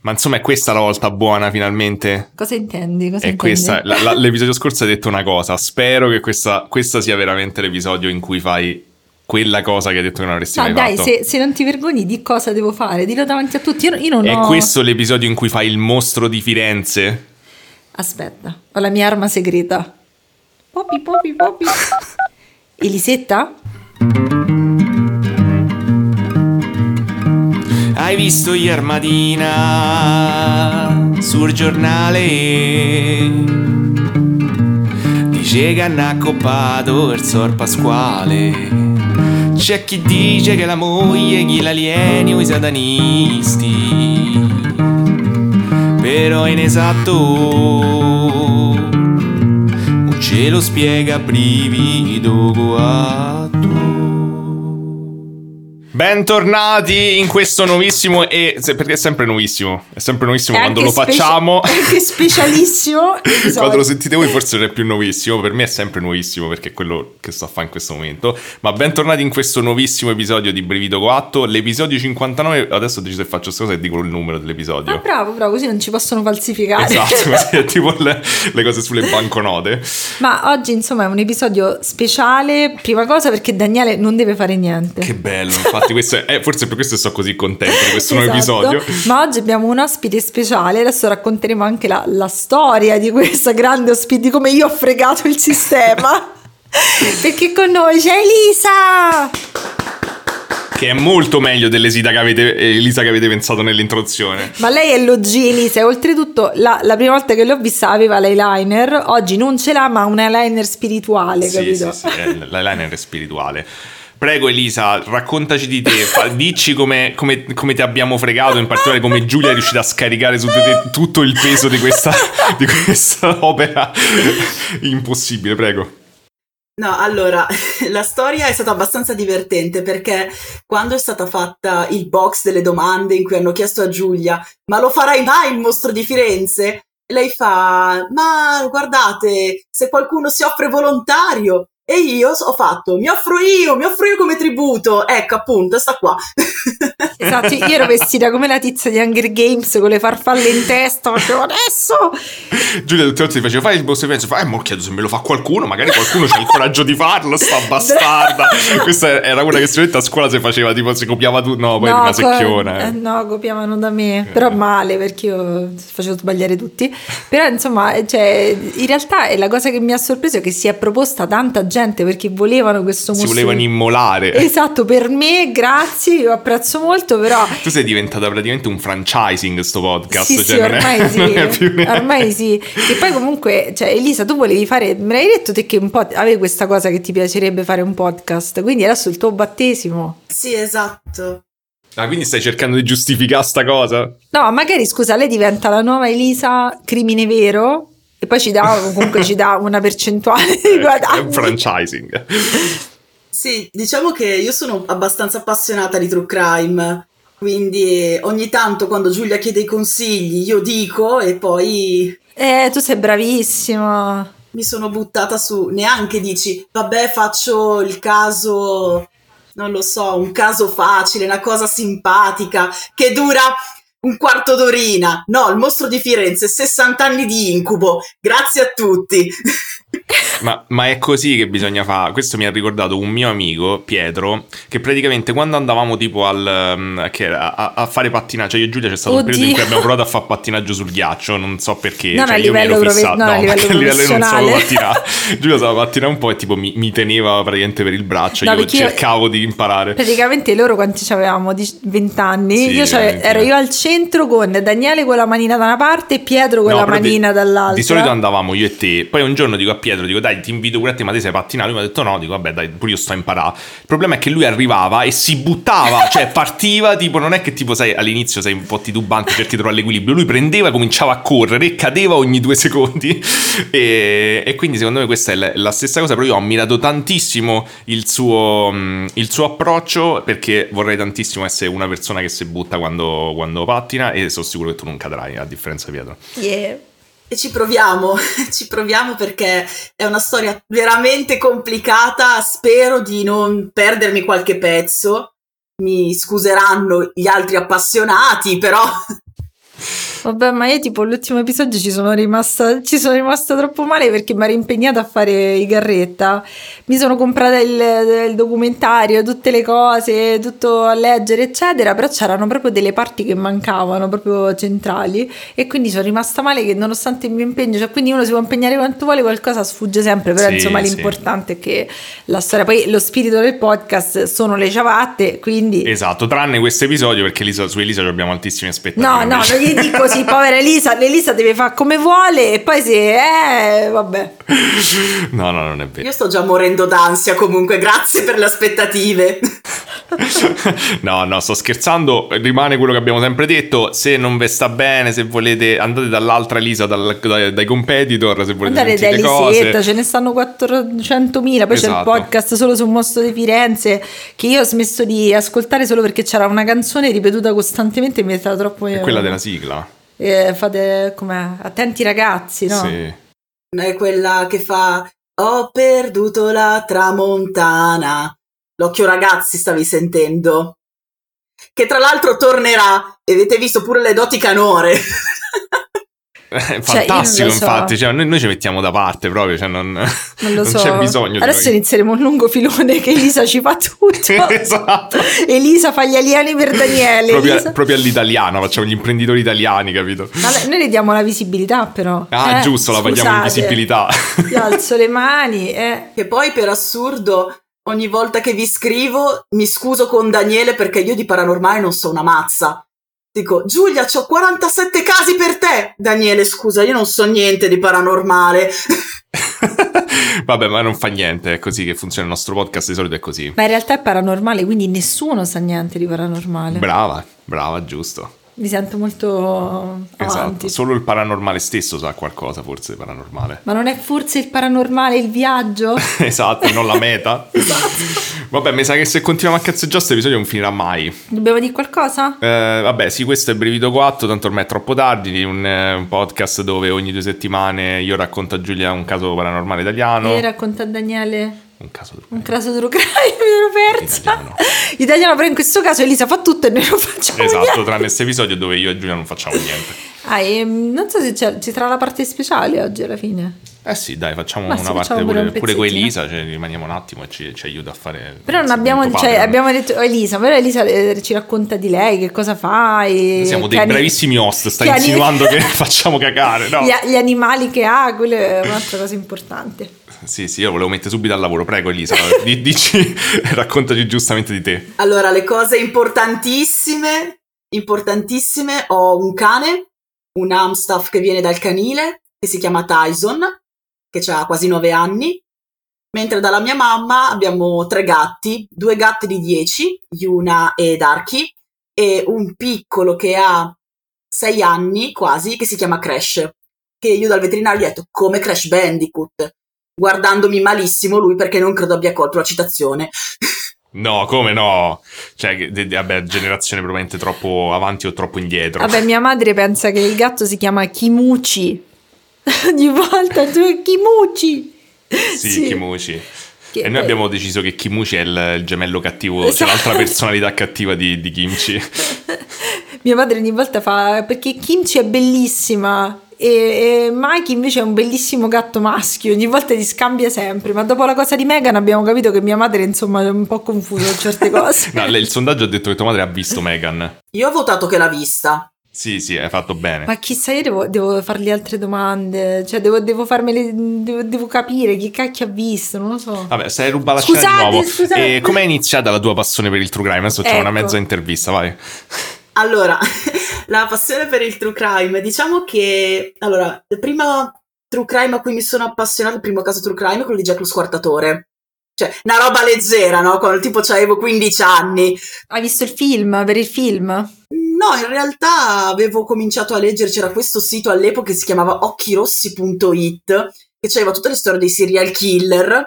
Ma insomma è questa la volta buona finalmente? Cosa intendi? Cosa è intendi? questa, la, la, l'episodio scorso hai detto una cosa, spero che questa, questa, sia veramente l'episodio in cui fai quella cosa che hai detto che non avresti no, mai dai, fatto. Se, se non ti vergogni di cosa devo fare, dillo davanti a tutti, io, io non è ho... questo l'episodio in cui fai il mostro di Firenze? Aspetta, ho la mia arma segreta. Poppy, poppy, poppy. Elisetta? Hai visto ieri mattina sul giornale? Dice che hanno accoppato il sor Pasquale. C'è chi dice che la moglie gli l'alieni o i satanisti. Però è inesatto. Non ce lo spiega brivido guatto. Bentornati in questo nuovissimo e perché è sempre nuovissimo, è sempre nuovissimo È quando lo facciamo. speci- anche specialissimo. quando lo sentite voi forse non è più nuovissimo, per me è sempre nuovissimo perché è quello che sto a fare in questo momento. Ma bentornati in questo nuovissimo episodio di Brivido Coatto, l'episodio 59. Adesso ho deciso che faccio questa cosa e dico il numero dell'episodio. Ah, bravo, bravo, così non ci possono falsificare. Esatto, così è tipo le, le cose sulle banconote. Ma oggi, insomma, è un episodio speciale. Prima cosa perché Daniele non deve fare niente. Che bello, infatti questo è, eh, forse per questo sto così contento di questo nuovo Esatto. episodio. Ma oggi abbiamo un ospite speciale. Adesso racconteremo anche la, la storia di questa grande ospite, di come io ho fregato il sistema. Perché con noi c'è Elisa! Che è molto meglio dell'Elisa che avete, Elisa che avete pensato nell'introduzione. Ma lei è l'OG Elisa e oltretutto la, la prima volta che l'ho vista aveva l'eyeliner, oggi non ce l'ha ma un eyeliner spirituale, Sì, capito? sì, sì, l'eyeliner è spirituale. Prego Elisa, raccontaci di te, dici come, come- come ti abbiamo fregato, in particolare come Giulia è riuscita a scaricare su te tutto il peso di questa, di questa opera impossibile, prego. No, allora, la storia è stata abbastanza divertente perché quando è stata fatta il box delle domande in cui hanno chiesto a Giulia, ma lo farai mai il mostro di Firenze? Lei fa, ma guardate, se qualcuno si offre volontario. E io ho fatto, mi offro io, mi offro io come tributo. Ecco, appunto, sta qua. Esatto, io ero vestita come la tizia di Hunger Games con le farfalle in testa, facevo adesso! Giulia tutte le volte ti faceva fai il boss di Firenze, fa, eh, mo chiedo se me lo fa qualcuno, magari qualcuno c'ha il coraggio di farlo, sta bastarda. Questa era una che sicuramente a scuola si faceva, tipo si copiava tu, no, poi era una co- secchiona. eh, eh. no, copiavano da me, però male perché io facevo sbagliare tutti. Però insomma, eh, cioè, in realtà è la cosa che mi ha sorpreso è che si è proposta tanta gente perché volevano questo Si mostro. volevano immolare. Esatto, per me, grazie, io apprezzo molto, però Tu sei diventata praticamente un franchising sto podcast. Sì, cioè sì, è- ormai sì, è neanche- ormai sì. E poi comunque, cioè, Elisa, tu volevi fare, me l'hai detto te che un po' avevi questa cosa che ti piacerebbe fare un podcast, quindi adesso il tuo battesimo. sì, esatto. Ah, quindi stai cercando di giustificare sta cosa? No, magari scusa, lei diventa la nuova Elisa crimine vero e poi ci dà comunque ci dà una percentuale di Eh, È un franchising. Sì, diciamo che io sono abbastanza appassionata di true crime, quindi ogni tanto quando Giulia chiede i consigli io dico e poi Eh, tu sei bravissima. mi sono buttata su, neanche dici, vabbè faccio il caso, non lo so, un caso facile, una cosa simpatica, che dura un quarto d'orina. No, il mostro di Firenze, 60 anni di incubo, grazie a tutti. Ma, ma è così che bisogna fare. Questo mi ha ricordato un mio amico, Pietro, che praticamente quando andavamo tipo al, um, che era, a, a fare pattinaggio, io e Giulia c'è stato un periodo in cui Oddio. abbiamo provato a fare pattinaggio sul ghiaccio, non so perché. Non cioè, a io mi ero livello profe- fissato, no, a livello perché a livello io non sapevo professionale. pattinare. Giulia sapeva pattinare un po' e tipo mi, mi teneva praticamente per il braccio, No, io perché io- cercavo di imparare. Praticamente loro quanti avevamo? 20 anni? Sì, io ventina. ero io al centro con Daniele con la manina da una parte e Pietro con No, la però di- manina dall'altra. Di solito andavamo io e te. Poi un giorno dico a Pietro: dico, dai, ti invito pure a te, ma te sai pattinare? Lui mi ha detto no. Dico, vabbè, dai, pure io sto a imparare. Il problema è che lui arrivava e si buttava, cioè partiva, tipo, non è che tipo, sai, all'inizio sei un po' titubante, cerchi di trovare l'equilibrio. Lui prendeva, cominciava a correre e cadeva ogni due secondi. E, e quindi secondo me questa è la, la stessa cosa. Però io ho ammirato tantissimo il suo, mh, il suo approccio perché vorrei tantissimo essere una persona che si butta quando, quando pattina e sono sicuro che tu non cadrai, a differenza di Pietro. Yeah. E ci proviamo, ci proviamo perché è una storia veramente complicata, spero di non perdermi qualche pezzo. Mi scuseranno gli altri appassionati, però Vabbè, ma io tipo l'ultimo episodio ci sono rimasta, ci sono rimasta troppo male perché mi ero impegnata a fare i garretta. Mi sono comprata il, il documentario, tutte le cose, tutto a leggere, eccetera. Però c'erano proprio delle parti che mancavano, proprio centrali. E quindi sono rimasta male che nonostante il mio impegno, cioè quindi uno si può impegnare quanto vuole, qualcosa sfugge sempre. Però Sì, insomma sì. l'importante è che la storia, poi lo spirito del podcast sono le ciabatte, quindi... Esatto, tranne questo episodio perché Elisa- su Elisa abbiamo altissime aspettative. No, no, non gli dico così, povera Elisa, l'Elisa deve fare come vuole e poi se... Eh, vabbè. no, no, non è vero. Io sto già morendo d'ansia comunque, grazie per le aspettative. no, no, sto scherzando. Rimane quello che abbiamo sempre detto. Se non vi sta bene, se volete, andate dall'altra Elisa, dal- dai, dai competitor. Se volete Andare da Elisetta, cose. ce ne stanno 400.000, poi c'è il Esatto. podcast solo su Mostro di Firenze che io ho smesso di ascoltare solo perché c'era una canzone ripetuta costantemente e mi è stata troppo... È quella della sigla. Eh, fate com'è? Attenti ragazzi, no? Sì. È quella che fa Ho perduto la tramontana. L'occhio ragazzi stavi sentendo. Che tra l'altro tornerà. E avete visto pure le doti canore. È Cioè, io fantastico, non lo so. infatti. Cioè, noi, noi ci mettiamo da parte proprio. Cioè, non, Non lo so. c'è bisogno Adesso inizieremo un lungo filone che Elisa ci fa tutto. esatto. Elisa fa gli alieni per Daniele. Proprio, Elisa- proprio all'italiano, facciamo gli imprenditori italiani, capito? Le- noi le diamo la visibilità, però. Ah, Eh, giusto, la paghiamo in visibilità. Io alzo le mani. Eh. Che poi per assurdo ogni volta che vi scrivo mi scuso con Daniele perché io di paranormale non so una mazza. Dico, Giulia, c'ho 47 casi per te. Daniele, scusa, io non so niente di paranormale. Vabbè, ma non fa niente, è così che funziona il nostro podcast, di solito è così. Ma in realtà è paranormale, quindi nessuno sa niente di paranormale. Brava, brava, giusto. Mi sento molto Esatto, avanti. solo il paranormale stesso sa qualcosa, forse, paranormale. Ma non è forse il paranormale il viaggio? esatto, non la meta. Esatto. Vabbè, mi sa che se continuiamo a cazzeggiare questo episodio non finirà mai. Dobbiamo dire qualcosa? Eh, vabbè, sì, questo è Brevito 4, tanto ormai è troppo tardi, un, eh, un podcast dove ogni due settimane io racconto a Giulia un caso paranormale italiano. E racconta a Daniele Un caso un caso crime, mi ero persa. Italiano. Italiano, però in questo caso Elisa fa tutto e noi non facciamo Esatto, niente. tranne questo episodio dove io e Giulia non facciamo niente. Ah, ehm, non so se c'è- ci sarà la parte speciale oggi alla fine. Eh sì, dai, facciamo Ma una parte facciamo pure pure, un pure con. Elisa, cioè, rimaniamo un attimo e ci, ci aiuta a fare... Però non il abbiamo, cioè, abbiamo detto oh, Elisa, però Elisa eh, ci racconta di lei, che cosa fa. e Siamo dei ani- bravissimi host, stai che ani- insinuando che facciamo cagare, no? Gli, gli animali che ha, quello è un'altra cosa importante. Sì, sì, io volevo mettere subito al lavoro, prego Elisa, di- dici, raccontaci giustamente di te. Allora, le cose importantissime, importantissime, ho un cane, un Amstaff che viene dal canile, che si chiama Tyson, che ha quasi nove anni, mentre dalla mia mamma abbiamo tre gatti, due gatti di 10, Yuna e Darky, e un piccolo che ha sei anni quasi, che si chiama Crash, che io dal veterinario gli ho detto come Crash Bandicoot, guardandomi malissimo lui perché non credo abbia colto la citazione. No, come no? Cioè, de- de- vabbè, generazione probabilmente troppo avanti o troppo indietro. Vabbè, mia madre pensa che il gatto si chiama Kimuchi. Ogni volta tu Kimuchi. sì, Kimuchi. Che- E noi abbiamo deciso che Kimuchi è il, il gemello cattivo, c'è Esatto. l'altra personalità cattiva di, di Kimchi. Mia madre ogni volta fa perché Kimchi è bellissima e, e Mike invece è un bellissimo gatto maschio, ogni volta li scambia sempre, ma dopo la cosa di Megan abbiamo capito che mia madre insomma è un po' confusa su certe cose. No, lei- il sondaggio ha detto che tua madre ha visto Megan. Io ho votato che l'ha vista. Sì, sì, hai fatto bene. Ma chissà, io devo, devo fargli altre domande, cioè devo, devo farmele, devo, devo capire chi cacchio ha visto, non lo so. Vabbè, stai rubando la scena di nuovo. scusate. E com'è iniziata la tua passione per il true crime? Adesso c'è una Ecco. mezza intervista, vai. Allora, la passione per il true crime, diciamo che allora, il primo true crime a cui mi sono appassionata, il primo caso true crime è quello di Jack lo squartatore. Cioè, una roba leggera, no? Quando tipo avevo 15 anni. Hai visto il film, per il film? No, in realtà avevo cominciato a leggere, c'era questo sito all'epoca che si chiamava occhirossi.it, che aveva tutte le storie dei serial killer,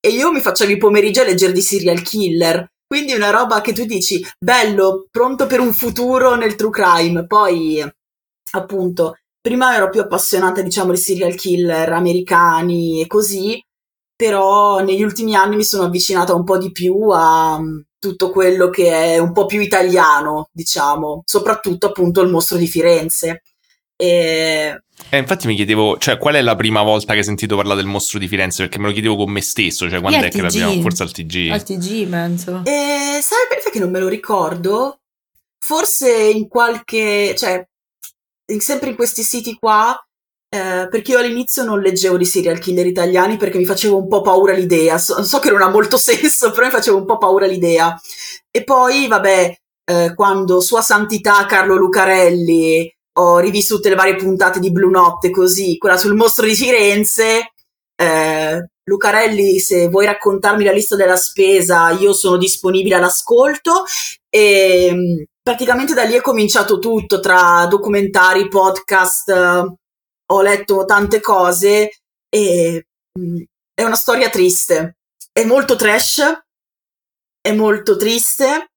e io mi facevo i pomeriggi a leggere di serial killer. Quindi una roba che tu dici, bello, pronto per un futuro nel true crime. Poi, appunto, prima ero più appassionata, diciamo, di serial killer americani e così, però negli ultimi anni mi sono avvicinata un po' di più a mm, tutto quello che è un po' più italiano, diciamo, soprattutto appunto il mostro di Firenze. E... Eh, infatti mi chiedevo, cioè, qual è la prima volta che hai sentito parlare del mostro di Firenze? Perché me lo chiedevo con me stesso, cioè, quando è che la prima, forse al TG. Al TG, penso. E sai perché che non me lo ricordo? Forse in qualche, cioè, in- sempre in questi siti qua, eh, perché io all'inizio non leggevo di serial killer italiani perché mi faceva un po' paura l'idea. So, so che non ha molto senso, però mi faceva un po' paura l'idea. E poi, vabbè, eh, quando Sua Santità Carlo Lucarelli ho rivisto tutte le varie puntate di Blue Notte, così, quella sul mostro di Firenze. Eh, Lucarelli, se vuoi raccontarmi la lista della spesa, io sono disponibile all'ascolto. E mh, praticamente da lì è cominciato tutto, tra documentari, podcast, eh, ho letto tante cose e mh, è una storia triste. È molto trash, è molto triste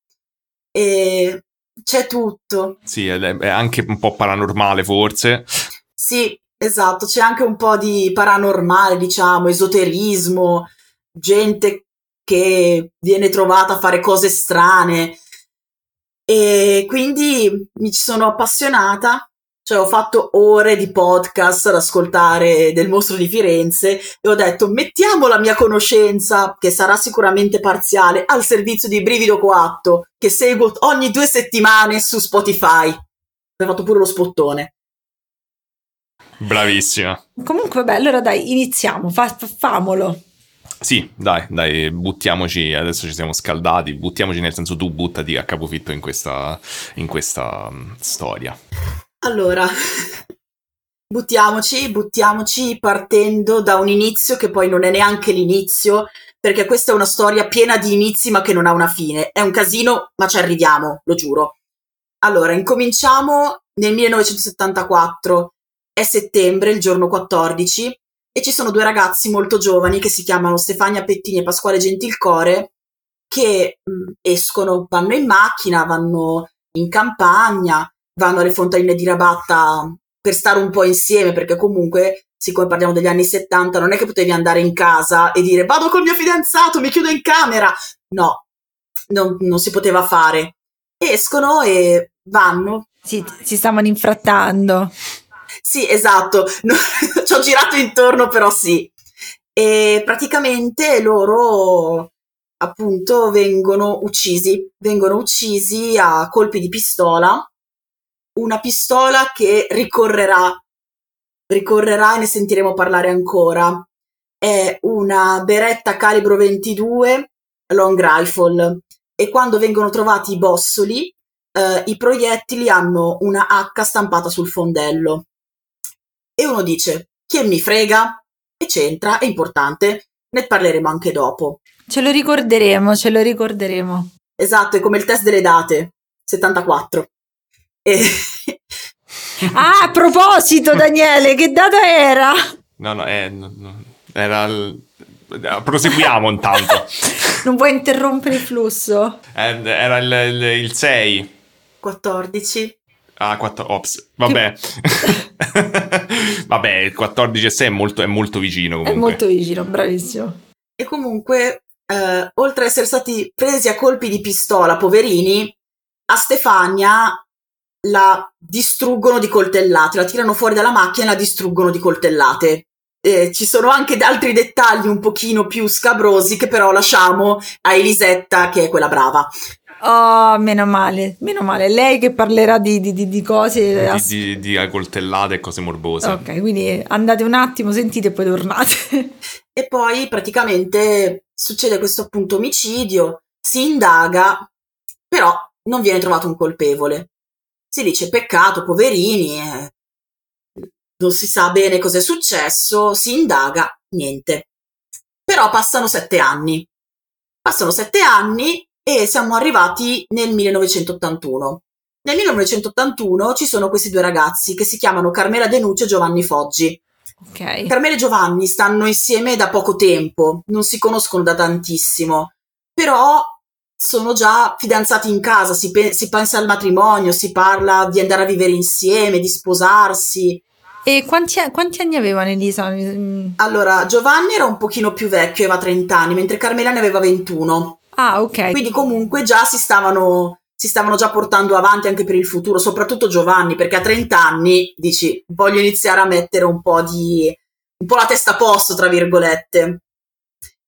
e c'è tutto. Sì, è, è anche un po' paranormale, forse. Sì, esatto, c'è anche un po' di paranormale, diciamo, esoterismo, gente che viene trovata a fare cose strane. E quindi mi ci sono appassionata, cioè ho fatto ore di podcast ad ascoltare del mostro di Firenze e ho detto mettiamo la mia conoscenza, che sarà sicuramente parziale, al servizio di Brivido Coatto, che seguo ogni due settimane su Spotify. Ho fatto pure lo spottone. Bravissima. Comunque, vabbè, allora dai, iniziamo, fa- fa- famolo. Sì, dai, dai, buttiamoci, adesso ci siamo scaldati, buttiamoci nel senso tu buttati a capofitto in questa, in questa mm, storia. Allora, buttiamoci, buttiamoci partendo da un inizio che poi non è neanche l'inizio, perché questa è una storia piena di inizi ma che non ha una fine. È un casino, ma ci arriviamo, lo giuro. Allora, incominciamo nel 1974, è settembre, il giorno 14, e ci sono due ragazzi molto giovani che si chiamano Stefania Pettini e Pasquale Gentilcore che mh, escono, vanno in macchina, vanno in campagna, vanno alle fontaine di Rabatta per stare un po' insieme, perché comunque, siccome parliamo degli anni 70, non è che potevi andare in casa e dire vado col mio fidanzato, mi chiudo in camera. No, non, non si poteva fare. Escono e vanno. Sì, si stavano infrattando. Sì, esatto, ci ho girato intorno, però sì. E praticamente loro appunto vengono uccisi, vengono uccisi a colpi di pistola, una pistola che ricorrerà, ricorrerà e ne sentiremo parlare ancora. È una beretta calibro 22 long rifle e quando vengono trovati i bossoli, eh, i proiettili hanno una H stampata sul fondello. E uno dice, chi mi frega? E c'entra, è importante, ne parleremo anche dopo. Ce lo ricorderemo, ce lo ricorderemo. Esatto, è come il test delle date, 74. E... Ah, a proposito, Daniele, che data era? No, no, eh, no, no, era... il- Proseguiamo intanto. Non puoi interrompere il flusso? Eh, Era il, il, il 6. 14. Ah, 4, ops, vabbè. vabbè, il 14 e 6 è molto, è molto vicino È comunque. molto vicino, bravissimo. E comunque, eh, oltre ad essere stati presi a colpi di pistola, poverini, a Stefania la distruggono di coltellate, la tirano fuori dalla macchina e la distruggono di coltellate. Eh, ci sono anche altri dettagli un pochino più scabrosi che però lasciamo a Elisetta, che è quella brava. Oh, meno male, meno male. Lei che parlerà di, di- di- di cose... ass- Di, di, di coltellate e cose morbose. Ok, quindi andate un attimo, sentite e poi tornate. E poi praticamente succede questo appunto omicidio, si indaga, però non viene trovato un colpevole. Si dice peccato, poverini, eh, non si sa bene cosa è successo, si indaga, niente. Però passano sette anni. Passano sette anni e siamo arrivati nel 1981. Nel 1981 ci sono questi due ragazzi che si chiamano Carmela Denucci e Giovanni Foggi. Ok. Carmela e Giovanni stanno insieme da poco tempo, non si conoscono da tantissimo, però sono già fidanzati in casa, si, pe- si pensa al matrimonio, si parla di andare a vivere insieme, di sposarsi. E quanti, quanti anni avevano Elisa? Mm, Allora, Giovanni era un pochino più vecchio, aveva 30 anni, mentre Carmela ne aveva 21. Ah, ok. Quindi comunque già si stavano si stavano già portando avanti anche per il futuro, soprattutto Giovanni, perché a 30 anni dici voglio iniziare a mettere un po' di un po' la testa a posto, tra virgolette.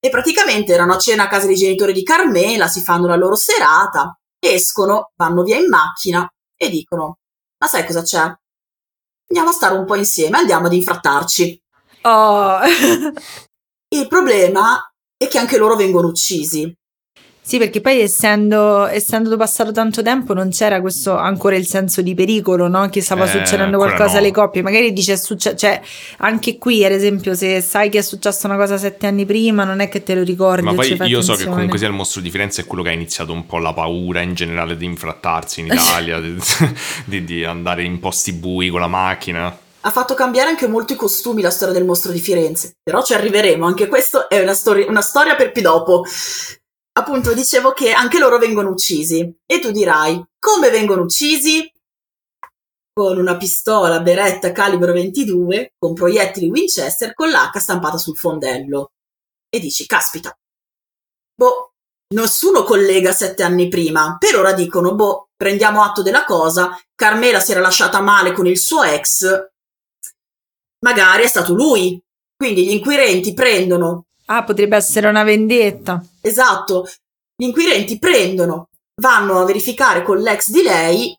E praticamente erano a cena a casa dei genitori di Carmela, si fanno la loro serata, escono, vanno via in macchina e dicono: Ma sai cosa c'è? Andiamo a stare un po' insieme, andiamo ad infrattarci. Oh. Il problema è che anche loro vengono uccisi. Sì, perché poi essendo, essendo passato tanto tempo non c'era questo ancora il senso di pericolo, no? Che stava Eh, succedendo qualcosa no. alle coppie. Magari dice, è succe- cioè, anche qui, ad esempio, se sai che è successa una cosa sette anni prima, non è che te lo ricordi. Ma poi io so che comunque sia il mostro di Firenze è quello che ha iniziato un po' la paura in generale di infrattarsi in Italia, di, di- di andare in posti bui con la macchina. Ha fatto cambiare anche molto i costumi la storia del mostro di Firenze, però ci arriveremo, anche questo è una, stori- una storia per più dopo. Appunto, dicevo che anche loro vengono uccisi. E tu dirai, come vengono uccisi? Con una pistola Beretta calibro 22, con proiettili Winchester, con l'H stampata sul fondello. E dici, caspita. Boh, nessuno collega sette anni prima. Per ora dicono, boh, prendiamo atto della cosa. Carmela si era lasciata male con il suo ex. Magari è stato lui. Quindi gli inquirenti prendono Ah, potrebbe essere una vendetta. Esatto, gli inquirenti prendono, vanno a verificare con l'ex di lei,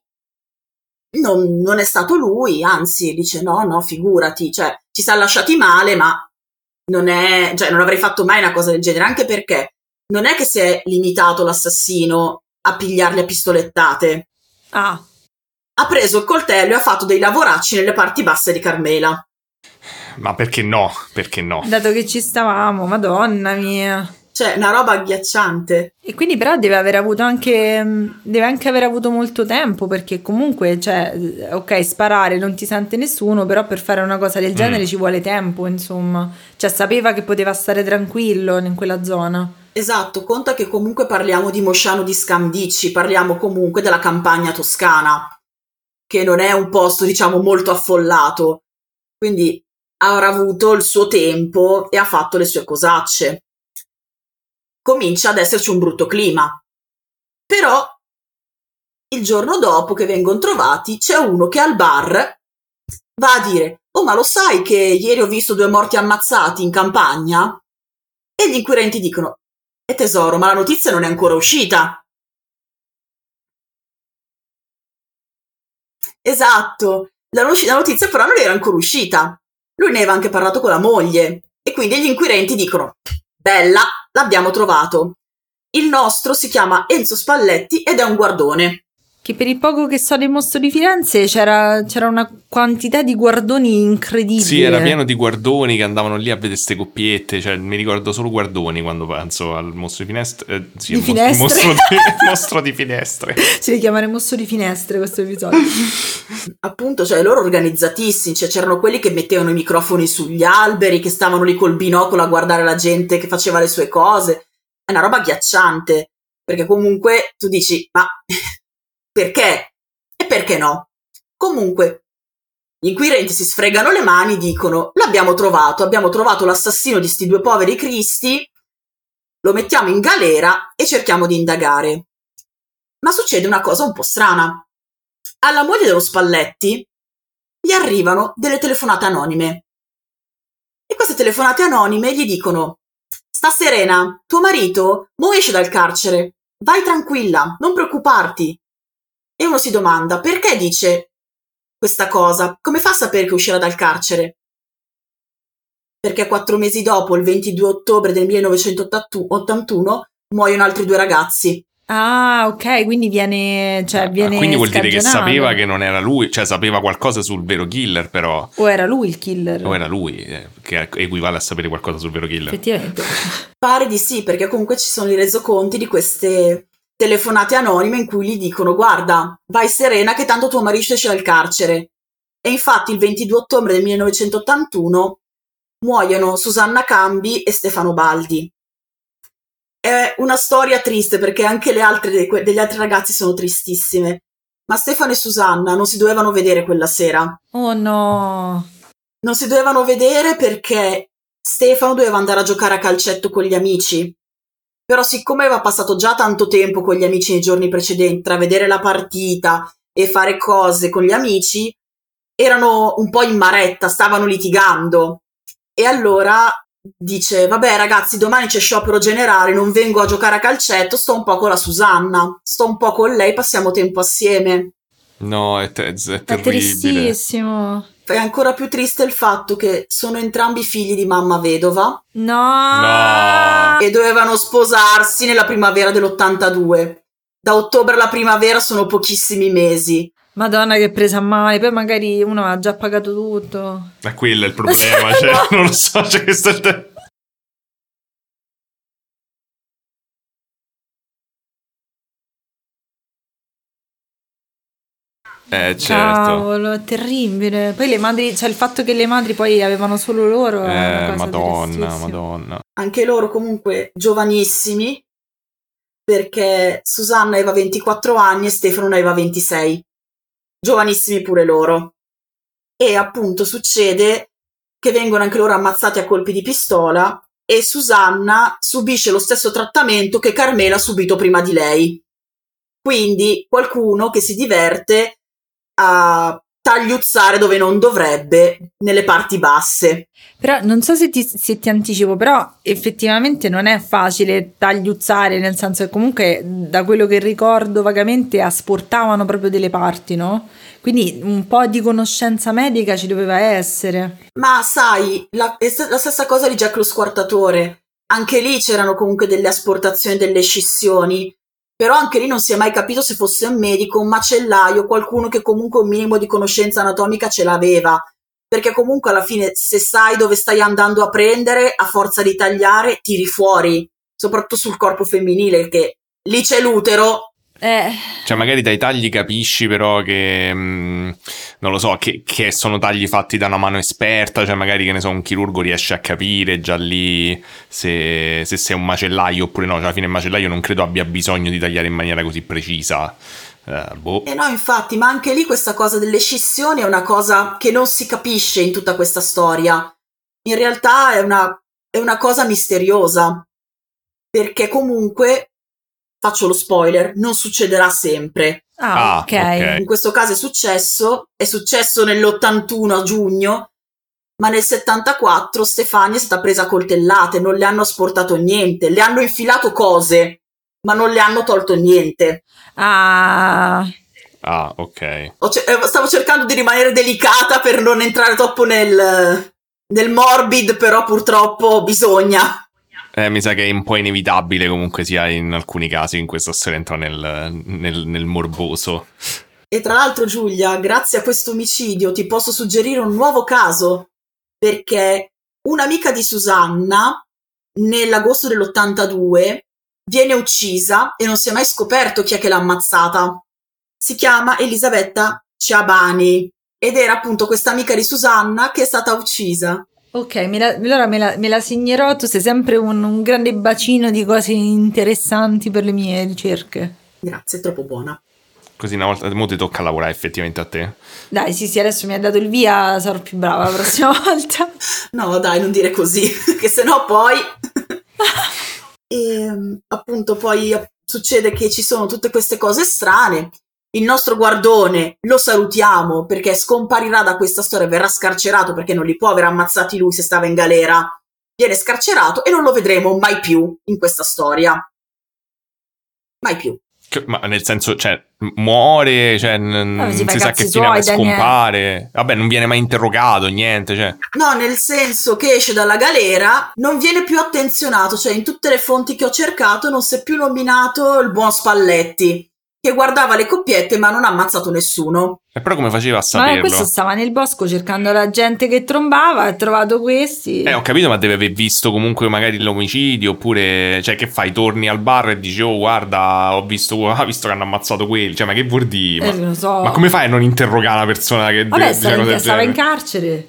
non, non è stato lui, anzi dice no, no, figurati, cioè ci siamo lasciati male, ma non è, cioè non avrei fatto mai una cosa del genere, anche perché non è che si è limitato l'assassino a pigliarli a pistolettate, Ah, ha preso il coltello e ha fatto dei lavoracci nelle parti basse di Carmela. Ma perché no? Perché no? dato che ci stavamo, madonna mia. Cioè, una roba agghiacciante. E quindi però deve aver avuto anche mh, deve anche aver avuto molto tempo perché comunque cioè eh, ok sparare non ti sente nessuno però per fare una cosa del genere Mm. ci vuole tempo insomma cioè sapeva che poteva stare tranquillo in quella zona Esatto, conta che comunque parliamo di Mosciano di Scandicci, parliamo comunque della campagna toscana, che non è un posto, diciamo, molto affollato. Quindi avrà avuto il suo tempo e ha fatto le sue cosacce. Comincia ad esserci un brutto clima. Però il giorno dopo che vengono trovati c'è uno che al bar va a dire Oh, ma lo sai che ieri ho visto due morti ammazzati in campagna? E gli inquirenti dicono E tesoro, ma la notizia non è ancora uscita. Esatto, la notizia però non era ancora uscita. Lui ne aveva anche parlato con la moglie. E quindi gli inquirenti dicono Bella, l'abbiamo trovato. Il nostro si chiama Enzo Spalletti ed è un guardone. Che per il poco che so del mostro di Firenze c'era, c'era una quantità di guardoni incredibile Sì, era pieno di guardoni che andavano lì a vedere queste coppiette. Cioè, mi ricordo solo guardoni quando penso al mostro di finestre. eh, sì, Di finestre. mostro di, mostro di finestre. si deve chiamare mostro di finestre questo episodio Appunto, cioè loro organizzatissimi, cioè c'erano quelli che mettevano i microfoni sugli alberi, che stavano lì col binocolo a guardare la gente che faceva le sue cose. È una roba agghiacciante, perché comunque tu dici, ma perché? E perché no? Comunque, gli inquirenti si sfregano le mani, dicono, l'abbiamo trovato, abbiamo trovato l'assassino di sti due poveri cristi, lo mettiamo in galera e cerchiamo di indagare. Ma succede una cosa un po' strana alla moglie dello Spalletti gli arrivano delle telefonate anonime. E queste telefonate anonime gli dicono: Sta serena, tuo marito mo esce dal carcere, vai tranquilla, non preoccuparti. E uno si domanda: perché dice questa cosa? Come fa a sapere che uscirà dal carcere? Perché quattro mesi dopo, il 22 ottobre del 1981, muoiono altri due ragazzi. ah ok quindi viene cioè Ah, viene quindi vuol dire che sapeva che non era lui, cioè sapeva qualcosa sul vero killer, però. o era lui il killer O era lui, eh, che equivale a sapere qualcosa sul vero killer. effettivamente Pare di sì, perché comunque ci sono i resoconti di queste telefonate anonime in cui gli dicono guarda, vai serena che tanto tuo marito esce dal carcere. E infatti il 22 ottobre del 1981 muoiono Susanna Cambi e Stefano Baldi. È una storia triste perché anche le altre de- degli altri ragazzi sono tristissime. Ma Stefano e Susanna non si dovevano vedere quella sera. oh no Non si dovevano vedere perché Stefano doveva andare a giocare a calcetto con gli amici, però siccome aveva passato già tanto tempo con gli amici nei giorni precedenti tra vedere la partita e fare cose con gli amici, erano un po' in maretta, stavano litigando. E allora dice, vabbè ragazzi, domani c'è sciopero generale, non vengo a giocare a calcetto, sto un po' con la Susanna, sto un po' con lei, passiamo tempo assieme. No, è, te- è terribile. È tristissimo. È ancora più triste il fatto che sono entrambi figli di mamma vedova No. No. e dovevano sposarsi nella primavera dell'82. Da ottobre alla primavera sono pochissimi mesi. Madonna che presa male, poi magari uno ha già pagato tutto. Ma quello è il problema, cioè, non lo so, cioè, questo è il Eh, certo. Cavolo, è terribile. Poi le madri, cioè il fatto che le madri poi avevano solo loro. Eh, cosa madonna, madonna. Anche loro comunque giovanissimi, perché Susanna aveva 24 anni e Stefano ne aveva 26. Giovanissimi pure loro. E appunto succede che vengono anche loro ammazzati a colpi di pistola e Susanna subisce lo stesso trattamento che Carmela ha subito prima di lei. Quindi qualcuno che si diverte a tagliuzzare dove non dovrebbe, nelle parti basse. Però non so se ti, se ti anticipo, però effettivamente non è facile tagliuzzare, nel senso che comunque da quello che ricordo vagamente asportavano proprio delle parti, no? Quindi un po' di conoscenza medica ci doveva essere. Ma sai, la, la stessa cosa di Jack lo squartatore. Anche lì c'erano comunque delle asportazioni, delle scissioni. Però anche lì non si è mai capito se fosse un medico, un macellaio, qualcuno che comunque un minimo di conoscenza anatomica ce l'aveva. Perché comunque alla fine, se sai dove stai andando a prendere, a forza di tagliare, tiri fuori. Soprattutto sul corpo femminile, che lì c'è l'utero, Eh, Cioè, magari dai tagli capisci, però che mh, non lo so, che, che sono tagli fatti da una mano esperta. Cioè, magari che ne so, un chirurgo riesce a capire già lì se, se sei un macellaio oppure no. Cioè, alla fine il macellaio non credo abbia bisogno di tagliare in maniera così precisa. Eh, boh. Eh no, infatti, ma anche lì questa cosa delle scissioni è una cosa che non si capisce in tutta questa storia. In realtà è una, è una cosa misteriosa. Perché comunque, faccio lo spoiler, non succederà sempre. ah, Ah, ok. In questo caso è successo, è successo nell'81 a giugno, ma nel 74 Stefania è stata presa a coltellate, non le hanno asportato niente, le hanno infilato cose, ma non le hanno tolto niente. Ah, Ah, ok. Eh, stavo cercando di rimanere delicata per non entrare troppo nel, nel morbid, però purtroppo bisogna. Eh, mi sa che è un po' inevitabile comunque sia in alcuni casi in questa storia entra nel, nel, nel morboso. E tra l'altro, Giulia, grazie a questo omicidio ti posso suggerire un nuovo caso, perché un'amica di Susanna, nell'agosto dell'82, viene uccisa e non si è mai scoperto chi è che l'ha ammazzata. Si chiama Elisabetta Ciabani ed era appunto questa amica di Susanna che è stata uccisa. Ok, me la, allora me la, me la segnerò. Tu sei sempre un, un grande bacino di cose interessanti per le mie ricerche. Grazie, è troppo buona. Così una volta, mo ti tocca lavorare effettivamente a te. Dai, sì, sì, adesso mi ha dato il via, sarò più brava la prossima volta. No, dai, non dire così, che sennò poi. e appunto, poi succede che ci sono tutte queste cose strane. Il nostro guardone lo salutiamo perché scomparirà da questa storia, verrà scarcerato perché non li può aver ammazzati lui se stava in galera. Viene scarcerato e non lo vedremo mai più in questa storia. Mai più. Che- Ma nel senso, cioè, muore, cioè, n- si non si i sa che fine ha, suoi, scompare. Vabbè, non viene mai interrogato, niente, cioè. No, nel senso che esce dalla galera, non viene più attenzionato, cioè in tutte le fonti che ho cercato non si è più nominato il buon Spalletti, che guardava le coppiette ma non ha ammazzato nessuno. E però come faceva a Ma saperlo? questo stava nel bosco cercando la gente che trombava, ha trovato questi. Eh, ho capito, ma deve aver visto comunque magari l'omicidio, oppure, cioè, che fai? Torni al bar e dici, oh, guarda, ho visto, ho visto che hanno ammazzato quelli. Cioè, ma che vuol dire? Eh, Ma, lo so. ma come fai a non interrogare una persona che Vabbè, stava, in, stava in carcere.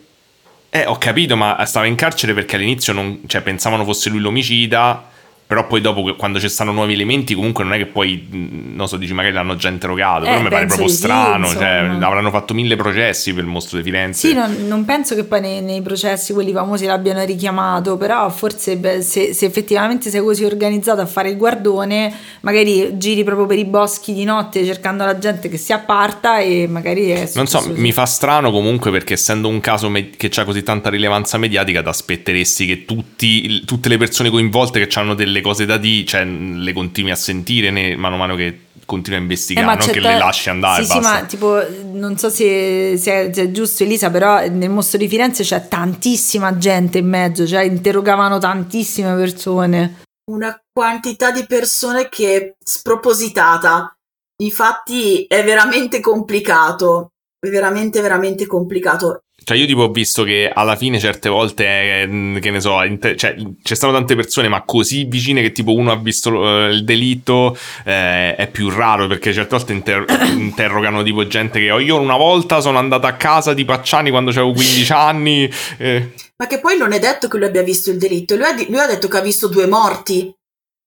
Eh, ho capito, ma stava in carcere perché all'inizio non, cioè, pensavano fosse lui l'omicida, però poi dopo quando ci stanno nuovi elementi comunque non è che poi, non so, dici magari l'hanno già interrogato, Eh, però mi pare proprio di sì, strano, cioè avranno fatto mille processi per il mostro di Firenze. Sì, non, non penso che poi nei, nei processi quelli famosi l'abbiano richiamato, però forse beh, se, se effettivamente sei così organizzato a fare il guardone, magari giri proprio per i boschi di notte cercando la gente che si apparta e magari è Non so, mi fa strano comunque perché essendo un caso me- che ha così tanta rilevanza mediatica, ti aspetteresti che tutti, tutte le persone coinvolte che hanno delle cose da dire, cioè le continui a sentire mano a mano che continui a investigare, non c'è che le lasci andare. Sì, sì, ma tipo, non so se, se è, se è giusto, Elisa, però nel mostro di Firenze c'è tantissima gente in mezzo, cioè interrogavano tantissime persone. Una quantità di persone che è spropositata. Infatti è veramente complicato. È veramente, veramente complicato. Cioè, io tipo ho visto che alla fine certe volte, eh, che ne so, inter- cioè, ci stanno tante persone, ma così vicine che tipo uno ha visto eh, il delitto eh, è più raro perché certe volte inter- interrogano tipo gente che "Oh, io una volta sono andata a casa di Pacciani quando avevo 15 anni. eh, Ma che poi non è detto che lui abbia visto il delitto. Lui ha, di- lui ha detto che ha visto due morti.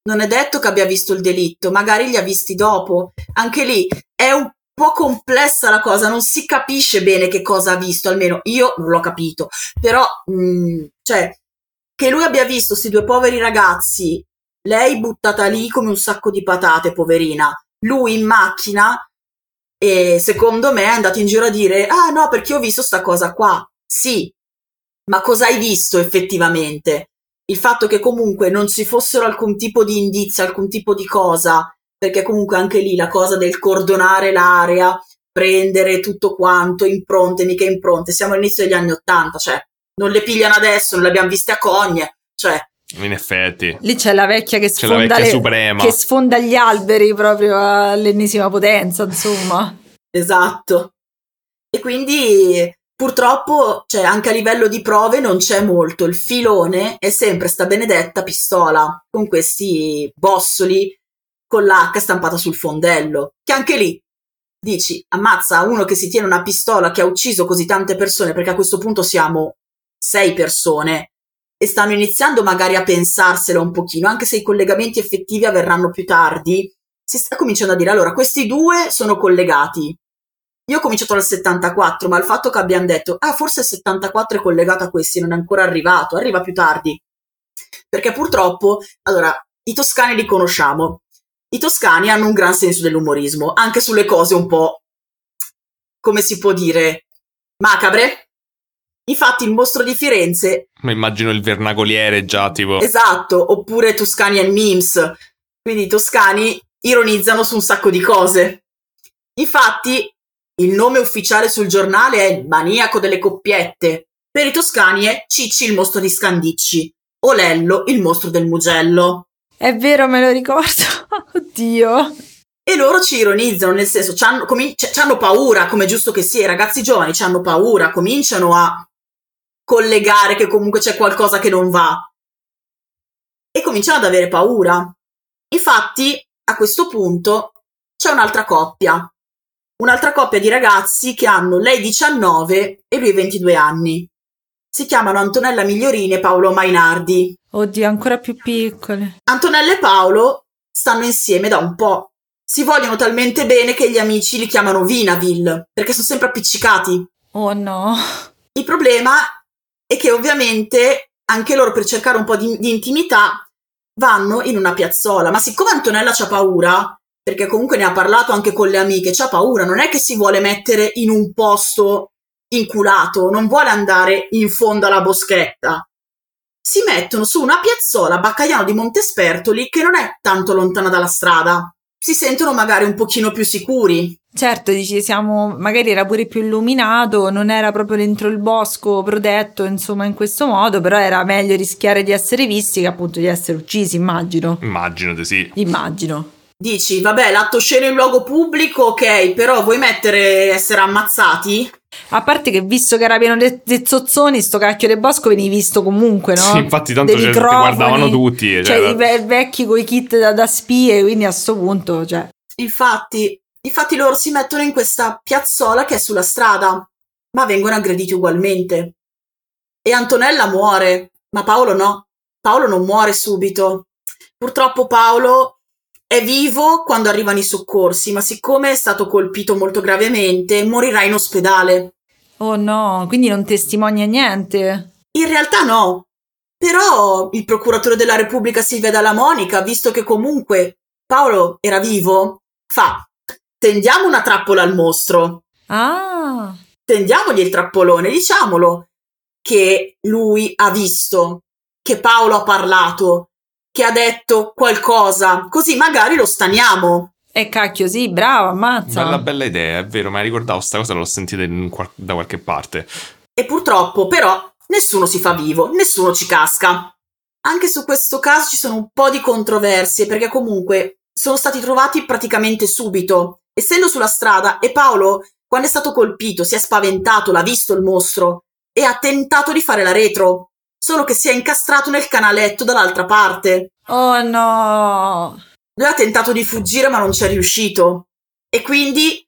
Non è detto che abbia visto il delitto. Magari li ha visti dopo. Anche lì è un po' complessa la cosa. Non si capisce bene che cosa ha visto. Almeno io non l'ho capito. Però, mh, cioè, che lui abbia visto questi due poveri ragazzi, lei buttata lì come un sacco di patate, poverina. Lui in macchina. E secondo me è andato in giro a dire: Ah, no, perché ho visto sta cosa qua. Sì, ma cosa hai visto effettivamente? Il fatto che comunque non ci fossero alcun tipo di indizio, alcun tipo di cosa, perché comunque anche lì la cosa del cordonare l'area, prendere tutto quanto, impronte, mica impronte, siamo all'inizio degli anni Ottanta, cioè non le pigliano adesso, non le abbiamo viste a Cogne, cioè in effetti. Lì c'è la vecchia che sfonda, vecchia le- che sfonda gli alberi proprio all'ennesima potenza, insomma. Esatto. E quindi purtroppo, cioè, anche a livello di prove non c'è molto. Il filone è sempre sta benedetta pistola con questi bossoli con l'H stampata sul fondello. Che anche lì dici, ammazza uno che si tiene una pistola che ha ucciso così tante persone, perché a questo punto siamo sei persone e stanno iniziando magari a pensarsela un pochino, anche se i collegamenti effettivi avverranno più tardi. Si sta cominciando a dire, allora, questi due sono collegati. Io ho cominciato dal 74, ma il fatto che abbiamo detto, ah, forse il 74 è collegato a questi, non è ancora arrivato, arriva più tardi. Perché purtroppo, allora, i toscani li conosciamo. I toscani hanno un gran senso dell'umorismo, anche sulle cose un po', come si può dire, macabre. Infatti il mostro di Firenze Ma immagino il vernacoliere già tipo... Esatto, oppure Toscanian memes. Quindi i toscani ironizzano su un sacco di cose. Infatti, il nome ufficiale sul giornale è il maniaco delle coppiette. Per i toscani è Cicci il mostro di Scandicci o Lello il mostro del Mugello. È vero, me lo ricordo. Oddio. E loro ci ironizzano, nel senso, c'hanno, comin- c- c'hanno paura, come è giusto che sia, i ragazzi giovani hanno paura, cominciano a collegare che comunque c'è qualcosa che non va. E cominciano ad avere paura. Infatti, a questo punto, c'è un'altra coppia. Un'altra coppia di ragazzi che hanno lei 19 e lui 22 anni. Si chiamano Antonella Migliorini e Paolo Mainardi. Oddio, ancora più piccole. Antonella e Paolo stanno insieme da un po'. Si vogliono talmente bene che gli amici li chiamano Vinaville, perché sono sempre appiccicati. Oh no. Il problema è che ovviamente anche loro per cercare un po' di, di intimità vanno in una piazzola, ma siccome Antonella c'ha paura, perché comunque ne ha parlato anche con le amiche, c'ha paura, non è che si vuole mettere in un posto inculato, non vuole andare in fondo alla boschetta. Si mettono su una piazzola a Baccaiano di Montespertoli che non è tanto lontana dalla strada. Si sentono magari un pochino più sicuri. Certo, dici, siamo, magari era pure più illuminato, non era proprio dentro il bosco protetto, insomma, in questo modo, però era meglio rischiare di essere visti che appunto di essere uccisi, immagino. Immagino di sì. Immagino. Dici, vabbè, l'atto sceno in luogo pubblico, ok, però vuoi mettere essere ammazzati? A parte che visto che era pieno di zozzoni, sto cacchio del bosco venivi visto comunque, no? Sì, infatti tanto cioè, microfoni, guardavano tutti. Cioè, cioè, i ve- vecchi coi kit da, da spie, quindi a sto punto, cioè... Infatti, infatti loro si mettono in questa piazzola che è sulla strada, ma vengono aggrediti ugualmente. E Antonella muore, ma Paolo no. Paolo non muore subito. purtroppo Paolo è vivo quando arrivano i soccorsi, ma siccome è stato colpito molto gravemente, morirà in ospedale. Oh no, quindi non testimonia niente. In realtà no. Però il procuratore della Repubblica Silvia Dalla Monica, visto che comunque Paolo era vivo, fa tendiamo una trappola al mostro. Ah. Tendiamogli il trappolone, diciamolo che lui ha visto, che Paolo ha parlato, che ha detto qualcosa, così magari lo staniamo. E cacchio, sì, bravo, ammazza. Bella, bella idea, è vero, ma ricordavo sta cosa, l'ho sentita qual- da qualche parte. E purtroppo, però, nessuno si fa vivo, nessuno ci casca. Anche su questo caso ci sono un po' di controversie, perché comunque sono stati trovati praticamente subito. Essendo sulla strada, e Paolo, quando è stato colpito, si è spaventato, l'ha visto il mostro, e ha tentato di fare la retro, solo che si è incastrato nel canaletto dall'altra parte. Oh no! Lui ha tentato di fuggire ma non ci è riuscito. E quindi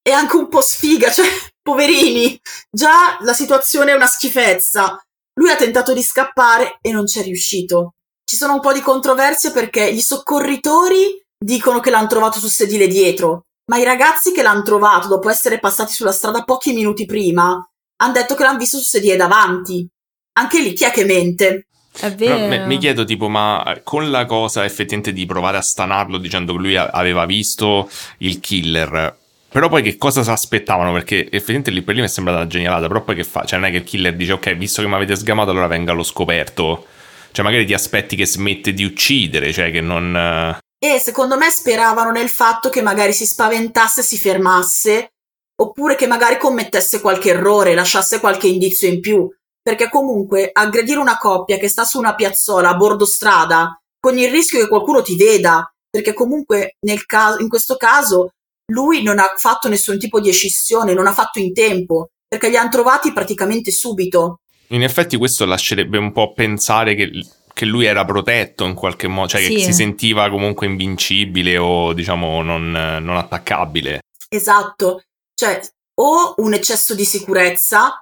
è anche un po' sfiga, cioè, poverini, già la situazione è una schifezza. Lui ha tentato di scappare e non ci è riuscito. Ci sono un po' di controversie perché gli soccorritori dicono che l'hanno trovato sul sedile dietro, ma i ragazzi che l'hanno trovato dopo essere passati sulla strada pochi minuti prima hanno detto che l'hanno visto sul sedile davanti. Anche lì chi è che mente? È vero. Però mi chiedo tipo, ma con la cosa effettivamente di provare a stanarlo dicendo che lui aveva visto il killer, però poi che cosa si aspettavano? Perché effettivamente lì per lì mi è sembrata una genialata, però poi che fa? Cioè non è che il killer dice ok, visto che mi avete sgamato allora venga allo scoperto. Cioè magari ti aspetti che smette di uccidere, cioè che non... E secondo me speravano nel fatto che magari si spaventasse e si fermasse, oppure che magari commettesse qualche errore, lasciasse qualche indizio in più perché comunque aggredire una coppia che sta su una piazzola a bordo strada con il rischio che qualcuno ti veda, perché comunque nel caso, in questo caso lui non ha fatto nessun tipo di escissione, non ha fatto in tempo, perché li hanno trovati praticamente subito. In effetti questo lascerebbe un po' pensare che, che lui era protetto in qualche modo, cioè sì. che si sentiva comunque invincibile o diciamo non, non attaccabile. Esatto, cioè o un eccesso di sicurezza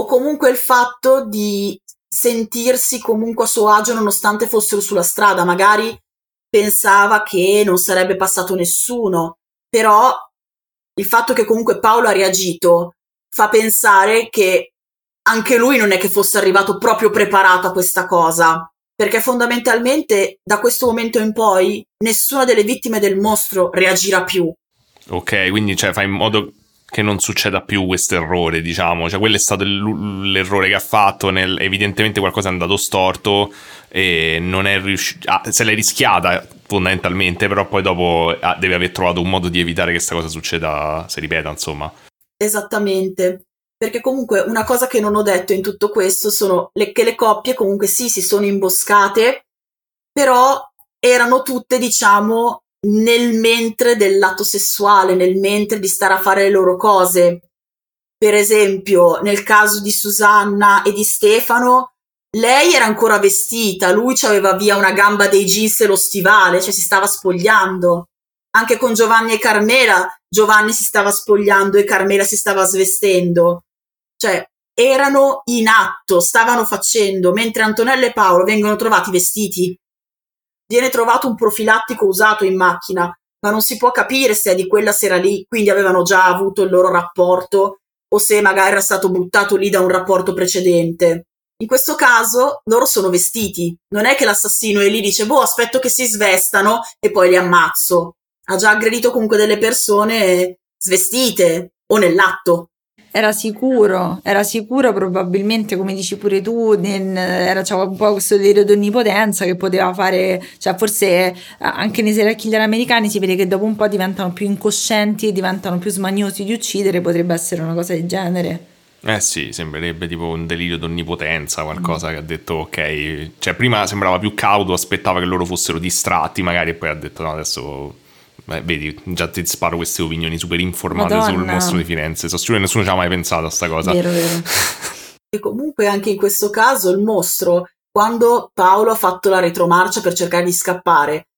o comunque il fatto di sentirsi comunque a suo agio nonostante fossero sulla strada, magari pensava che non sarebbe passato nessuno, però il fatto che comunque Paolo ha reagito fa pensare che anche lui non è che fosse arrivato proprio preparato a questa cosa, perché fondamentalmente da questo momento in poi nessuna delle vittime del mostro reagirà più. Ok, quindi cioè, fa in modo che non succeda più questo errore, diciamo. Cioè, quello è stato l'errore che ha fatto. Nel, evidentemente qualcosa è andato storto e non è riuscito. Ah, se l'è rischiata fondamentalmente, però poi dopo ah, deve aver trovato un modo di evitare che questa cosa succeda, si ripeta, insomma. Esattamente. Perché comunque una cosa che non ho detto in tutto questo sono le, che le coppie comunque sì, si sono imboscate, però erano tutte, diciamo, nel mentre del lato sessuale, nel mentre di stare a fare le loro cose. Per esempio, nel caso di Susanna e di Stefano, lei era ancora vestita, lui aveva via una gamba dei jeans e lo stivale, cioè si stava spogliando. Anche con Giovanni e Carmela, Giovanni si stava spogliando e Carmela si stava svestendo. Cioè, erano in atto, stavano facendo, mentre Antonella e Paolo vengono trovati vestiti viene trovato un profilattico usato in macchina, ma non si può capire se è di quella sera lì, quindi avevano già avuto il loro rapporto o se magari era stato buttato lì da un rapporto precedente. In questo caso loro sono vestiti, non è che l'assassino è lì e dice boh aspetto che si svestano e poi li ammazzo. Ha già aggredito comunque delle persone svestite o nell'atto era sicuro, era sicuro probabilmente, come dici pure tu, nel, era cioè, un po' questo delirio di onnipotenza che poteva fare, cioè forse anche nei serial killer americani si vede che dopo un po' diventano più incoscienti e diventano più smaniosi di uccidere, potrebbe essere una cosa del genere. Eh sì, sembrerebbe tipo un delirio di onnipotenza, qualcosa mm. che ha detto ok, cioè prima sembrava più cauto, aspettava che loro fossero distratti magari e poi ha detto no adesso Beh, vedi, già ti sparo queste opinioni super informate Madonna. sul mostro di Firenze. Sono sicuro che nessuno ci ha mai pensato a sta cosa. Vero, vero. e comunque anche in questo caso il mostro, quando Paolo ha fatto la retromarcia per cercare di scappare,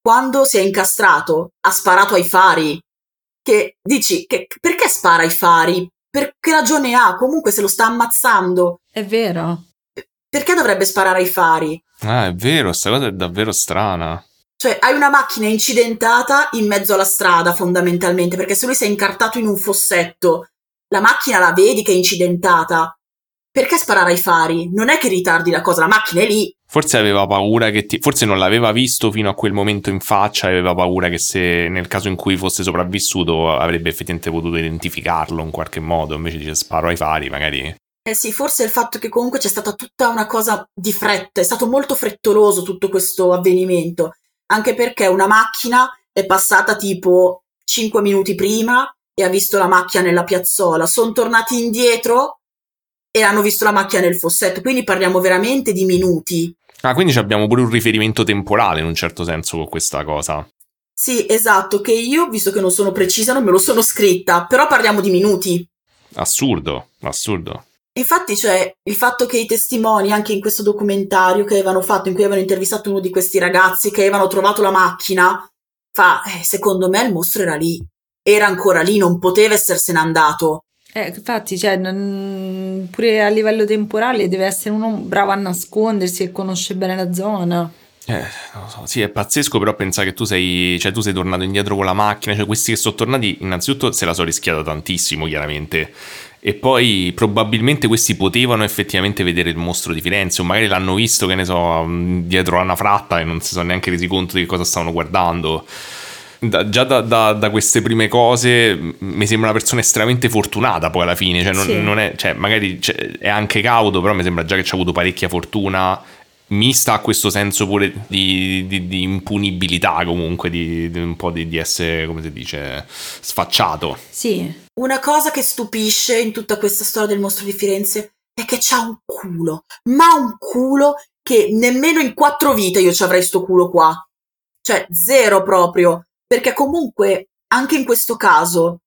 quando si è incastrato, ha sparato ai fari. Che dici, che, perché spara ai fari? Per che ragione ha? Comunque se lo sta ammazzando. È vero. Perché dovrebbe sparare ai fari? Ah, è vero, questa cosa è davvero strana. Cioè, hai una macchina incidentata in mezzo alla strada, fondamentalmente, perché se lui si è incartato in un fossetto, la macchina la vedi che è incidentata. Perché sparare ai fari? Non è che ritardi la cosa, la macchina è lì. Forse aveva paura che ti... Forse non l'aveva visto fino a quel momento in faccia e aveva paura che se nel caso in cui fosse sopravvissuto avrebbe effettivamente potuto identificarlo in qualche modo, invece dice sparo ai fari, magari... Eh sì, forse il fatto che comunque c'è stata tutta una cosa di fretta, è stato molto frettoloso tutto questo avvenimento, anche perché una macchina è passata tipo 5 minuti prima e ha visto la macchina nella piazzola, sono tornati indietro e hanno visto la macchina nel fossetto, quindi parliamo veramente di minuti. Ah, quindi abbiamo pure un riferimento temporale in un certo senso con questa cosa. Sì, esatto, che io, visto che non sono precisa, non me lo sono scritta, però parliamo di minuti. Assurdo, assurdo. Infatti c'è il fatto che i testimoni, anche in questo documentario che avevano fatto, in cui avevano intervistato uno di questi ragazzi che avevano trovato la macchina, fa, eh, secondo me il mostro era lì, era ancora lì, non poteva essersene andato. Eh, infatti, cioè, non, pure a livello temporale deve essere uno bravo a nascondersi e conosce bene la zona. Eh, non so, sì, è pazzesco, però pensare che tu sei, cioè, tu sei tornato indietro con la macchina, cioè questi che sono tornati, innanzitutto se la sono rischiata tantissimo, chiaramente, e poi probabilmente questi potevano effettivamente vedere il mostro di Firenze, o magari l'hanno visto, che ne so, dietro a una fratta e non si sono neanche resi conto di cosa stavano guardando. Da, già da, da, da, queste prime cose mi sembra una persona estremamente fortunata poi alla fine, cioè, non, sì. non è, cioè magari cioè, è anche cauto, però mi sembra già che ci ha avuto parecchia fortuna mista a questo senso pure di, di, di impunibilità comunque, di, di un po' di, essere, come si dice, sfacciato. Sì. Una cosa che stupisce in tutta questa storia del mostro di Firenze è che c'ha un culo, ma un culo che nemmeno in quattro vite io ci avrei sto culo qua. Cioè, zero proprio. Perché comunque, anche in questo caso,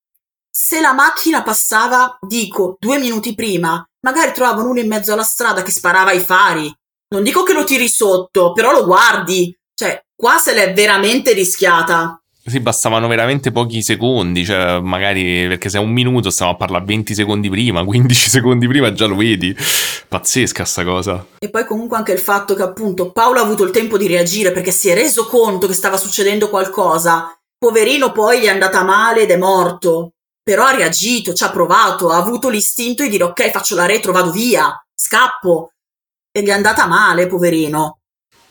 se la macchina passava, dico, due minuti prima, magari trovavano uno in mezzo alla strada che sparava i fari, non dico che lo tiri sotto, però lo guardi. Cioè, qua se l'è veramente rischiata. Sì, bastavano veramente pochi secondi, cioè magari perché se è un minuto stiamo a parlare 20 secondi prima, 15 secondi prima già lo vedi. Pazzesca sta cosa. E poi comunque anche il fatto che appunto Paolo ha avuto il tempo di reagire perché si è reso conto che stava succedendo qualcosa. Poverino poi gli è andata male ed è morto. Però ha reagito, ci ha provato, ha avuto l'istinto di dire ok, faccio la retro, vado via, scappo e gli è andata male, poverino.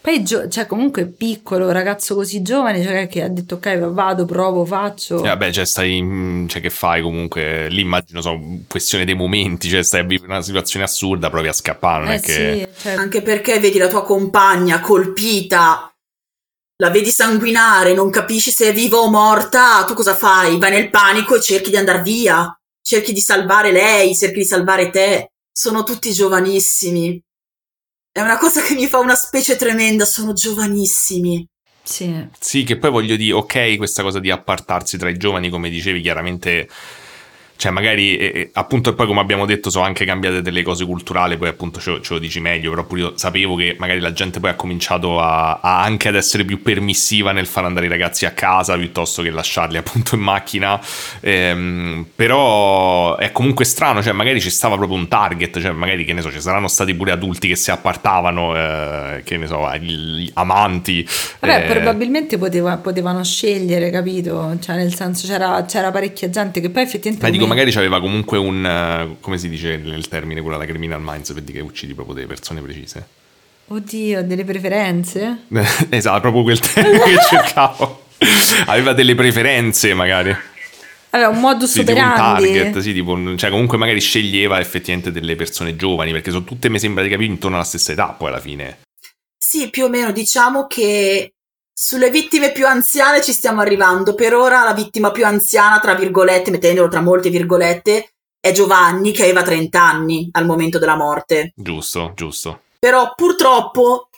Poi, gio- cioè, comunque è piccolo, ragazzo così giovane, cioè che ha detto ok, vado, provo, faccio. Eh, vabbè, cioè, stai, cioè, che fai comunque? Lì immagino, so, questione dei momenti, cioè, stai a vivere una situazione assurda, provi a scappare, non eh, è che... Sì, cioè... Anche perché vedi la tua compagna colpita, la vedi sanguinare, non capisci se è viva o morta, tu cosa fai? Vai nel panico e cerchi di andare via, cerchi di salvare lei, cerchi di salvare te. Sono tutti giovanissimi. È una cosa che mi fa una specie tremenda, sono giovanissimi. Sì. Sì, che poi voglio dire, ok, questa cosa di appartarsi tra i giovani, come dicevi, chiaramente cioè magari eh, appunto e poi come abbiamo detto sono anche cambiate delle cose culturali poi appunto ce, ce lo dici meglio però pure io sapevo che magari la gente poi ha cominciato a, a, anche ad essere più permissiva nel far andare i ragazzi a casa piuttosto che lasciarli appunto in macchina. Ehm, però è comunque strano cioè magari ci stava proprio un target cioè magari che ne so ci saranno stati pure adulti che si appartavano eh, che ne so gli amanti. Vabbè eh, probabilmente poteva, potevano scegliere capito? Cioè nel senso c'era, c'era parecchia gente che poi effettivamente dico, magari c'aveva comunque un. Uh, come si dice nel termine quella la criminal minds per dire che uccidi proprio delle persone precise. Oddio, delle preferenze? esatto, proprio quel termine che cercavo. Aveva delle preferenze, magari. Aveva un modus sì, operandi. un target, sì, tipo, cioè comunque magari sceglieva effettivamente delle persone giovani, perché sono tutte, mi sembra di capire, intorno alla stessa età poi alla fine. Sì, più o meno, diciamo che sulle vittime più anziane ci stiamo arrivando. Per ora la vittima più anziana, tra virgolette, mettendolo tra molte virgolette, è Giovanni che aveva 30 anni al momento della morte. Giusto, giusto. Però purtroppo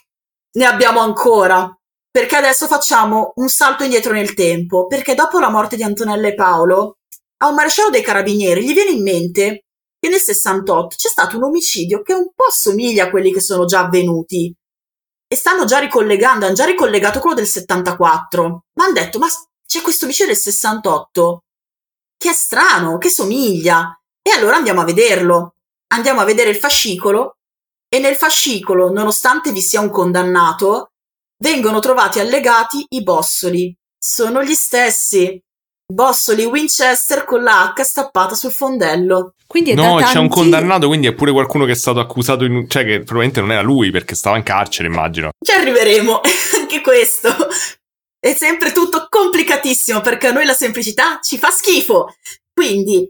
ne abbiamo ancora. Perché adesso facciamo un salto indietro nel tempo. Perché dopo la morte di Antonella e Paolo, a un maresciallo dei carabinieri gli viene in mente che nel 68 c'è stato un omicidio che un po' somiglia a quelli che sono già avvenuti e stanno già ricollegando, hanno già ricollegato quello del 74, ma hanno detto, ma c'è questo omicidio del 68 che è strano, che somiglia, e allora andiamo a vederlo, andiamo a vedere il fascicolo e nel fascicolo, nonostante vi sia un condannato, vengono trovati allegati i bossoli. Sono gli stessi. Bossoli Winchester con la H stappata sul fondello. Quindi è No, da c'è tanti... un condannato, quindi è pure qualcuno che è stato accusato, in... cioè che probabilmente non era lui perché stava in carcere, immagino. Ci arriveremo, anche questo. È sempre tutto complicatissimo perché a noi la semplicità ci fa schifo. Quindi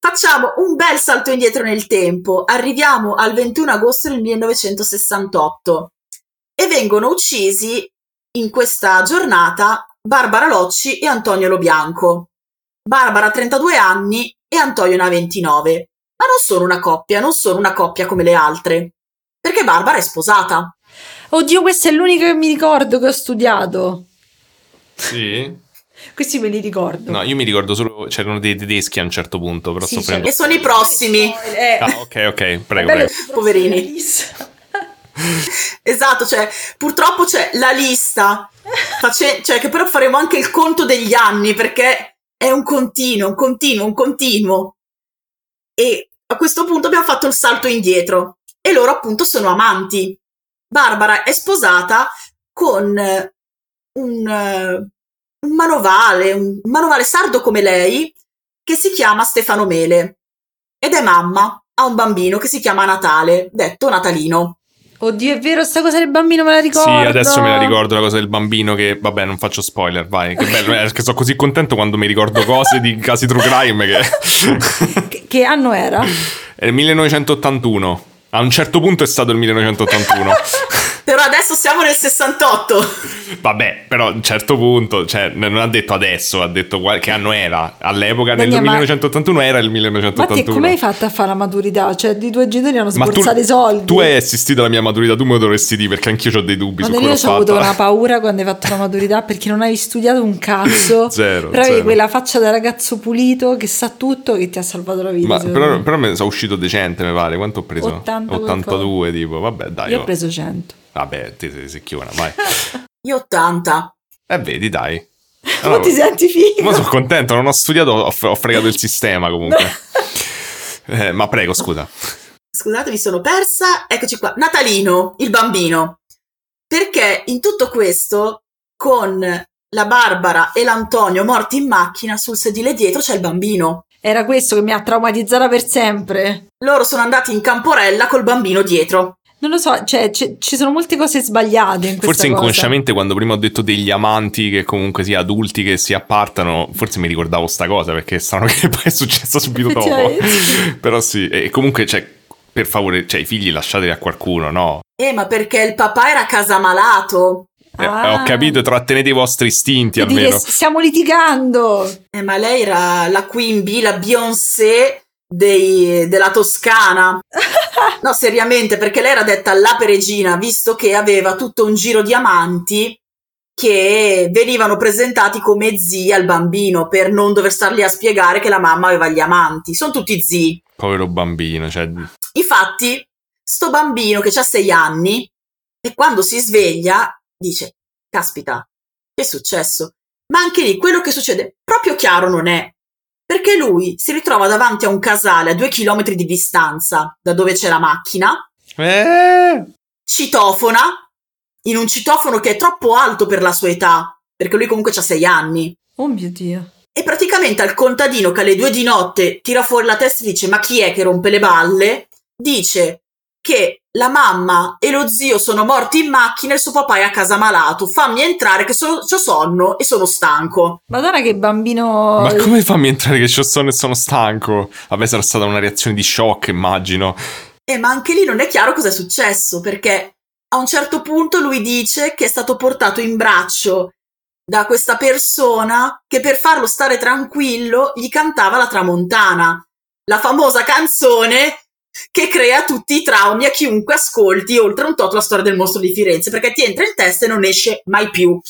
facciamo un bel salto indietro nel tempo. Arriviamo al 21 agosto del 1968 e vengono uccisi in questa giornata Barbara Locci e Antonio Lobianco. Barbara ha 32 anni e Antonio ne ha 29. Ma non sono una coppia, non sono una coppia come le altre. Perché Barbara è sposata. Oddio, questo è l'unico che mi ricordo che ho studiato. Sì? Questi me li ricordo. No, io mi ricordo solo, c'erano dei tedeschi a un certo punto, però Sì, sto prendendo... E sono i prossimi. Eh, Ah, ok, ok, prego, prego. Poverini. Esatto, cioè, purtroppo c'è la lista, face- cioè, che però faremo anche il conto degli anni, perché è un continuo, un continuo, un continuo. E a questo punto abbiamo fatto il salto indietro. E loro appunto sono amanti. Barbara è sposata con eh, un, eh, un manovale, un manovale sardo come lei, che si chiama Stefano Mele. Ed è mamma, ha un bambino che si chiama Natale, detto Natalino. Oddio, è vero, sta cosa del bambino me la Sì, ricordo. adesso me la ricordo la cosa del bambino che, vabbè, non faccio spoiler, vai, che bello, eh, perché sono così contento quando mi ricordo cose di casi true crime che... Che, che anno era? È il 1981. A un certo punto è stato il 1981. Però adesso siamo nel 68. Vabbè, però a un certo punto, cioè, non ha detto adesso, ha detto che anno era. All'epoca, nel Daniele, ma- 1981 era il Ma te 1981. come hai fatto a fare la maturità? Cioè, i tuoi genitori hanno sborsato i soldi. tu hai assistito alla mia maturità, tu me lo dovresti dire perché anch'io ho dei dubbi Ma su quello ho avuto una paura quando hai fatto la maturità perché non hai studiato un cazzo. Zero, Però avevi quella faccia da ragazzo pulito che sa tutto che ti ha salvato la vita. Ma però, però me ne sono uscito decente, mi pare. Quanto ho preso? 80 82, tipo. Vabbè, dai. Io oh. ho preso 100. Vabbè, ti sei secchiona, vai. Io 80. Eh, vedi, dai. Ma Allora, ti senti figo? ma sono contento, non ho studiato, ho, ho fregato il sistema comunque. Eh, ma prego, scusa. Scusate, mi sono persa. Eccoci qua. Natalino, il bambino. Perché in tutto questo, con la Barbara e l'Antonio morti in macchina, sul sedile dietro c'è il bambino. Era questo che mi ha traumatizzata per sempre. Loro sono andati in camporella col bambino dietro. Non lo so, cioè, c- ci sono molte cose sbagliate in questa Forse cosa. inconsciamente quando prima ho detto degli amanti che comunque sia adulti che si appartano, forse mi ricordavo sta cosa perché è strano che poi è successa subito dopo. Però sì, e comunque cioè, per favore, cioè i figli lasciateli a qualcuno, no? Eh, ma perché il papà era casamalato. Eh, Ah. ho capito, trattenete i vostri istinti E dire, almeno. stiamo litigando. Eh, ma lei era la Queen Bee, la Beyoncé dei- della Toscana. No, seriamente, perché lei era detta la peregina, visto che aveva tutto un giro di amanti che venivano presentati come zii al bambino per non dover stargli a spiegare che la mamma aveva gli amanti. Sono tutti zii. Povero bambino, cioè... Infatti, sto bambino che ha sei anni e quando si sveglia dice: Caspita, che è successo? Ma anche lì quello che succede proprio chiaro non è. Perché lui si ritrova davanti a un casale a due chilometri di distanza da dove c'è la macchina, Eh... citofona, in un citofono che è troppo alto per la sua età, perché lui comunque ha sei anni. Oh mio Dio. E praticamente al contadino che alle due di notte tira fuori la testa e dice: Ma chi è che rompe le balle? Dice che la mamma e lo zio sono morti in macchina e il suo papà è a casa malato. Fammi entrare che sono, c'ho sonno e sono stanco. Madonna che bambino... Ma come fammi entrare che c'ho sonno e sono stanco? Vabbè, sarà stata una reazione di shock, immagino. Eh, ma anche lì non è chiaro cosa è successo perché a un certo punto lui dice che è stato portato in braccio da questa persona che per farlo stare tranquillo gli cantava la tramontana, la famosa canzone che crea tutti i traumi a chiunque ascolti oltre un tot la storia del mostro di Firenze perché ti entra in testa e non esce mai più.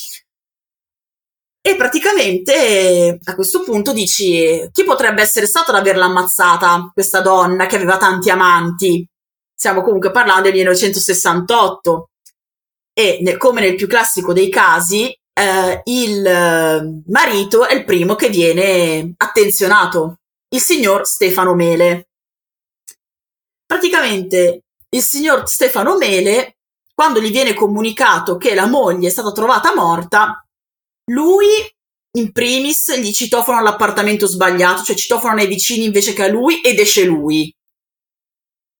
E praticamente a questo punto dici chi potrebbe essere stato ad averla ammazzata, questa donna che aveva tanti amanti? Stiamo comunque parlando del 1968 e ne- come nel più classico dei casi eh, il eh, marito è il primo che viene attenzionato, il signor Stefano Mele. Praticamente il signor Stefano Mele, quando gli viene comunicato che la moglie è stata trovata morta, lui in primis gli citofono all'appartamento sbagliato, cioè citofonano ai vicini invece che a lui ed esce lui.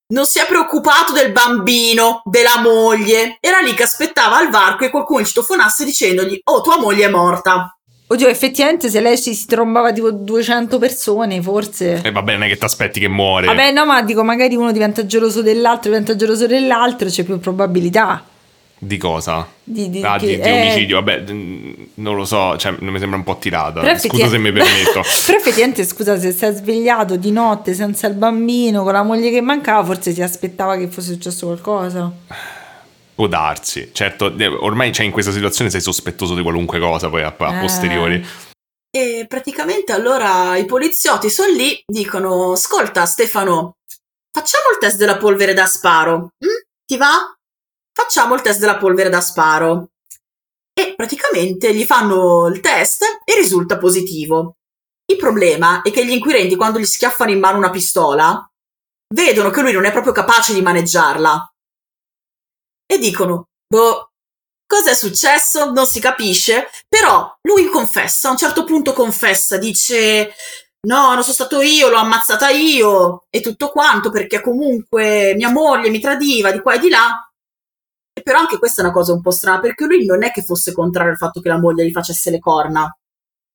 Non si è preoccupato del bambino, della moglie. Era lì che aspettava al varco e qualcuno gli citofonasse dicendogli: Oh, tua moglie è morta. Oddio, effettivamente se lei si, trombava tipo 200 persone, forse... E va bene che ti aspetti che muore. Vabbè, no, ma dico, magari uno diventa geloso dell'altro, diventa geloso dell'altro, c'è più probabilità. Di cosa? Di, di, Ah, di, che- di eh, omicidio, vabbè, mm, non lo so, cioè, non mi sembra un po' tirata. però Scusa se mi permetto. però effettivamente, scusa, se stai svegliato di notte senza il bambino, con la moglie che mancava, forse si aspettava che fosse successo qualcosa. Può darsi. Certo, eh, ormai cioè, in questa situazione sei sospettoso di qualunque cosa, poi a, a Eh. posteriori. E praticamente allora i poliziotti sono lì, dicono: Ascolta, Stefano, facciamo il test della polvere da sparo. Mm? Ti va? Facciamo il test della polvere da sparo. E praticamente gli fanno il test e risulta positivo. Il problema è che gli inquirenti, quando gli schiaffano in mano una pistola, vedono che lui non è proprio capace di maneggiarla. E dicono: Boh, Cosa è successo? Non si capisce, però lui confessa, a un certo punto confessa, dice no, non sono stato io, l'ho ammazzata io e tutto quanto perché comunque mia moglie mi tradiva di qua e di là. E però anche questa è una cosa un po' strana perché lui non è che fosse contrario al fatto che la moglie gli facesse le corna.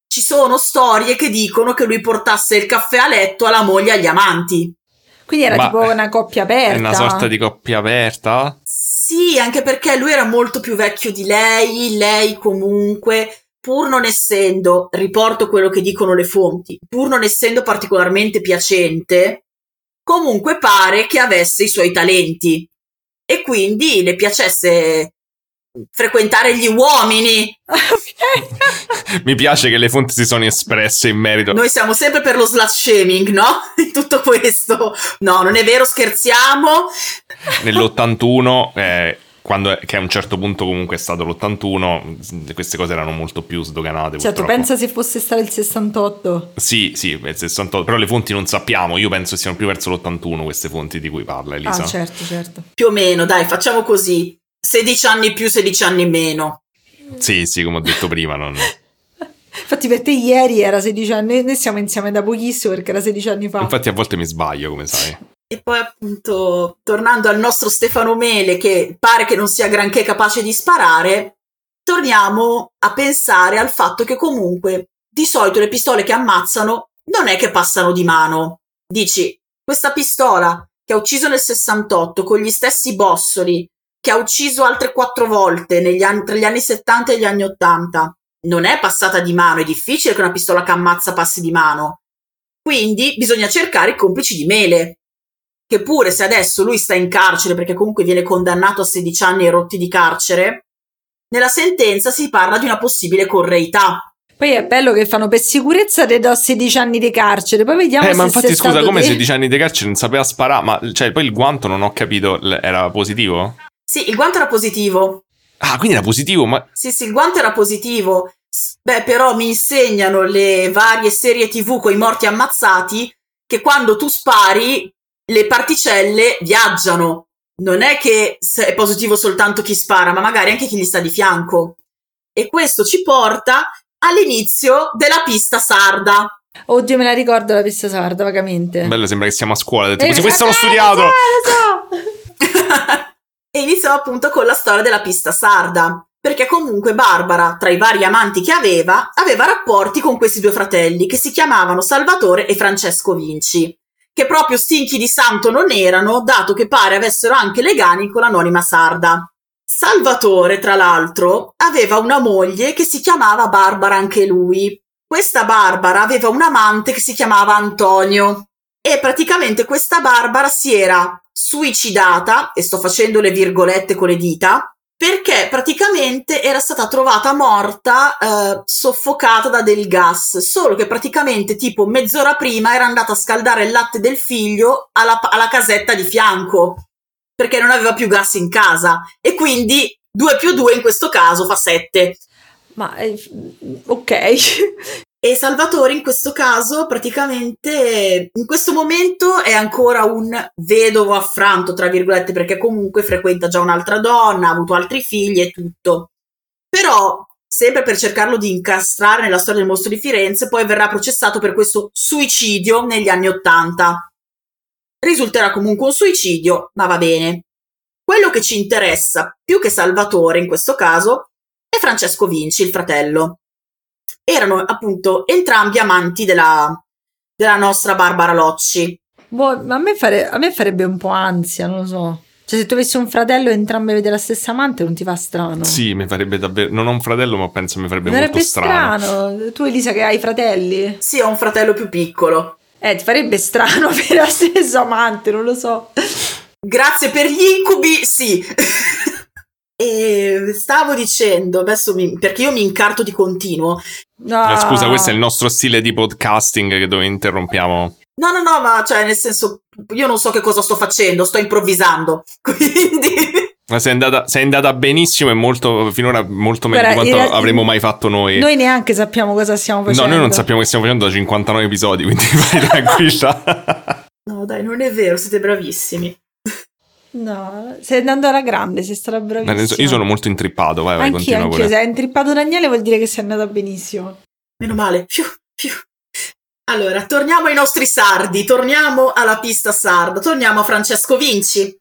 Ci sono storie che dicono che lui portasse il caffè a letto alla moglie e agli amanti. Quindi era Ma tipo una coppia aperta. È una sorta di coppia aperta? Sì, anche perché lui era molto più vecchio di lei, lei comunque, pur non essendo, riporto quello che dicono le fonti, pur non essendo particolarmente piacente, comunque pare che avesse i suoi talenti. E quindi le piacesse frequentare gli uomini. Mi piace che le fonti si sono espresse in merito. Noi siamo sempre per lo slut shaming, no? In tutto questo. No, non è vero, scherziamo. Nell'81, eh, quando, che a un certo punto comunque è stato l'81, queste cose erano molto più sdoganate. Certo, purtroppo. pensa se fosse stato il 68. Sì, sì, il 68, però le fonti non sappiamo, io penso siano più verso l'81 queste fonti di cui parla Elisa. Ah, certo, certo. Più o meno, dai, facciamo così. 16 anni più, 16 anni meno. Sì, sì, come ho detto prima, non... Infatti per te ieri era 16 anni, noi siamo insieme da pochissimo perché era 16 anni fa. Infatti a volte mi sbaglio, come sai. E poi appunto, tornando al nostro Stefano Mele, che pare che non sia granché capace di sparare, torniamo a pensare al fatto che comunque di solito le pistole che ammazzano non è che passano di mano. Dici, questa pistola che ha ucciso nel 68 con gli stessi bossoli, che ha ucciso altre quattro volte negli anni, tra gli anni 70 e gli anni 80, non è passata di mano, è difficile che una pistola che ammazza passi di mano. Quindi bisogna cercare i complici di Mele, che pure se adesso lui sta in carcere perché comunque viene condannato a 16 anni e rotti di carcere, nella sentenza si parla di una possibile correità. Poi è bello che fanno per sicurezza te do 16 anni di carcere, poi vediamo Eh, se ma infatti sei scusa, come te. 16 anni di carcere non sapeva sparare, ma cioè poi il guanto non ho capito, era positivo? Sì, il guanto era positivo. Ah, quindi era positivo, ma Sì, sì, il guanto era positivo. Beh, però mi insegnano le varie serie TV con i morti ammazzati che quando tu spari le particelle viaggiano. Non è che è positivo soltanto chi spara, ma magari anche chi gli sta di fianco. E questo ci porta all'inizio della pista sarda. Oddio, me la ricordo la pista sarda vagamente. bello, sembra che siamo a scuola. ho detto, Eh, così, questo eh, l'ho studiato! Lo so, lo so. e iniziamo appunto con la storia della pista sarda. Perché comunque Barbara, tra i vari amanti che aveva, aveva rapporti con questi due fratelli che si chiamavano Salvatore e Francesco Vinci, che proprio stinchi di santo non erano, dato che pare avessero anche legami con l'anonima sarda. Salvatore, tra l'altro, aveva una moglie che si chiamava Barbara anche lui. Questa Barbara aveva un amante che si chiamava Antonio. E praticamente questa Barbara si era suicidata, e sto facendo le virgolette con le dita, perché praticamente era stata trovata morta eh, soffocata da del gas, solo che praticamente tipo mezz'ora prima era andata a scaldare il latte del figlio alla, alla casetta di fianco, perché non aveva più gas in casa, e quindi 2 più 2 in questo caso fa 7. Ma eh, ok. E Salvatore in questo caso praticamente in questo momento è ancora un vedovo affranto, tra virgolette, perché comunque frequenta già un'altra donna, ha avuto altri figli e tutto. Però, sempre per cercarlo di incastrare nella storia del mostro di Firenze, poi verrà processato per questo suicidio negli anni Ottanta. Risulterà comunque un suicidio, ma va bene. Quello che ci interessa, più che Salvatore in questo caso, è Francesco Vinci, il fratello erano appunto entrambi amanti della, della nostra Barbara Locci. Boh, ma a me, fare, a me farebbe un po' ansia, non lo so. Cioè, se tu avessi un fratello e entrambi avete la stessa amante, non ti fa strano? Sì, mi farebbe davvero. Non ho un fratello, ma penso mi farebbe, mi farebbe molto strano. strano. Tu, Elisa, che hai fratelli? Sì, ho un fratello più piccolo. Eh, ti farebbe strano avere la stessa amante, non lo so. Grazie per gli incubi, sì. E stavo dicendo, adesso mi, perché io mi incarto di continuo. No. Scusa, questo è il nostro stile di podcasting dove interrompiamo. No, no, no, ma cioè, nel senso, io non so che cosa sto facendo, sto improvvisando. Quindi. Ma sei andata, sei andata benissimo e molto, finora molto meglio di quanto realtà, avremmo mai fatto noi. Noi neanche sappiamo cosa stiamo facendo. No, noi non sappiamo che stiamo facendo da 59 episodi, quindi vai tranquilla. no, dai, non è vero, siete bravissimi. No, stai andando alla grande, sei stata bravissima. Io sono molto intrippato, vai, vai, anch'io, continua anch'io. pure. Se hai intrippato Daniele vuol dire che sei andata benissimo. Meno male. Fiu, fiu. Allora, torniamo ai nostri sardi, torniamo alla pista sarda, torniamo a Francesco Vinci,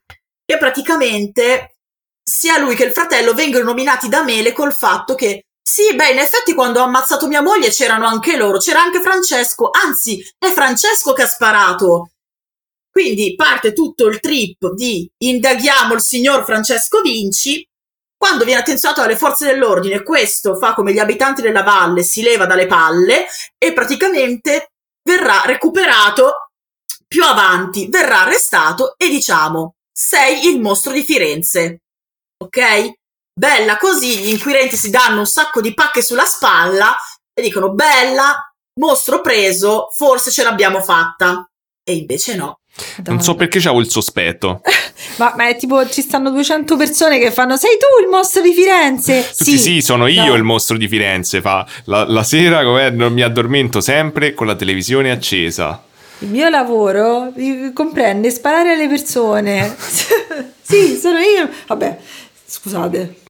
che praticamente sia lui che il fratello vengono nominati da Mele col fatto che sì, beh, in effetti quando ho ammazzato mia moglie c'erano anche loro, c'era anche Francesco, anzi, è Francesco che ha sparato. Quindi parte tutto il trip di indaghiamo il signor Francesco Vinci. Quando viene attenzionato dalle forze dell'ordine, questo fa come gli abitanti della valle, si leva dalle palle e praticamente verrà recuperato più avanti, verrà arrestato e diciamo sei il mostro di Firenze. Ok? Bella così, gli inquirenti si danno un sacco di pacche sulla spalla e dicono bella, mostro preso, forse ce l'abbiamo fatta. E invece no. Madonna. Non so perché c'avevo il sospetto. ma, ma, è tipo ci stanno 200 persone che fanno sei tu il mostro di Firenze? Tutti sì, sì sono io no. il mostro di Firenze. Fa la, la sera non mi addormento sempre con la televisione accesa. Il mio lavoro comprende sparare alle persone. sì, sono io. Vabbè, scusate.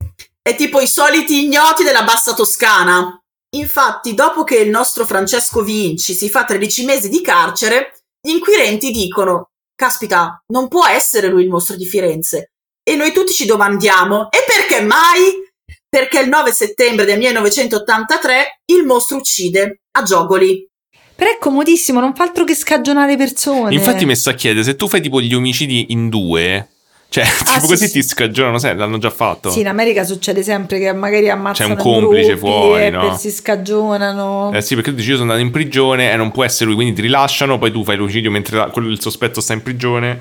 È tipo i soliti ignoti della bassa Toscana. Infatti, dopo che il nostro Francesco Vinci si fa 13 mesi di carcere, gli inquirenti dicono: Caspita, non può essere lui il mostro di Firenze. E noi tutti ci domandiamo: e perché mai? Perché il 9 settembre del 1983 il mostro uccide a Giogoli. Però è comodissimo, non fa altro che scagionare persone. Infatti mi sto a chiedere, se tu fai tipo gli omicidi in due, cioè, ah, tipo sì, così sì. ti scagionano, sai, l'hanno già fatto. Sì, in America succede sempre che magari ammazzano C'è un complice fuori, e no? si scagionano. Eh sì, perché tu dici io sono andato in prigione e non può essere lui, quindi ti rilasciano, poi tu fai l'omicidio mentre quello, il sospetto sta in prigione.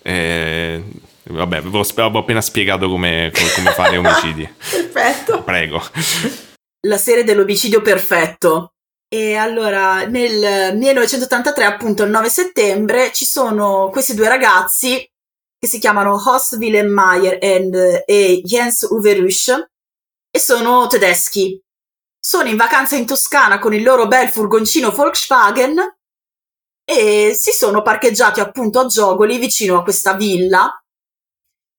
E... Vabbè, vi ho appena spiegato come, come, come fare omicidi. Perfetto. Prego. La serie dell'omicidio perfetto. E allora, nel 1983, appunto il 9 settembre, ci sono questi due ragazzi che si chiamano Horst Wilhelm Mayer and, e Jens Uwe Rüsch e sono tedeschi. Sono in vacanza in Toscana con il loro bel furgoncino Volkswagen e si sono parcheggiati appunto a Giogoli vicino a questa villa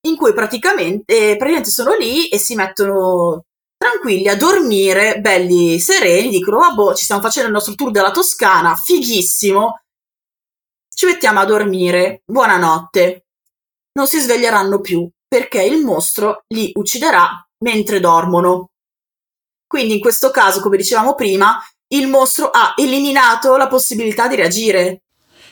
in cui praticamente, eh, praticamente sono lì e si mettono tranquilli a dormire, belli sereni, dicono vabbè ci stiamo facendo il nostro tour della Toscana, fighissimo, ci mettiamo a dormire, buonanotte non si sveglieranno più perché il mostro li ucciderà mentre dormono. Quindi in questo caso, come dicevamo prima, il mostro ha eliminato la possibilità di reagire.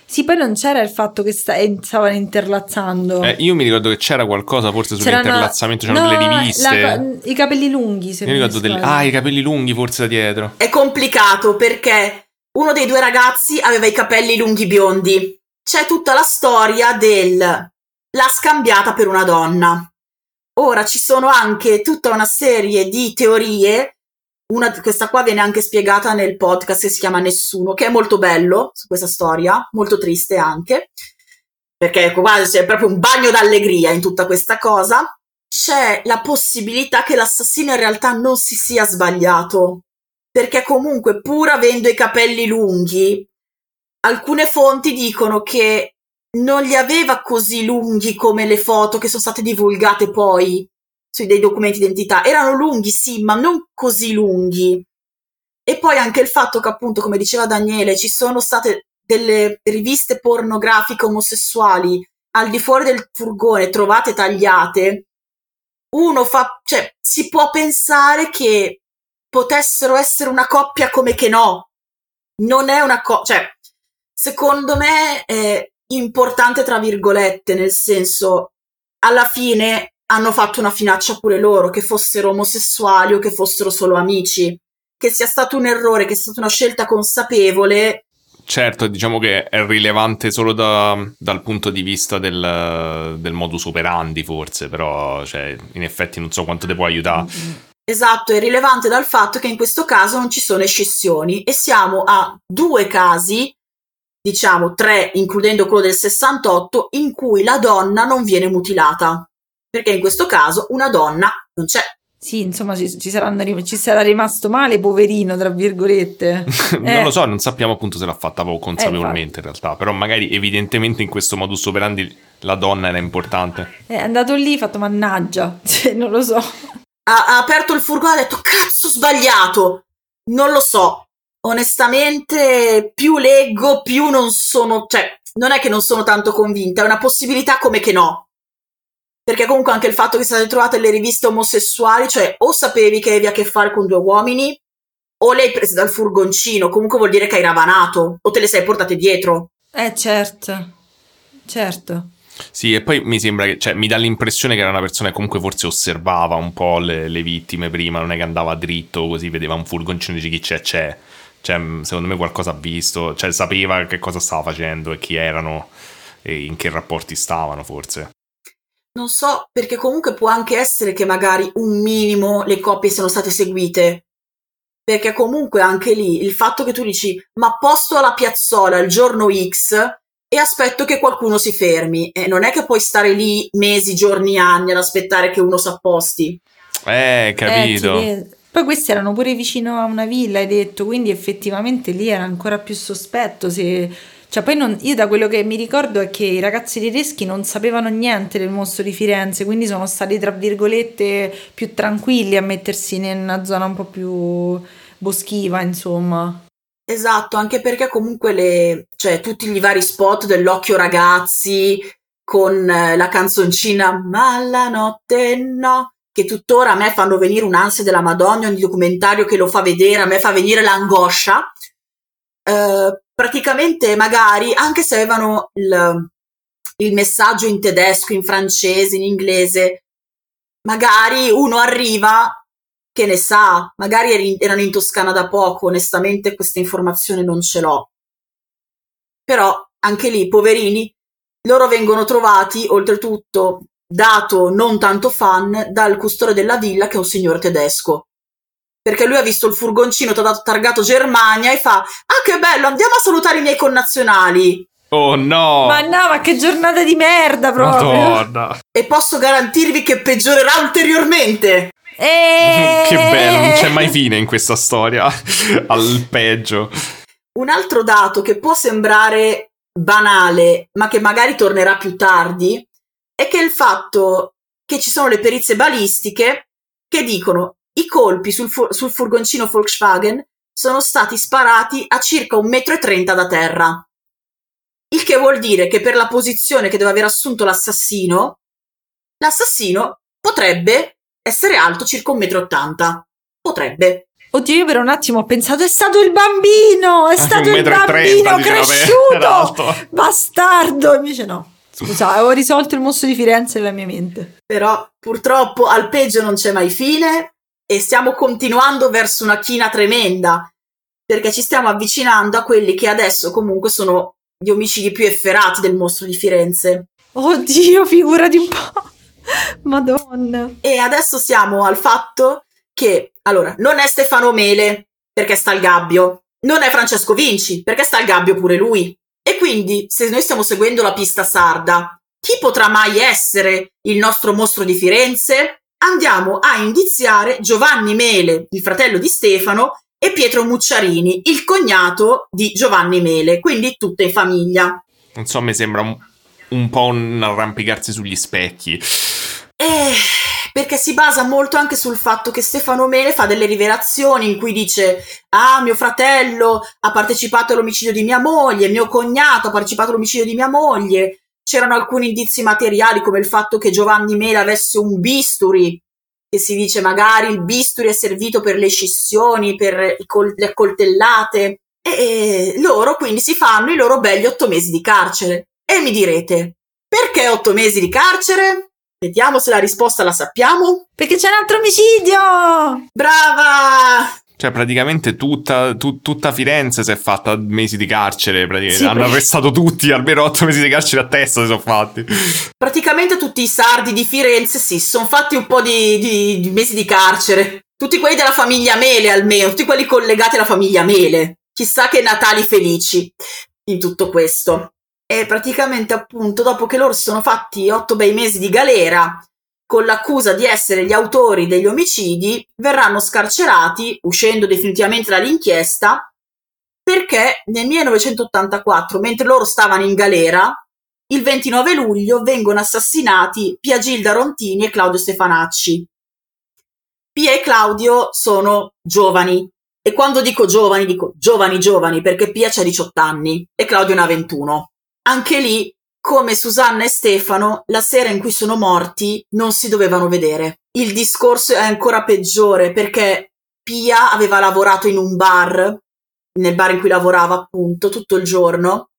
Sì, poi non c'era il fatto che sta- stavano interlazzando. Eh, io mi ricordo che c'era qualcosa forse sull'interlazzamento, c'erano no, delle riviste. La, I capelli lunghi, se mi ricordo delle, Ah, i capelli lunghi forse da dietro. È complicato perché uno dei due ragazzi aveva i capelli lunghi biondi. C'è tutta la storia del l'ha scambiata per una donna. Ora ci sono anche tutta una serie di teorie, una, questa qua viene anche spiegata nel podcast che si chiama Nessuno, che è molto bello su questa storia, molto triste anche, perché ecco qua c'è proprio un bagno d'allegria in tutta questa cosa. C'è la possibilità che l'assassino in realtà non si sia sbagliato, perché comunque pur avendo i capelli lunghi, alcune fonti dicono che non li aveva così lunghi come le foto che sono state divulgate poi sui dei documenti d'identità. Erano lunghi, sì, ma non così lunghi. E poi anche il fatto che appunto, come diceva Daniele, ci sono state delle riviste pornografiche omosessuali al di fuori del furgone trovate tagliate, uno fa, cioè, si può pensare che potessero essere una coppia come che no. Non è una coppia, cioè, secondo me è importante tra virgolette, nel senso, alla fine hanno fatto una finaccia pure loro, che fossero omosessuali o che fossero solo amici. Che sia stato un errore, che sia stata una scelta consapevole, Certo, diciamo che è rilevante solo da, dal punto di vista del, del, modus operandi, forse, però cioè, in effetti non so quanto ti può aiutare. Esatto, è rilevante dal fatto che in questo caso non ci sono eccezioni e siamo a due casi, diciamo tre, includendo quello del 68, in cui la donna non viene mutilata. Perché in questo caso una donna non c'è. Sì, insomma, ci, ci, saranno, ci, sarà rimasto male, poverino, tra virgolette. non eh. lo so, non sappiamo appunto se l'ha fatta consapevolmente eh, in realtà, però magari evidentemente in questo modus operandi la donna era importante. È andato lì, ha fatto mannaggia, cioè, non lo so. Ha, ha aperto il furgone e ha detto cazzo sbagliato, non lo so. Onestamente, più leggo, più non sono, cioè, non è che non sono tanto convinta, è una possibilità come che no perché comunque anche il fatto che siate trovate le riviste omosessuali, cioè o sapevi che avevi a che fare con due uomini, o le hai prese dal furgoncino, comunque vuol dire che hai ravanato, o te le sei portate dietro. Eh certo, certo. Sì, e poi mi sembra che, cioè, mi dà l'impressione che era una persona che comunque forse osservava un po' le, le vittime prima, non è che andava dritto così, vedeva un furgoncino e dice chi c'è, c'è. Cioè, secondo me qualcosa ha visto, cioè sapeva che cosa stava facendo e chi erano e in che rapporti stavano forse. Non so, perché comunque può anche essere che magari un minimo le coppie siano state seguite. Perché comunque anche lì il fatto che tu dici ma posto alla piazzola il giorno X e aspetto che qualcuno si fermi. E non è che puoi stare lì mesi, giorni, anni ad aspettare che uno si apposti. Eh, capito. Eh, poi questi erano pure vicino a una villa, hai detto, quindi effettivamente lì era ancora più sospetto se cioè, poi non, io da quello che mi ricordo è che i ragazzi tedeschi non sapevano niente del mostro di Firenze, quindi sono stati, tra virgolette, più tranquilli a mettersi in una zona un po' più boschiva, insomma. Esatto, anche perché comunque le, cioè, tutti i vari spot dell'occhio ragazzi con eh, la canzoncina Ma la notte no, che tuttora a me fanno venire un'ansia della Madonna, ogni documentario che lo fa vedere, a me fa venire l'angoscia. Uh, praticamente magari, anche se avevano il, il messaggio in tedesco, in francese, in inglese, magari uno arriva che ne sa, magari erano in Toscana da poco, onestamente questa informazione non ce l'ho. Però anche lì, poverini, loro vengono trovati, oltretutto, dato non tanto fan, dal custode della villa che è un signore tedesco perché lui ha visto il furgoncino targato Germania e fa ah che bello andiamo a salutare i miei connazionali Oh no! Ma no, ma che giornata di merda proprio! Madonna. E posso garantirvi che peggiorerà ulteriormente! E... che bello, non c'è mai fine in questa storia. Al peggio. Un altro dato che può sembrare banale, ma che magari tornerà più tardi, è che il fatto che ci sono le perizie balistiche che dicono i colpi sul, fu- sul furgoncino Volkswagen sono stati sparati a circa un metro e trenta da terra. Il che vuol dire che per la posizione che deve aver assunto l'assassino, l'assassino potrebbe essere alto circa un metro e ottanta. Potrebbe. Oddio, io per un attimo ho pensato è stato il bambino, è stato il bambino 30, cresciuto, bastardo. Invece no. Scusa, avevo risolto il mostro di Firenze nella mia mente. Però purtroppo al peggio non c'è mai fine e stiamo continuando verso una china tremenda perché ci stiamo avvicinando a quelli che adesso comunque sono gli omicidi più efferati del mostro di Firenze. Oddio, figurati un po'. Madonna. E adesso siamo al fatto che, allora, non è Stefano Mele perché sta al gabbio, non è Francesco Vinci perché sta al gabbio pure lui. E quindi, se noi stiamo seguendo la pista sarda, chi potrà mai essere il nostro mostro di Firenze? andiamo a indiziare Giovanni Mele, il fratello di Stefano, e Pietro Mucciarini, il cognato di Giovanni Mele, quindi tutto in famiglia. Non so, mi sembra un, un po' un arrampicarsi sugli specchi. Eh, perché si basa molto anche sul fatto che Stefano Mele fa delle rivelazioni in cui dice ah mio fratello ha partecipato all'omicidio di mia moglie, mio cognato ha partecipato all'omicidio di mia moglie, c'erano alcuni indizi materiali come il fatto che Giovanni Mele avesse un bisturi che si dice magari il bisturi è servito per le scissioni, per le accoltellate, e loro quindi si fanno i loro belli otto mesi di carcere. E mi direte, perché otto mesi di carcere? Vediamo se la risposta la sappiamo. Perché c'è un altro omicidio! Brava! Cioè, praticamente tutta, tu, tutta Firenze si è fatta mesi di carcere. Sì, Hanno perché- arrestato tutti, almeno otto mesi di carcere a testa si sono fatti. Praticamente tutti i sardi di Firenze sì, si sono fatti un po' di, di- di mesi di carcere. Tutti quelli della famiglia Mele almeno, tutti quelli collegati alla famiglia Mele. Chissà che Natali felici in tutto questo. E praticamente appunto dopo che loro si sono fatti otto bei mesi di galera con l'accusa di essere gli autori degli omicidi, verranno scarcerati, uscendo definitivamente dall'inchiesta, perché nel 1984, mentre loro stavano in galera, il 29 luglio vengono assassinati Pia Gilda Rontini e Claudio Stefanacci. Pia e Claudio sono giovani e quando dico giovani dico giovani giovani perché Pia c'ha 18 anni e Claudio ne ha 21. Anche lì, come Susanna e Stefano, la sera in cui sono morti non si dovevano vedere. Il discorso è ancora peggiore perché Pia aveva lavorato in un bar, nel bar in cui lavorava appunto, tutto il giorno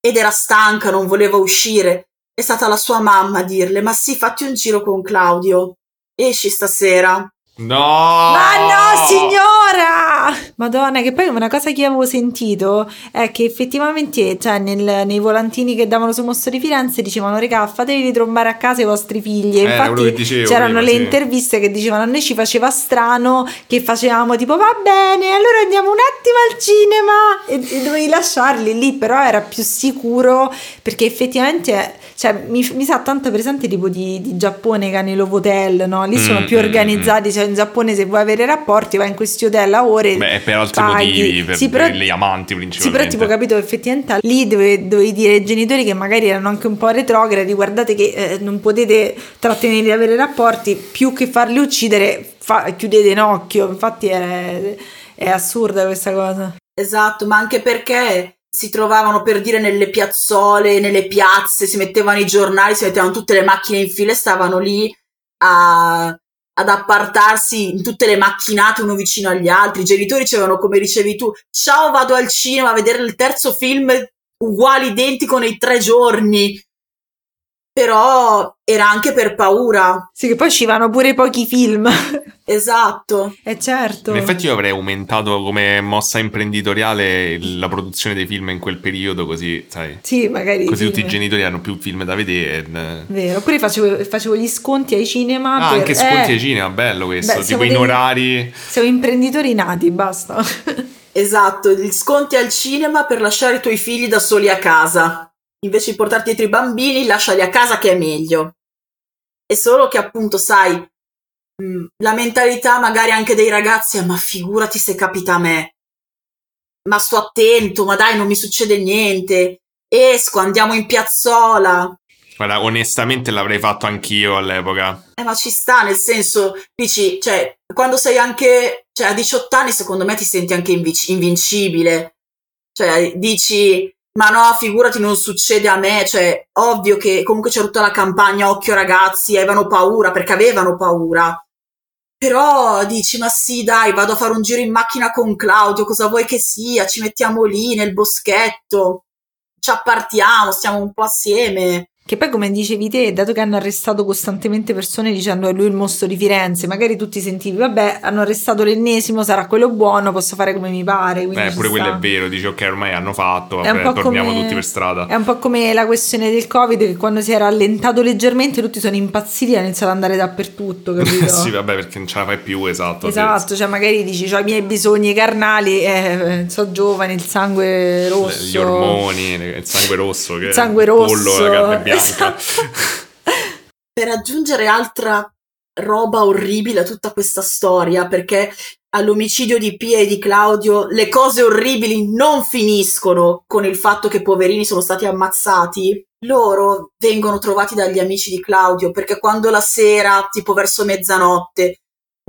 ed era stanca, non voleva uscire. È stata la sua mamma a dirle: Ma sì, fatti un giro con Claudio. Esci stasera. No! Ma no, signora! Madonna, che poi una cosa che avevo sentito è che effettivamente, cioè, nel- nei volantini che davano sul mostro di Firenze dicevano, regà, fatevi ritrombare a casa i vostri figli. E Eh, infatti dicevo c'erano prima, le sì. interviste che dicevano, a noi ci faceva strano che facevamo tipo, va bene, allora andiamo un attimo al cinema e, e dovevi lasciarli lì, però era più sicuro perché effettivamente, cioè, mi, mi sa tanto presente tipo di, di Giappone che hanno i love hotel, no? Lì sono Mm, più mm, organizzati, cioè in Giappone se vuoi avere rapporti vai in questi hotel a ore. Beh, per altri paghi. motivi, per Sì, però- gli amanti Sì, principalmente. però tipo capito effettivamente lì dove- dovevi dire ai genitori che magari erano anche un po' retrogradi, guardate che eh, non potete trattenere di avere rapporti, più che farli uccidere, fa- chiudete in occhio, infatti è, è assurda questa cosa. Esatto, ma anche perché si trovavano per dire nelle piazzole, nelle piazze, si mettevano i giornali, si mettevano tutte le macchine in fila e stavano lì a- ad appartarsi in tutte le macchinate uno vicino agli altri. I genitori dicevano, come dicevi tu, ciao, vado al cinema a vedere il terzo film uguale, identico nei tre giorni. Però era anche per paura. Sì, che poi ci vanno pure pochi film. Esatto. E certo. In effetti io avrei aumentato come mossa imprenditoriale la produzione dei film in quel periodo, così, sai, Sì, magari. così sì. tutti i genitori hanno più film da vedere. eh. Vero, oppure facevo, facevo gli sconti ai cinema. Ah, per- anche sconti eh, ai cinema, bello questo, beh, tipo siamo in dei- orari. Siamo imprenditori nati, basta. Esatto, gli sconti al cinema per lasciare i tuoi figli da soli a casa. Invece di portarti dietro i bambini, lasciali a casa che è meglio. È solo che appunto, sai, mh, la mentalità magari anche dei ragazzi è ma figurati se capita a me. Ma sto attento, ma dai, non mi succede niente. Esco, andiamo in piazzola. Guarda, onestamente l'avrei fatto anch'io all'epoca. Eh, ma ci sta, nel senso, dici, cioè, quando sei anche, cioè, a 18 anni, secondo me ti senti anche invic- invincibile. Cioè, dici, ma no, figurati, non succede a me. Cioè, ovvio che comunque c'è tutta la campagna Occhio ragazzi, avevano paura, perché avevano paura. Però dici, ma sì, dai, vado a fare un giro in macchina con Claudio, cosa vuoi che sia? Ci mettiamo lì nel boschetto, ci appartiamo, stiamo un po' assieme. Che poi, come dicevi te, dato che hanno arrestato costantemente persone dicendo è lui il mostro di Firenze, magari tu ti sentivi, vabbè, hanno arrestato l'ennesimo, sarà quello buono, posso fare come mi pare. Beh, pure quello sta. è vero, dici ok, ormai hanno fatto, È vabbè, torniamo come- tutti per strada. È un po' come la questione del Covid, che quando si era allentato leggermente tutti sono impazziti e hanno iniziato ad andare dappertutto, capito? sì, vabbè, perché non ce la fai più, esatto. Esatto, cioè magari dici ho i miei bisogni carnali, eh, sono giovane, il sangue rosso. Gli ormoni, il sangue rosso, che Il sangue rosso. pollo, la carne bianca. Esatto. per aggiungere altra roba orribile a tutta questa storia, perché all'omicidio di Pia e di Claudio le cose orribili non finiscono con il fatto che poverini sono stati ammazzati, loro vengono trovati dagli amici di Claudio perché quando la sera, tipo verso mezzanotte,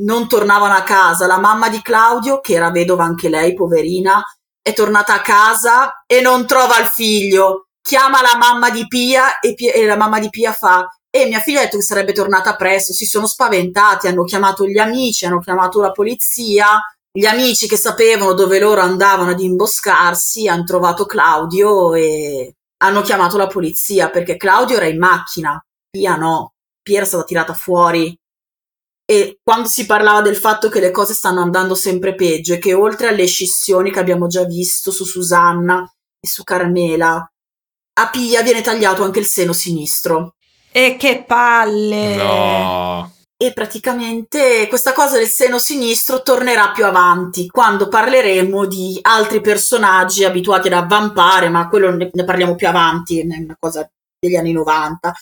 non tornavano a casa, la mamma di Claudio, che era vedova anche lei, poverina, è tornata a casa e non trova il figlio. Chiama la mamma di Pia e, Pia, e la mamma di Pia fa e mia figlia ha detto che sarebbe tornata presto, si sono spaventati, hanno chiamato gli amici, hanno chiamato la polizia, gli amici che sapevano dove loro andavano ad imboscarsi hanno trovato Claudio e hanno chiamato la polizia perché Claudio era in macchina, Pia no, Pia era stata tirata fuori. E quando si parlava del fatto che le cose stanno andando sempre peggio e che oltre alle scissioni che abbiamo già visto su Susanna e su Carmela, a Pia viene tagliato anche il seno sinistro. E che palle! No. E praticamente questa cosa del seno sinistro tornerà più avanti, quando parleremo di altri personaggi abituati ad avvampare, ma quello ne, ne parliamo più avanti, è una cosa degli anni 90.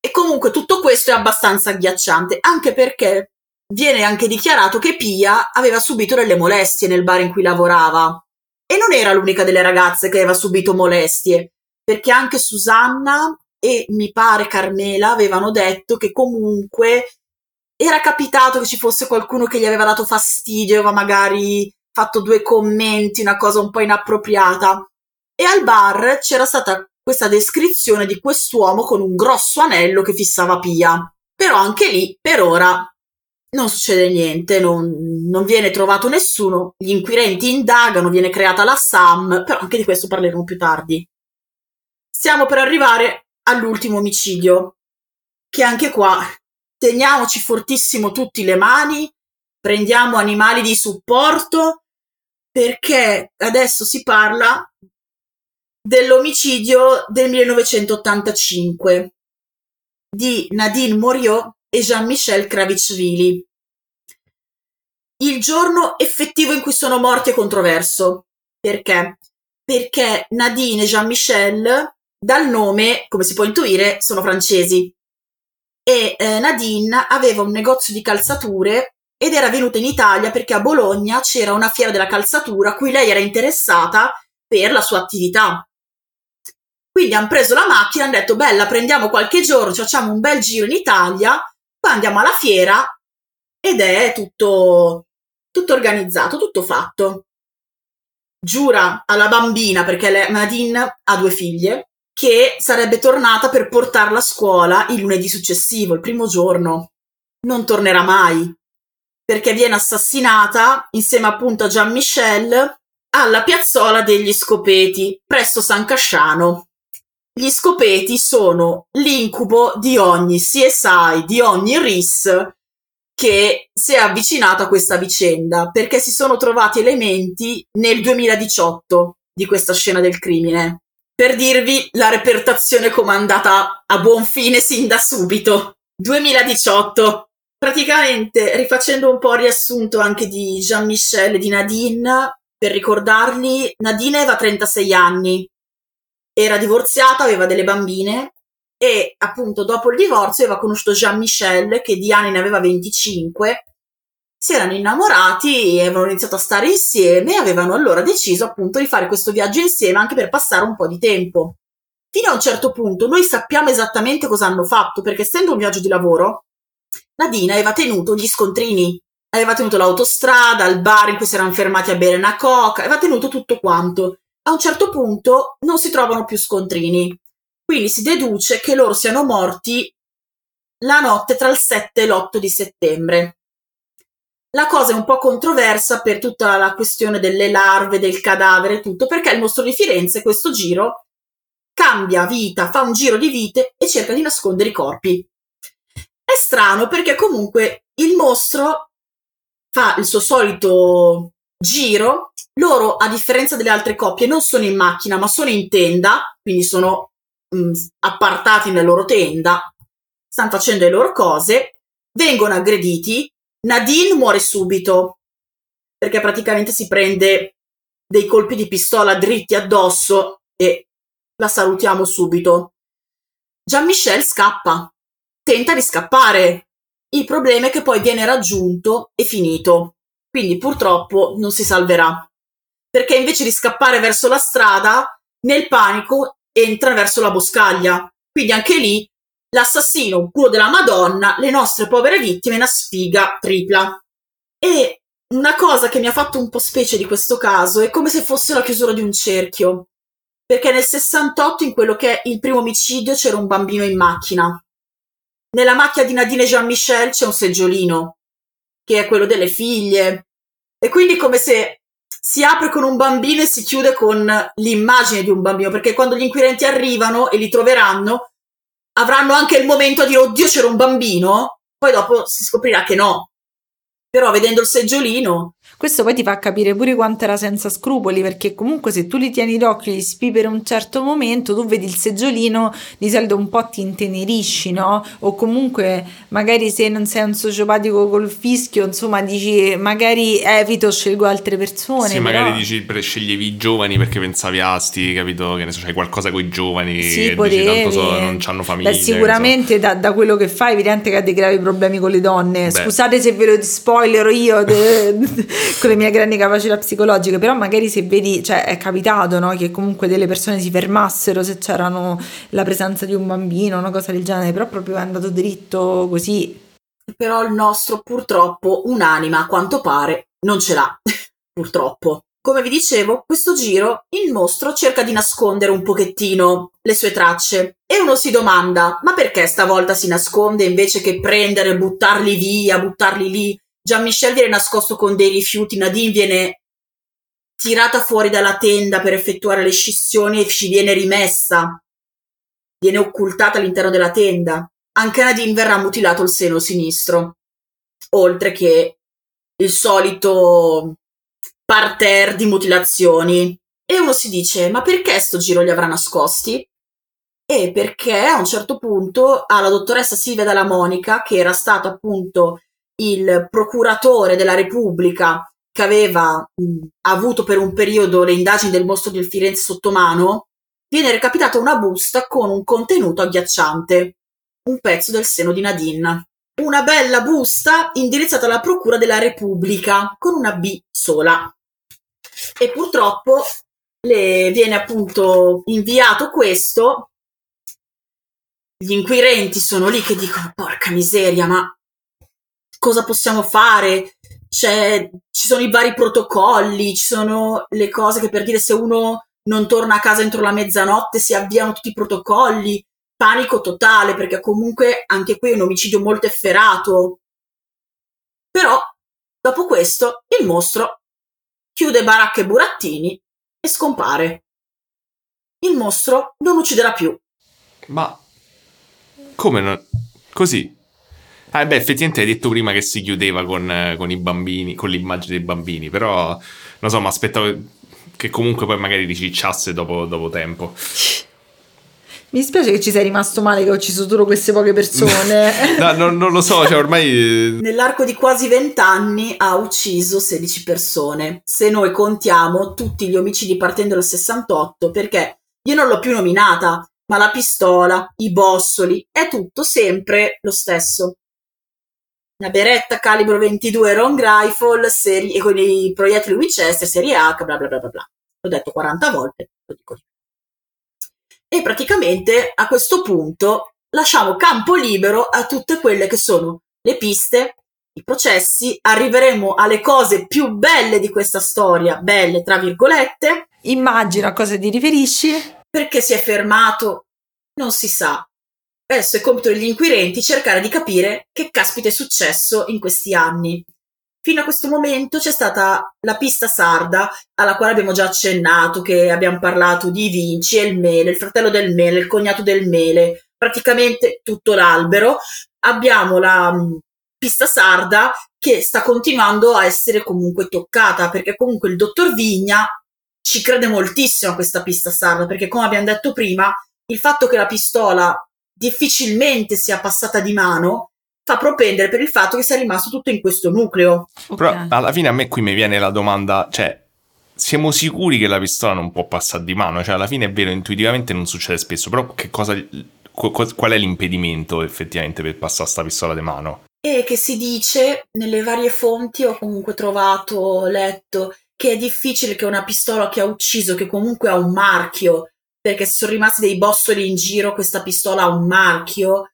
E comunque tutto questo è abbastanza agghiacciante, anche perché viene anche dichiarato che Pia aveva subito delle molestie nel bar in cui lavorava. E non era l'unica delle ragazze che aveva subito molestie, perché anche Susanna e mi pare Carmela avevano detto che comunque era capitato che ci fosse qualcuno che gli aveva dato fastidio, aveva magari fatto due commenti, una cosa un po' inappropriata. E al bar c'era stata questa descrizione di quest'uomo con un grosso anello che fissava Pia. Però anche lì, per ora, non succede niente, non, non, viene trovato nessuno, gli inquirenti indagano, viene creata la SAM, però anche di questo parleremo più tardi. Stiamo per arrivare all'ultimo omicidio, che anche qua teniamoci fortissimo tutti le mani, prendiamo animali di supporto, perché adesso si parla dell'omicidio del 1985 di Nadine Moriot e Jean-Michel Kravitsvili. Il giorno effettivo in cui sono morti è controverso. Perché? Perché Nadine e Jean-Michel dal nome, come si può intuire, sono francesi. E eh, Nadine aveva un negozio di calzature ed era venuta in Italia perché a Bologna c'era una fiera della calzatura a cui lei era interessata per la sua attività. Quindi hanno preso la macchina e hanno detto: Bella, prendiamo qualche giorno, ci facciamo un bel giro in Italia, poi andiamo alla fiera ed è tutto, tutto organizzato, tutto fatto. Giura alla bambina, perché Nadine ha due figlie, che sarebbe tornata per portarla a scuola il lunedì successivo, il primo giorno. Non tornerà mai, perché viene assassinata insieme appunto a Jean Michel alla piazzola degli Scopeti, presso San Casciano. Gli Scopeti sono l'incubo di ogni CSI, di ogni RIS che si è avvicinato a questa vicenda, perché si sono trovati elementi nel 2018 di questa scena del crimine per dirvi la repertazione comandata a buon fine sin da subito. 2018. Praticamente, rifacendo un po' il riassunto anche di Jean-Michel e di Nadine, per ricordarli, Nadine aveva 36 anni, era divorziata, aveva delle bambine e appunto dopo il divorzio aveva conosciuto Jean-Michel che di anni ne aveva 25 si erano innamorati e avevano iniziato a stare insieme e avevano allora deciso appunto di fare questo viaggio insieme anche per passare un po' di tempo. Fino a un certo punto noi sappiamo esattamente cosa hanno fatto perché essendo un viaggio di lavoro, Nadine aveva tenuto gli scontrini, aveva tenuto l'autostrada, il bar in cui si erano fermati a bere una coca, aveva tenuto tutto quanto. A un certo punto non si trovano più scontrini, quindi si deduce che loro siano morti la notte tra il 7 e l'8 di settembre. La cosa è un po' controversa per tutta la questione delle larve, del cadavere e tutto, perché il mostro di Firenze, questo giro, cambia vita, fa un giro di vite e cerca di nascondere i corpi. È strano perché comunque il mostro fa il suo solito giro, loro a differenza delle altre coppie non sono in macchina ma sono in tenda, quindi sono mh, mm, appartati nella loro tenda, stanno facendo le loro cose, vengono aggrediti, Nadine muore subito perché praticamente si prende dei colpi di pistola dritti addosso e la salutiamo subito. Jean-Michel scappa, tenta di scappare. Il problema è che poi viene raggiunto e finito. quindi purtroppo non si salverà. Perché invece di scappare verso la strada, nel panico entra verso la boscaglia. Quindi anche lì l'assassino, un culo della Madonna, le nostre povere vittime, una sfiga tripla. E una cosa che mi ha fatto un po' specie di questo caso è come se fosse la chiusura di un cerchio. Perché nel 68, in quello che è il primo omicidio, c'era un bambino in macchina. Nella macchina di Nadine Jean-Michel c'è un seggiolino, che è quello delle figlie. E quindi come se si apre con un bambino e si chiude con l'immagine di un bambino, perché quando gli inquirenti arrivano e li troveranno, avranno anche il momento di dire oddio c'era un bambino, poi dopo si scoprirà che no, però vedendo il seggiolino. Questo poi ti fa capire pure quanto era senza scrupoli, perché comunque se tu li tieni d'occhio li spi per un certo momento, tu vedi il seggiolino, di solito un po' ti intenerisci, no? O comunque magari se non sei un sociopatico col fischio, insomma dici magari evito, scelgo altre persone. Sì, però... magari dici sceglievi i giovani perché pensavi a sti, capito? Che ne so, c'hai qualcosa con i giovani sì, e potevi. dici tanto so, non hanno famiglia. Beh, sicuramente da, da, quello che fai è evidente che ha dei gravi problemi con le donne. Beh. Scusate se ve lo spoiler spoilerò io de, con le mie grandi capacità psicologiche, però magari se vedi, cioè è capitato no, che comunque delle persone si fermassero se c'erano la presenza di un bambino, una cosa del genere, però proprio è andato dritto così. Però il nostro purtroppo un'anima, a quanto pare, non ce l'ha, purtroppo. Come vi dicevo, questo giro il mostro cerca di nascondere un pochettino le sue tracce e uno si domanda: ma perché stavolta si nasconde invece che prendere, buttarli via, buttarli lì? Jean-Michel viene nascosto con dei rifiuti, Nadine viene tirata fuori dalla tenda per effettuare le scissioni e ci viene rimessa, viene occultata all'interno della tenda. Anche Nadine verrà mutilato il seno sinistro, oltre che il solito parterre di mutilazioni. E uno si dice, ma perché sto giro li avrà nascosti? E perché a un certo punto alla dottoressa Silvia Dalla Monica, che era stata appunto il procuratore della Repubblica che aveva mh, avuto per un periodo le indagini del mostro del Firenze sotto mano, viene recapitata una busta con un contenuto agghiacciante, un pezzo del seno di Nadine. Una bella busta indirizzata alla Procura della Repubblica con una B sola. E purtroppo le viene appunto inviato questo. Gli inquirenti sono lì che dicono: Porca miseria, ma cosa possiamo fare, C'è, ci sono i vari protocolli, ci sono le cose che per dire se uno non torna a casa entro la mezzanotte si avviano tutti i protocolli, panico totale perché comunque anche qui è un omicidio molto efferato. Però dopo questo il mostro chiude baracca e burattini e scompare. Il mostro non ucciderà più. Ma come non... Così? Ah, beh, effettivamente hai detto prima che si chiudeva con, con i bambini, con l'immagine dei bambini, però non so, mi aspettavo che comunque poi magari ricicciasse dopo, dopo tempo. Mi spiace che ci sei rimasto male che ho ucciso solo queste poche persone. no, no, non lo so, cioè ormai... Eh, Nell'arco di quasi vent'anni ha ucciso 16 persone. Se noi contiamo tutti gli omicidi partendo dal 68, perché io non l'ho più nominata, ma la pistola, i bossoli, è tutto sempre lo stesso una beretta calibro 22 long rifle seri- e con i proiettili Winchester serie H, bla bla bla bla bla. L'ho detto 40 volte, lo dico di E praticamente a questo punto lasciamo campo libero a tutte quelle che sono le piste, i processi, arriveremo alle cose più belle di questa storia, belle tra virgolette. Immagino a cosa ti riferisci. Perché si è fermato? Non si sa. Adesso è compito degli inquirenti cercare di capire che caspita è successo in questi anni. Fino a questo momento c'è stata la pista sarda, alla quale abbiamo già accennato, che abbiamo parlato di Vinci e il mele, il fratello del mele, il cognato del mele, praticamente tutto l'albero. Abbiamo la um, pista sarda che sta continuando a essere comunque toccata, perché comunque il dottor Vigna ci crede moltissimo a questa pista sarda, perché come abbiamo detto prima, il fatto che la pistola difficilmente sia passata di mano, fa propendere per il fatto che sia rimasto tutto in questo nucleo. Però alla fine a me qui mi viene la domanda, cioè, siamo sicuri che la pistola non può passare di mano? Cioè, alla fine è vero, intuitivamente non succede spesso, però che cosa, qual è l'impedimento effettivamente per passare sta pistola di mano? e che si dice nelle varie fonti, ho comunque trovato, letto, che è difficile che una pistola che ha ucciso, che comunque ha un marchio, perché se sono rimasti dei bossoli in giro, questa pistola ha un marchio,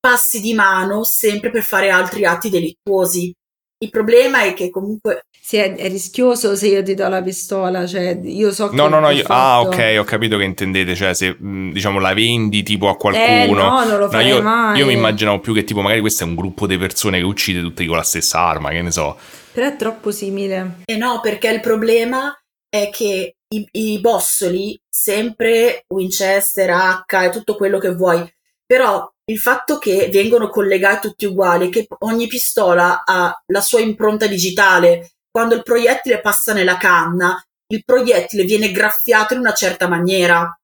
passi di mano sempre per fare altri atti delittuosi. Il problema è che comunque... Sì, è, è rischioso se io ti do la pistola, cioè io so che... No, no, no, io, ah, ok, ho capito che intendete, cioè se diciamo la vendi tipo a qualcuno... Eh, no, non lo farei io, mai. io mi immaginavo più che tipo magari questo è un gruppo di persone che uccide tutti con la stessa arma, che ne so. Però è troppo simile. Eh no, perché il problema è che i, i bossoli, sempre Winchester, H e tutto quello che vuoi, però il fatto che vengono collegati tutti uguali, che ogni pistola ha la sua impronta digitale, quando il proiettile passa nella canna, il proiettile viene graffiato in una certa maniera.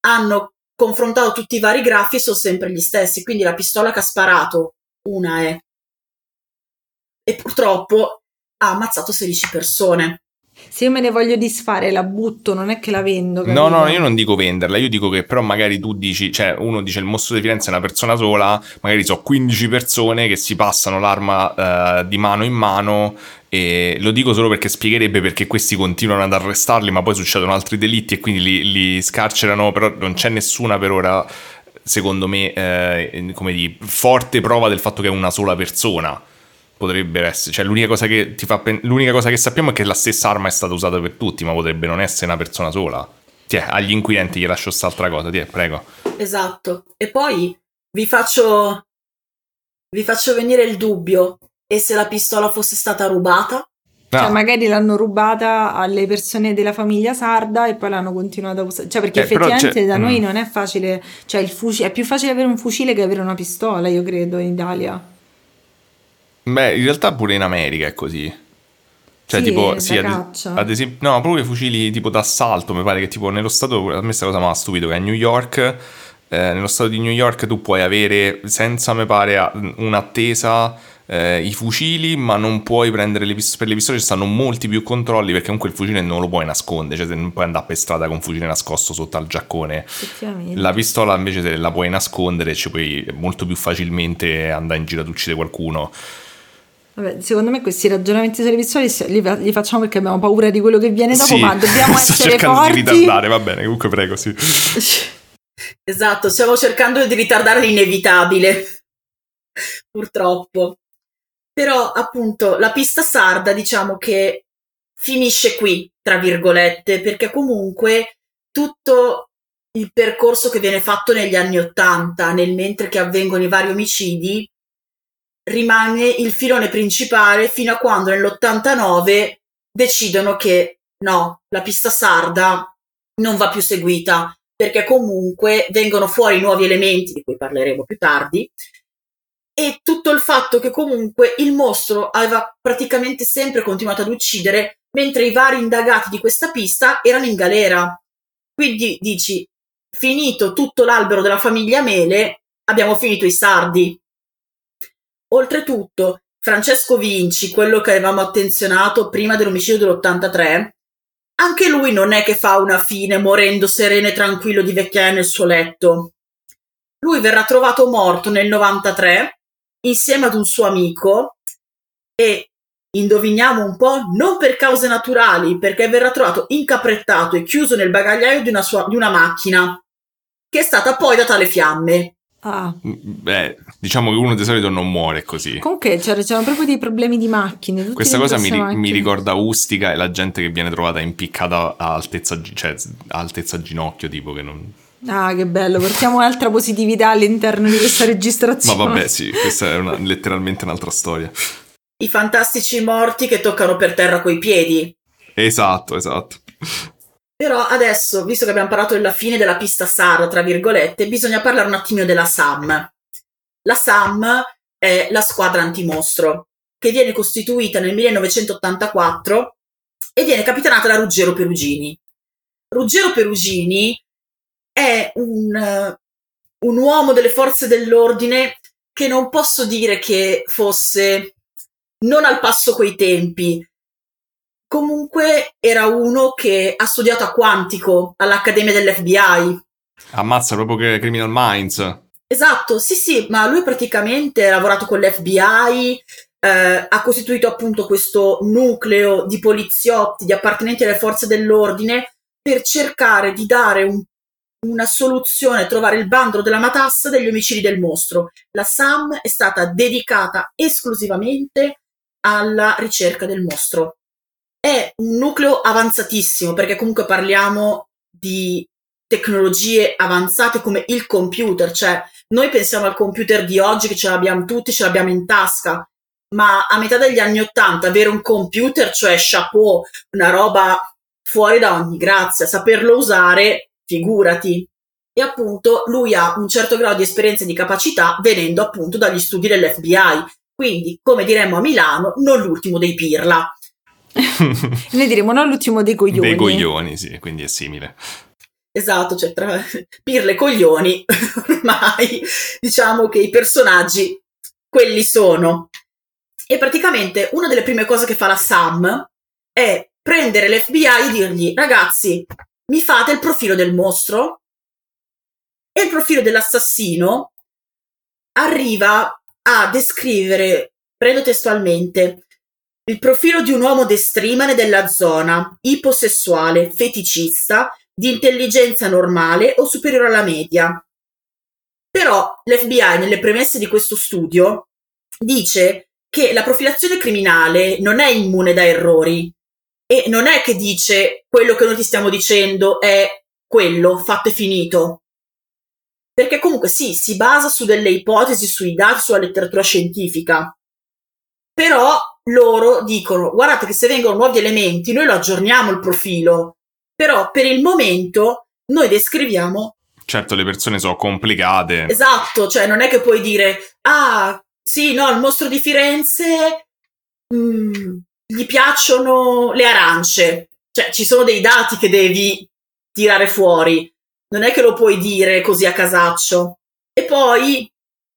Hanno confrontato tutti i vari graffi e sono sempre gli stessi, quindi la pistola che ha sparato, una è. E purtroppo ha ammazzato 16 persone. Se io me ne voglio disfare, la butto, non è che la vendo. No, capito? no, io non dico venderla, io dico che però magari tu dici, cioè uno dice il mostro di Firenze è una persona sola, magari so 15 persone che si passano l'arma eh, di mano in mano e lo dico solo perché spiegherebbe perché questi continuano ad arrestarli ma poi succedono altri delitti e quindi li, li scarcerano, però non c'è nessuna per ora, secondo me, eh, come di forte prova del fatto che è una sola persona potrebbe essere, cioè l'unica cosa che ti fa pen- l'unica cosa che sappiamo è che la stessa arma è stata usata per tutti, ma potrebbe non essere una persona sola. Tiè, agli inquirenti gli lascio quest'altra cosa, tiè, prego. Esatto. E poi vi faccio vi faccio venire il dubbio e se la pistola fosse stata rubata? Cioè, Ah, magari l'hanno rubata alle persone della famiglia sarda e poi l'hanno continuata a usare. Cioè, perché Eh, effettivamente da noi mm. non è facile. Cioè, il fuci- è più facile avere un fucile che avere una pistola, io credo, in Italia. Beh, in realtà pure in America è così. Cioè, Sì, tipo, sì, ad, ad esempio, no, proprio i fucili tipo d'assalto, mi pare che tipo nello stato, a me sta cosa mi ha stupito, che a New York, eh, nello stato di New York tu puoi avere, senza, mi pare, un'attesa, eh, i fucili, ma non puoi prendere le pistole, per le pistole ci stanno molti più controlli, perché comunque il fucile non lo puoi nascondere, cioè se non puoi andare per strada con un fucile nascosto sotto al giaccone. Effettivamente. La pistola invece te la puoi nascondere e ci puoi molto più facilmente andare in giro ad uccidere qualcuno. Vabbè, secondo me questi ragionamenti si- li, li facciamo perché abbiamo paura di quello che viene dopo, Sì, ma dobbiamo sto essere cercando forti. di ritardare, va bene, comunque prego, sì. Esatto, stiamo cercando di ritardare l'inevitabile. Purtroppo. Però, appunto, la pista sarda, diciamo che finisce qui, tra virgolette, perché comunque tutto il percorso che viene fatto negli anni Ottanta, nel mentre che avvengono i vari omicidi, rimane il filone principale fino a quando nell'89 decidono che no, la pista sarda non va più seguita perché comunque vengono fuori nuovi elementi di cui parleremo più tardi e tutto il fatto che comunque il mostro aveva praticamente sempre continuato ad uccidere mentre i vari indagati di questa pista erano in galera. Quindi dici, finito tutto l'albero della famiglia Mele, abbiamo finito i sardi. Oltretutto, Francesco Vinci, quello che avevamo attenzionato prima dell'omicidio dell'83, anche lui non è che fa una fine morendo sereno e tranquillo di vecchiaia nel suo letto. Lui verrà trovato morto nel 93 insieme ad un suo amico e indoviniamo un po' non per cause naturali, perché verrà trovato incaprettato e chiuso nel bagagliaio di una, sua- di una macchina che è stata poi data alle fiamme. Ah, Beh, diciamo che uno di solito non muore così. comunque c'era- c'erano proprio dei problemi di macchine. tutti Questa cosa mi, ri- mi macchine. ricorda Ustica e la gente che viene trovata impiccata a altezza, cioè, a altezza ginocchio, tipo che non... Ah, che bello, portiamo altra positività all'interno di questa Ma registrazione. vabbè, sì, questa è una- letteralmente un'altra storia. I fantastici morti che toccano per terra coi piedi. Esatto, esatto. Però adesso, visto che abbiamo parlato della fine della pista SAR, tra virgolette, bisogna parlare un attimino della SAM. La SAM è la squadra antimostro, che viene costituita nel 1984 e viene capitanata da Ruggero Perugini. Ruggero Perugini è un, un uomo delle forze dell'ordine che non posso dire che fosse non al passo coi tempi, Comunque era uno che ha studiato a Quantico all'Accademia dell'FBI. Ammazza proprio che Criminal Minds. Esatto, sì, sì, ma lui praticamente ha lavorato con l'FBI, eh, ha costituito appunto questo nucleo di poliziotti, di appartenenti alle forze dell'ordine per cercare di dare un, una soluzione, trovare il bandolo della matassa degli omicidi del mostro. La SAM è stata dedicata esclusivamente alla ricerca del mostro. È un nucleo avanzatissimo perché comunque parliamo di tecnologie avanzate come il computer, cioè noi pensiamo al computer di oggi che ce l'abbiamo tutti, ce l'abbiamo in tasca, ma a metà degli anni Ottanta avere un computer, cioè chapeau, una roba fuori da ogni grazia, saperlo usare, figurati. E appunto lui ha un certo grado di esperienza e di capacità venendo appunto dagli studi dell'FBI, quindi come diremmo a Milano, non l'ultimo dei pirla. Noi diremo non l'ultimo dei coglioni. Dei coglioni, sì, quindi è simile. Esatto, cioè tra pirle e coglioni, ormai diciamo che i personaggi quelli sono. E praticamente una delle prime cose che fa la Sam è prendere l'FBI e dirgli ragazzi, mi fate il profilo del mostro e il profilo dell'assassino arriva a descrivere, prendo testualmente, il profilo di un uomo destrimane della zona, iposessuale, feticista, di intelligenza normale o superiore alla media. Però l'FBI nelle premesse di questo studio dice che la profilazione criminale non è immune da errori e non è che dice quello che noi ti stiamo dicendo è quello, fatto e finito. Perché comunque sì, si basa su delle ipotesi, sui dati, sulla letteratura scientifica. Però loro dicono, guardate che se vengono nuovi elementi, noi lo aggiorniamo il profilo però per il momento noi descriviamo... Certo, le persone sono complicate. Esatto, cioè non è che puoi dire, ah, sì, no, il mostro di Firenze mh, mm, gli piacciono le arance. Cioè, ci sono dei dati che devi tirare fuori. Non è che lo puoi dire così a casaccio. E poi,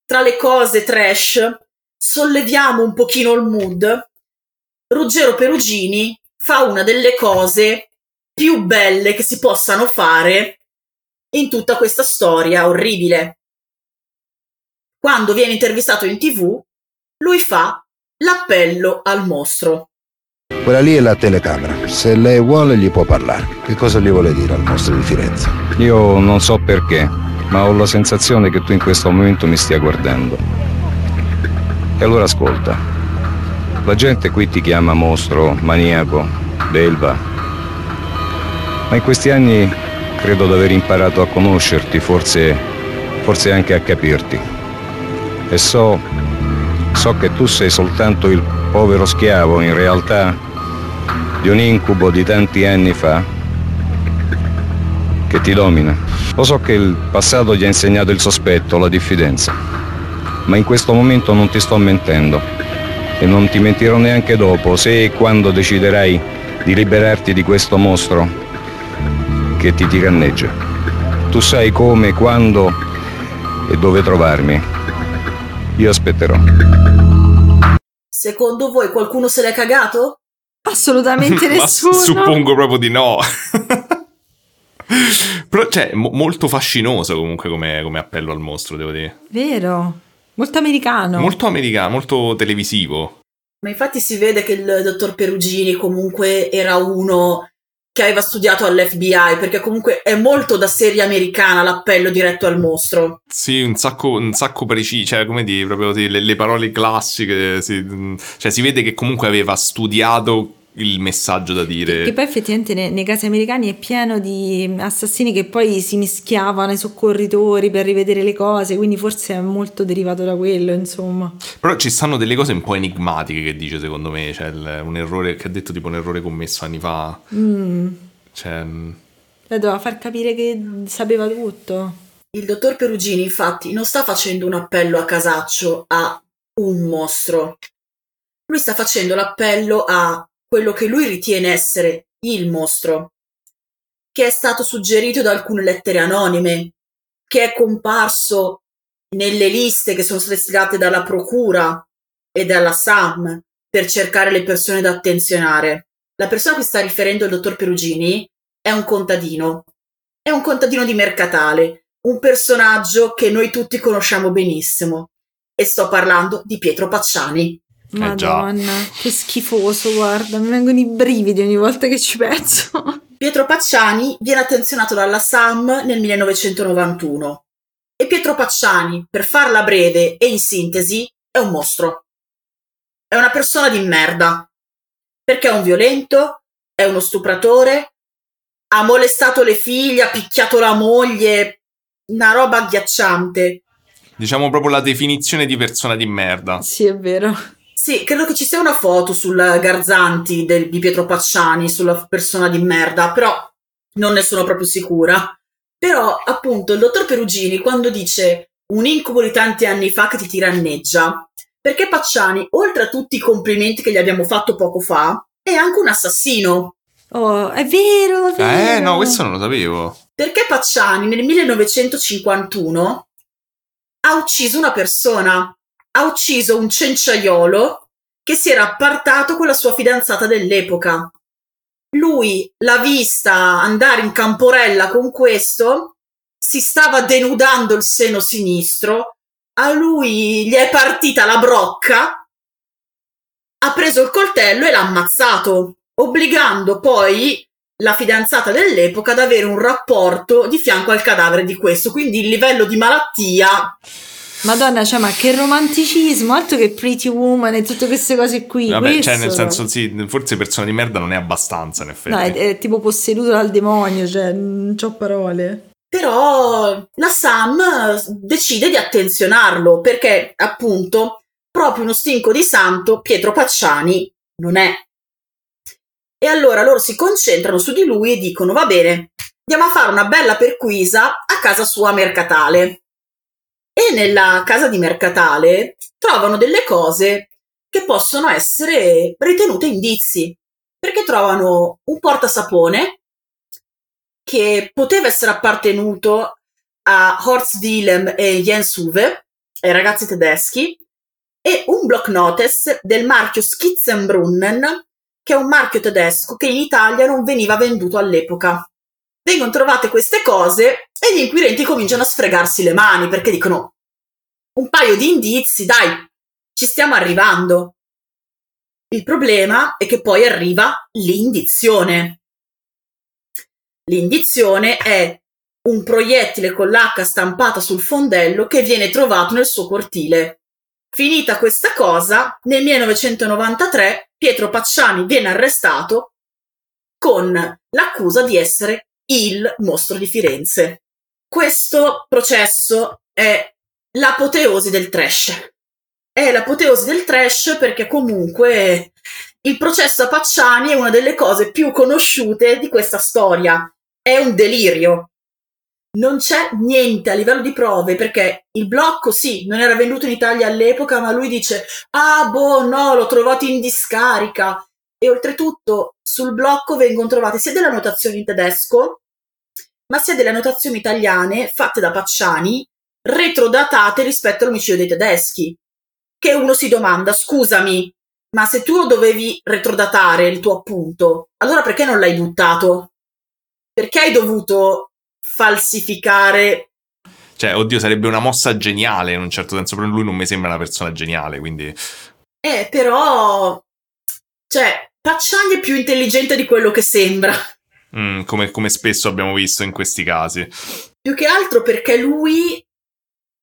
tra le cose trash, solleviamo un pochino il mood. Ruggero Perugini fa una delle cose più belle che si possano fare in tutta questa storia orribile. Quando viene intervistato in tv, lui fa l'appello al mostro. Quella lì è la telecamera. Se lei vuole gli può parlare. Che cosa gli vuole dire al mostro di Firenze? Io non so perché, ma ho la sensazione che tu in questo momento mi stia guardando. E allora ascolta. La gente qui ti chiama mostro, maniaco, belva, ma in questi anni credo di aver imparato a conoscerti, forse, forse anche a capirti. E so, so che tu sei soltanto il povero schiavo, in realtà, di un incubo di tanti anni fa che ti domina. Lo so che il passato ti ha insegnato il sospetto, la diffidenza, ma in questo momento non ti sto mentendo e non ti mentirò neanche dopo, se e quando deciderai di liberarti di questo mostro che ti tiranneggia. Tu sai come, quando e dove trovarmi. Io aspetterò. Secondo voi qualcuno se l'è cagato? Assolutamente nessuno. suppongo proprio di no. Però, cioè, mo- molto fascinoso comunque come, come appello al mostro, devo dire. Vero. Molto americano. Molto americano, molto televisivo. Ma infatti si vede che il dottor Perugini comunque era uno che aveva studiato all'FBI, perché comunque è molto da serie americana l'appello diretto al mostro. Sì, un sacco, un sacco preciso, cioè come dire, proprio le, le parole classiche, si, cioè si vede che comunque aveva studiato il messaggio da dire. Che poi effettivamente nei, nei, casi americani è pieno di assassini che poi si mischiavano ai soccorritori per rivedere le cose, quindi forse è molto derivato da quello, insomma. Però ci stanno delle cose un po' enigmatiche che dice secondo me, cioè il, un errore che ha detto tipo un errore commesso anni fa. Mm. Cioè... La doveva far capire che sapeva tutto. Il dottor Perugini infatti non sta facendo un appello a casaccio a un mostro. Lui sta facendo l'appello a quello che lui ritiene essere il mostro, che è stato suggerito da alcune lettere anonime, che è comparso nelle liste che sono state stilate dalla Procura e dalla SAM per cercare le persone da attenzionare. La persona a cui sta riferendo il dottor Perugini è un contadino. È un contadino di Mercatale, un personaggio che noi tutti conosciamo benissimo. E sto parlando di Pietro Pacciani. Madonna, che schifoso, guarda, mi vengono i brividi ogni volta che ci penso. Pietro Pacciani viene attenzionato dalla SAM nel 1991 e Pietro Pacciani, per farla breve e in sintesi, è un mostro. È una persona di merda. Perché è un violento, è uno stupratore, ha molestato le figlie, ha picchiato la moglie, una roba agghiacciante. Diciamo proprio la definizione di persona di merda. Sì, è vero. Sì, credo che ci sia una foto sul Garzanti del, di Pietro Pacciani, sulla persona di merda, però non ne sono proprio sicura. Però, appunto, il dottor Perugini, quando dice un incubo di tanti anni fa che ti tiranneggia, perché Pacciani, oltre a tutti i complimenti che gli abbiamo fatto poco fa, è anche un assassino. Oh, è vero, è vero. Eh, no, questo non lo sapevo. Perché Pacciani nel 1951 ha ucciso una persona, ha ucciso un cenciaiolo che si era appartato con la sua fidanzata dell'epoca. Lui l'ha vista andare in camporella con questo, si stava denudando il seno sinistro, a lui gli è partita la brocca, ha preso il coltello e l'ha ammazzato, obbligando poi la fidanzata dell'epoca ad avere un rapporto di fianco al cadavere di questo, quindi il livello di malattia Madonna, cioè, ma che romanticismo, altro che Pretty Woman e tutte queste cose qui. Vabbè, questo... cioè, nel senso, sì, forse persona di merda non è abbastanza, in effetti. No, è, è tipo posseduto dal demonio, cioè, non ho parole. Però la Sam decide di attenzionarlo perché, appunto, proprio uno stinco di santo Pietro Pacciani non è. E allora loro si concentrano su di lui e dicono: Va bene, andiamo a fare una bella perquisa a casa sua mercatale e nella casa di Mercatale trovano delle cose che possono essere ritenute indizi, perché trovano un portasapone che poteva essere appartenuto a Horst Willem e Jens Uwe, ragazzi tedeschi, e un block notice del marchio Skizzenbrunnen, che è un marchio tedesco che in Italia non veniva venduto all'epoca vengono trovate queste cose e gli inquirenti cominciano a sfregarsi le mani perché dicono un paio di indizi, dai, ci stiamo arrivando. Il problema è che poi arriva l'indizione. L'indizione è un proiettile con l'H stampata sul fondello che viene trovato nel suo cortile. Finita questa cosa, nel 1993 Pietro Pacciani viene arrestato con l'accusa di essere il mostro di Firenze. Questo processo è l'apoteosi del trash. È l'apoteosi del trash perché comunque il processo a Pacciani è una delle cose più conosciute di questa storia. È un delirio. Non c'è niente a livello di prove perché il blocco sì, non era venduto in Italia all'epoca, ma lui dice "Ah, boh, no, l'ho trovato in discarica". E oltretutto sul blocco vengono trovate sia delle annotazioni in tedesco ma sia delle annotazioni italiane fatte da Pacciani retrodatate rispetto all'omicidio dei tedeschi. Che uno si domanda, scusami, ma se tu lo dovevi retrodatare il tuo appunto, allora perché non l'hai buttato? Perché hai dovuto falsificare? Cioè, oddio, sarebbe una mossa geniale in un certo senso, però lui non mi sembra una persona geniale, quindi... Eh, però... Cioè, Pacciani è più intelligente di quello che sembra. Mm, come, come spesso abbiamo visto in questi casi. Più che altro perché lui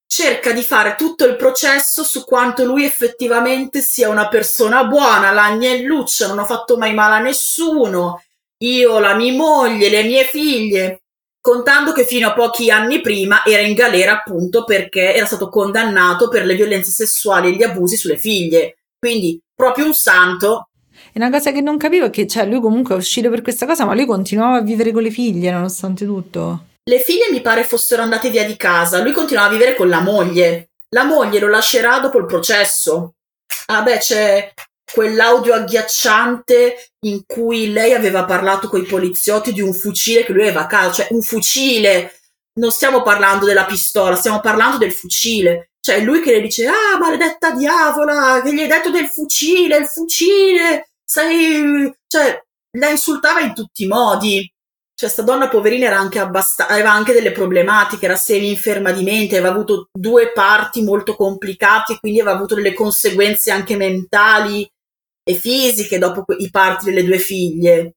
cerca di fare tutto il processo su quanto lui effettivamente sia una persona buona, l'agnelluccia, non ho fatto mai male a nessuno, io, la mia moglie, le mie figlie, contando che fino a pochi anni prima era in galera appunto perché era stato condannato per le violenze sessuali e gli abusi sulle figlie. Quindi proprio un santo. E una cosa che non capivo è che cioè, lui comunque è uscito per questa cosa, ma lui continuava a vivere con le figlie nonostante tutto. Le figlie mi pare fossero andate via di casa, lui continuava a vivere con la moglie. La moglie lo lascerà dopo il processo. Ah beh, c'è quell'audio agghiacciante in cui lei aveva parlato con i poliziotti di un fucile che lui aveva a casa, cioè un fucile. Non stiamo parlando della pistola, stiamo parlando del fucile. Cioè lui che le dice, ah maledetta diavola, che gli hai detto del fucile, il fucile, sei... Cioè, la insultava in tutti i modi. cioè sta donna poverina era anche abbastanza, aveva anche delle problematiche, era semi-inferma di mente, aveva avuto due parti molto complicati, quindi aveva avuto delle conseguenze anche mentali e fisiche dopo i parti delle due figlie.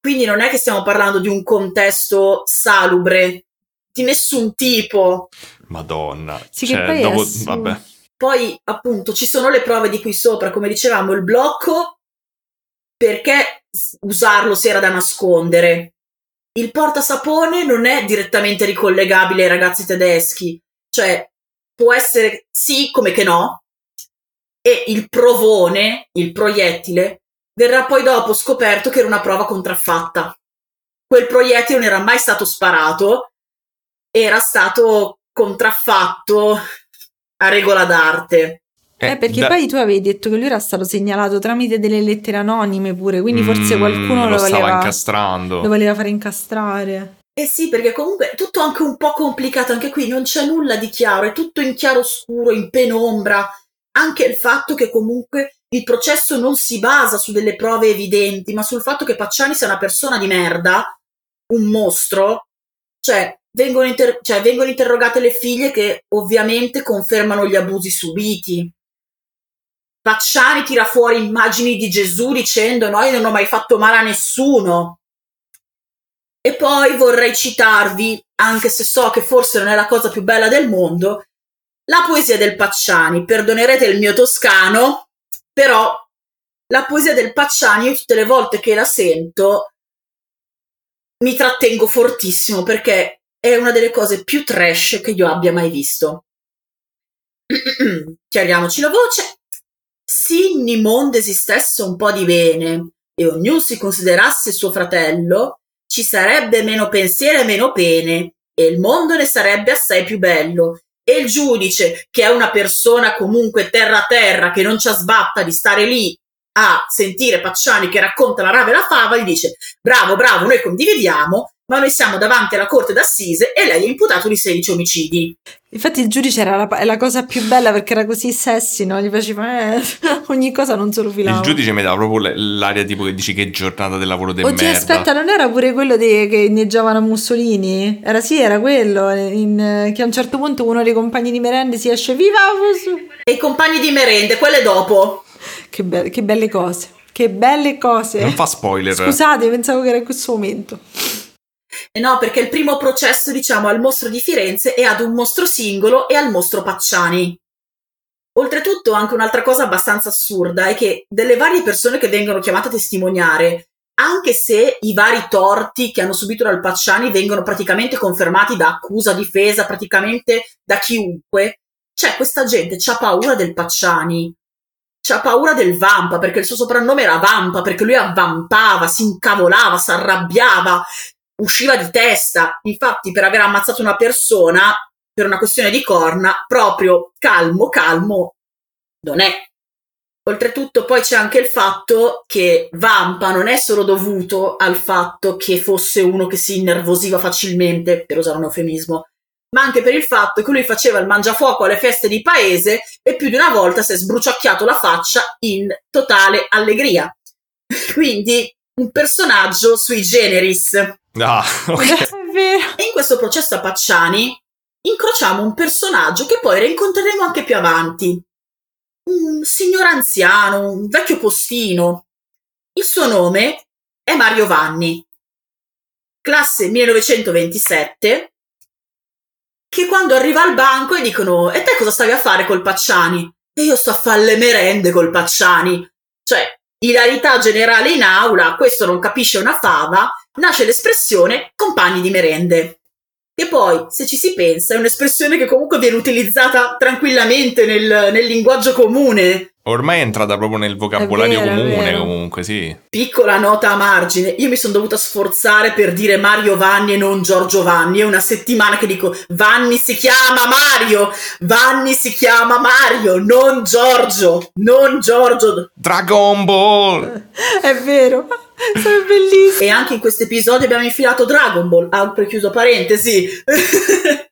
Quindi non è che stiamo parlando di un contesto salubre di nessun tipo. Madonna. Sì, cioè, che poi dopo, vabbè. Poi, appunto, ci sono le prove di qui sopra, come dicevamo, il blocco, perché usarlo se era da nascondere? Il portasapone non è direttamente ricollegabile ai ragazzi tedeschi, cioè può essere sì come che no, e il provone, il proiettile, verrà poi dopo scoperto che era una prova contraffatta. Quel proiettile non era mai stato sparato, era stato contraffatto a regola d'arte. Eh, perché da- poi tu avevi detto che lui era stato segnalato tramite delle lettere anonime pure, quindi forse Mm, qualcuno lo, lo stava voleva, incastrando. lo voleva fare incastrare. Eh sì, perché comunque è tutto anche un po' complicato, anche qui non c'è nulla di chiaro, è tutto in chiaro scuro, in penombra. Anche il fatto che comunque il processo non si basa su delle prove evidenti, ma sul fatto che Pacciani sia una persona di merda, un mostro, cioè vengono, inter- cioè vengono interrogate le figlie che ovviamente confermano gli abusi subiti. Pacciani tira fuori immagini di Gesù dicendo no, io non ho mai fatto male a nessuno. E poi vorrei citarvi, anche se so che forse non è la cosa più bella del mondo, la poesia del Pacciani. Perdonerete il mio toscano, però la poesia del Pacciani, io tutte le volte che la sento, mi trattengo fortissimo perché è una delle cose più trash che io abbia mai visto. Chiariamoci la voce. Se in mondo esistesse un po' di bene e ognuno si considerasse suo fratello, ci sarebbe meno pensiero e meno pene, e il mondo ne sarebbe assai più bello. E il giudice, che è una persona comunque terra terra, che non ci sbatta di stare lì a sentire Pacciani che racconta la rave e la fava, gli dice: Bravo, bravo, noi condividiamo, ma noi siamo davanti alla corte d'assise e lei è imputato di 16 omicidi. Infatti il giudice era la, è la cosa più bella perché era così sessi, no? Gli faceva eh, ogni cosa non se lo filava. Il giudice mi dava proprio l'aria tipo che dici che giornata del lavoro del Oggi merda. aspetta, non era pure quello dei- che inneggiavano a Mussolini? Era sì, era quello, in- che a un certo punto uno dei compagni di merende si esce viva! E i compagni di merende, quelle dopo. Che, be- che belle cose, che belle cose. Non fa spoiler. Scusate, pensavo che era in questo momento. Eh no, perché il primo processo, diciamo, al mostro di Firenze è ad un mostro singolo e al mostro Pacciani. Oltretutto, anche un'altra cosa abbastanza assurda è che delle varie persone che vengono chiamate a testimoniare, anche se i vari torti che hanno subito dal Pacciani vengono praticamente confermati da accusa, difesa, praticamente da chiunque, c'è questa gente c'ha paura del Pacciani. C'ha paura del Vampa perché il suo soprannome era Vampa, perché lui avvampava, si incavolava, si arrabbiava, usciva di testa. Infatti, per aver ammazzato una persona per una questione di corna, proprio calmo, calmo non è. Oltretutto, poi c'è anche il fatto che Vampa non è solo dovuto al fatto che fosse uno che si innervosiva facilmente, per usare un eufemismo, ma anche per il fatto che lui faceva il mangiafuoco alle feste di paese e più di una volta si è sbruciacchiato la faccia in totale allegria. Quindi un personaggio sui generis. Ah, ok. È vero. E in questo processo a Pacciani incrociamo un personaggio che poi rincontreremo anche più avanti. Un signor anziano, un vecchio postino. Il suo nome è Mario Vanni, classe 1927, che quando arriva al banco e dicono e te cosa stavi a fare col Pacciani? E io sto a fare le merende col Pacciani. Cioè, ilarità generale in aula, questo non capisce una fava, nasce l'espressione compagni di merende. Che poi, se ci si pensa, è un'espressione che comunque viene utilizzata tranquillamente nel, nel linguaggio comune. Ormai è entrata proprio nel vocabolario vero, comune, comunque, sì. Piccola nota a margine, io mi sono dovuta sforzare per dire Mario Vanni e non Giorgio Vanni. È una settimana che dico Vanni si chiama Mario, Vanni si chiama Mario, non Giorgio, non Giorgio. Dragon Ball! È vero. Sarebbe bellissimo. E anche in questo episodio abbiamo infilato Dragon Ball, apro e chiuso parentesi.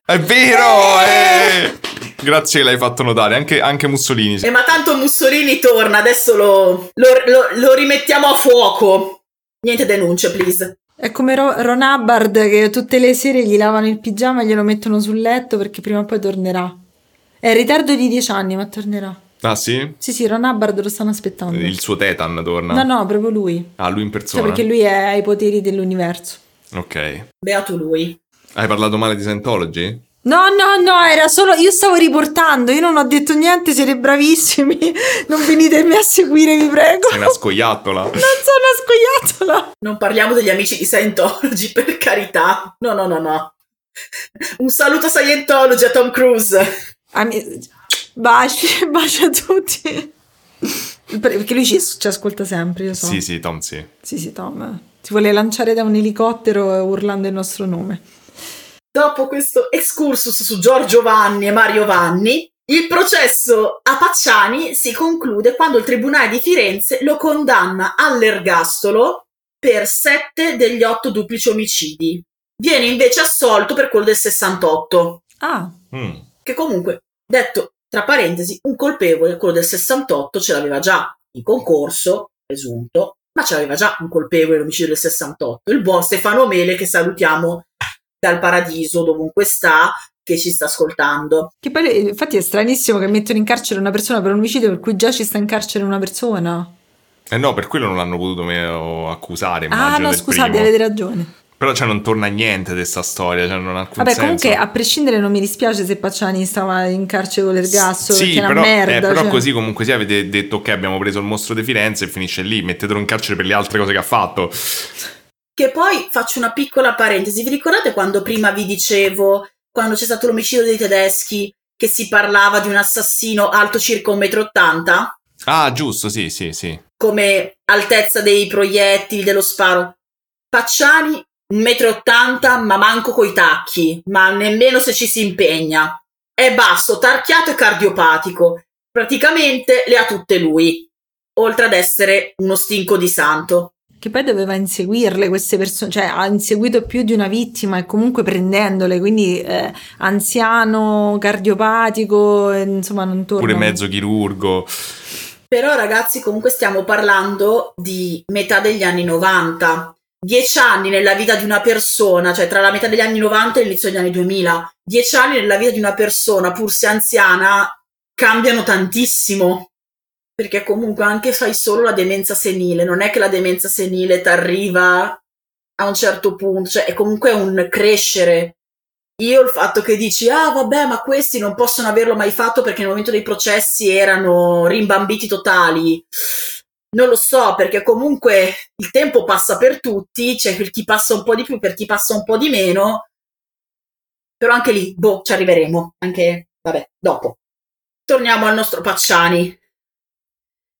È vero! eh! Grazie che l'hai fatto notare, anche, anche Mussolini. Eh, ma tanto Mussolini torna, adesso lo, lo- lo- lo rimettiamo a fuoco. Niente denunce, please. È come Ro- Ron Hubbard che tutte le sere gli lavano il pigiama e glielo mettono sul letto perché prima o poi tornerà. È in ritardo di dieci anni, ma tornerà. Ah sì? Sì, sì, Ron Hubbard lo stanno aspettando. Il suo Tetan torna. No, no, proprio lui. Ah, lui in Cioè, persona. perché lui è ai poteri dell'universo. Ok. Beato lui. Hai parlato male di Scientology? No, no, no, era solo. Io stavo riportando, io non ho detto niente, siete bravissimi. Non venitemi a seguire, vi prego. Sei una scoiattola. Non sono una scoiattola. Non parliamo degli amici di Scientology, per carità. No, no, no, no. Un saluto a Scientology a Tom Cruise. Ami- Baci, baci a tutti. Perché lui ci, ci ascolta sempre, io so. Sì, sì, Tom, sì. Sì, sì, Tom. Si vuole lanciare da un elicottero urlando il nostro nome. Dopo questo excursus su Giorgio Vanni e Mario Vanni, il processo a Pacciani si conclude quando il Tribunale di Firenze lo condanna all'ergastolo per sette degli otto duplici omicidi. Viene invece assolto per quello del 68, Ah, Mm. che comunque, detto tra parentesi, un colpevole, quello del 68, ce l'aveva già in concorso, presunto, ma ce l'aveva già un colpevole l'omicidio del 68, il buon Stefano Mele che salutiamo dal paradiso dovunque sta, che ci sta ascoltando. che poi infatti è stranissimo che mettono in carcere una persona per un omicidio per cui già ci sta in carcere una persona. Eh no, per quello non l'hanno potuto me- accusare, ah, no, scusate, primo. avete ragione. Però cioè non torna niente di questa storia, cioè non ha alcun Vabbè, senso. comunque a prescindere non mi dispiace se Pacciani stava in carcere con Sì, perché è una però, merda. eh, però cioè. così comunque sì avete detto ok abbiamo preso il mostro di Firenze e finisce lì, mettetelo in carcere per le altre cose che ha fatto. Che poi faccio una piccola parentesi, vi ricordate quando prima vi dicevo, quando c'è stato l'omicidio dei tedeschi, che si parlava di un assassino alto circa 1,80 m? Ah, giusto, sì, sì, sì. come altezza dei proiettili dello sparo. Pacciani 1,80 m, ma manco coi tacchi, ma nemmeno se ci si impegna. È basso, tarchiato e cardiopatico. Praticamente le ha tutte lui, oltre ad essere uno stinco di santo. Che poi doveva inseguirle queste persone, cioè ha inseguito più di una vittima e comunque prendendole, quindi eh, anziano, cardiopatico, eh, insomma non torna. Pure mezzo chirurgo. Però ragazzi comunque stiamo parlando di metà degli anni 90. Dieci anni nella vita di una persona, cioè tra la metà degli anni 90 e l'inizio degli anni 2000, dieci anni nella vita di una persona, pur se anziana, cambiano tantissimo. Perché comunque anche fai solo la demenza senile, non è che la demenza senile ti arriva a un certo punto, cioè è comunque un crescere. Io il fatto che dici, ah vabbè, ma questi non possono averlo mai fatto perché nel momento dei processi erano rimbambiti totali. Non lo so, perché comunque il tempo passa per tutti, c'è per chi passa un po' di più, per chi passa un po' di meno. Però anche lì, boh, ci arriveremo. Anche, vabbè, dopo. Torniamo al nostro Pacciani.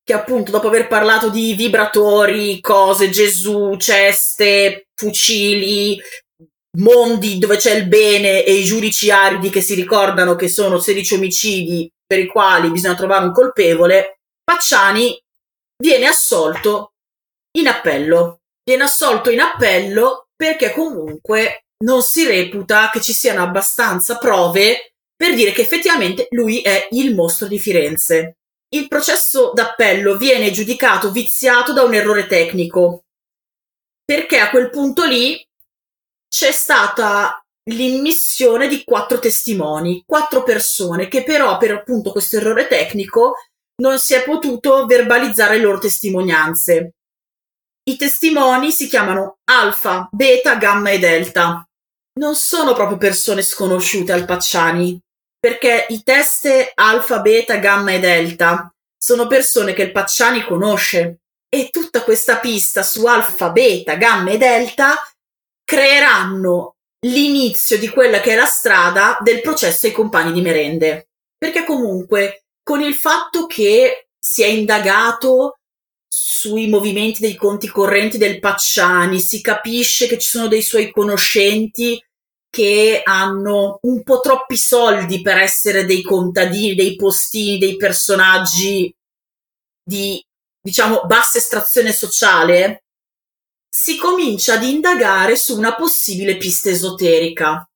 Che appunto, dopo aver parlato di vibratori, cose, Gesù, ceste, fucili, mondi dove c'è il bene e i giudici aridi che si ricordano che sono 16 omicidi per i quali bisogna trovare un colpevole, Pacciani viene assolto in appello. Viene assolto in appello perché comunque non si reputa che ci siano abbastanza prove per dire che effettivamente lui è il mostro di Firenze. Il processo d'appello viene giudicato viziato da un errore tecnico, perché a quel punto lì c'è stata l'immissione di quattro testimoni, quattro persone che però per appunto questo errore tecnico non si è potuto verbalizzare le loro testimonianze. I testimoni si chiamano alfa, beta, gamma e delta. Non sono proprio persone sconosciute al Pacciani, perché i test alfa, beta, gamma e delta sono persone che il Pacciani conosce e tutta questa pista su alfa, beta, gamma e delta creeranno l'inizio di quella che è la strada del processo ai compagni di merende. Perché comunque con il fatto che si è indagato sui movimenti dei conti correnti del Pacciani, si capisce che ci sono dei suoi conoscenti che hanno un po' troppi soldi per essere dei contadini, dei postini, dei personaggi di, diciamo, bassa estrazione sociale, si comincia ad indagare su una possibile pista esoterica.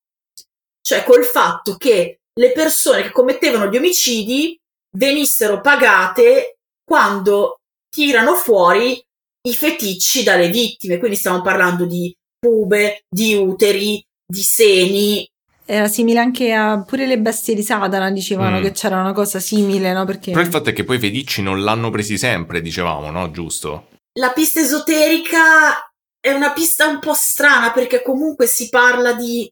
Cioè col fatto che le persone che commettevano gli omicidi venissero pagate quando tirano fuori i feticci dalle vittime. Quindi stiamo parlando di pube, di uteri, di seni. Era simile anche a pure le bestie di Satana, dicevano Mm. che c'era una cosa simile, no? Perché Però il fatto è che poi i feticci non l'hanno presi sempre, dicevamo, no? Giusto? La pista esoterica è una pista un po' strana perché comunque si parla di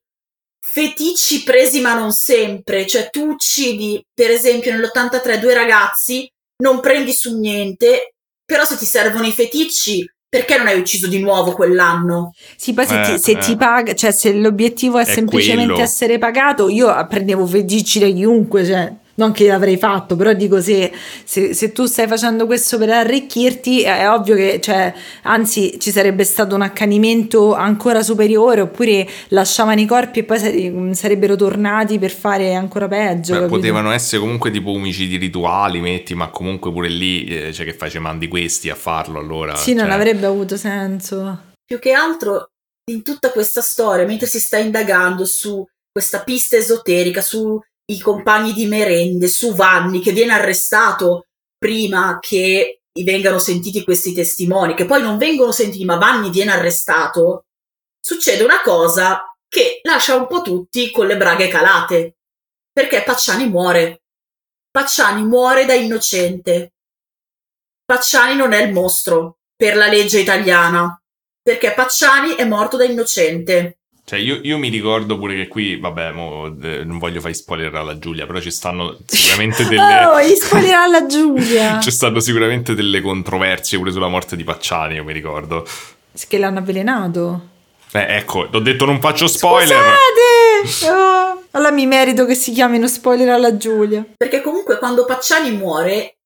feticci presi ma non sempre, cioè tu uccidi per esempio nell'83 due ragazzi, non prendi su niente, però se ti servono i feticci, perché non hai ucciso di nuovo quell'anno? Sì, poi se, Eh, ti, se eh. ti paga, cioè se l'obiettivo è, È semplicemente quello. essere pagato, io prendevo feticci da chiunque, cioè non che l'avrei fatto, però dico se, se, se tu stai facendo questo per arricchirti, è, ovvio che, cioè, anzi ci sarebbe stato un accanimento ancora superiore, oppure lasciavano i corpi e poi sare- sarebbero tornati per fare ancora peggio. Beh, potevano essere comunque tipo omicidi rituali, metti, ma comunque pure lì, eh, cioè che fai, ci mandi questi a farlo allora. Sì, non cioè. avrebbe avuto senso. Più che altro in tutta questa storia, mentre si sta indagando su questa pista esoterica, sui compagni di merende, su Vanni che viene arrestato prima che vengano sentiti questi testimoni, che poi non vengono sentiti, ma Vanni viene arrestato, succede una cosa che lascia un po' tutti con le braghe calate, perché Pacciani muore. Pacciani muore da innocente. Pacciani non è il mostro per la legge italiana, perché Pacciani è morto da innocente. Cioè, io, io mi ricordo pure che qui, vabbè, mo, eh, non voglio fare spoiler alla Giulia, però ci stanno sicuramente delle... Oh, gli spoilerà alla Giulia! Ci stanno sicuramente delle controversie pure sulla morte di Pacciani, io mi ricordo. Che l'hanno avvelenato. Eh, ecco, ho detto non faccio spoiler. Scusate! Oh, allora mi merito che si chiamino spoiler alla Giulia. Perché comunque quando Pacciani muore,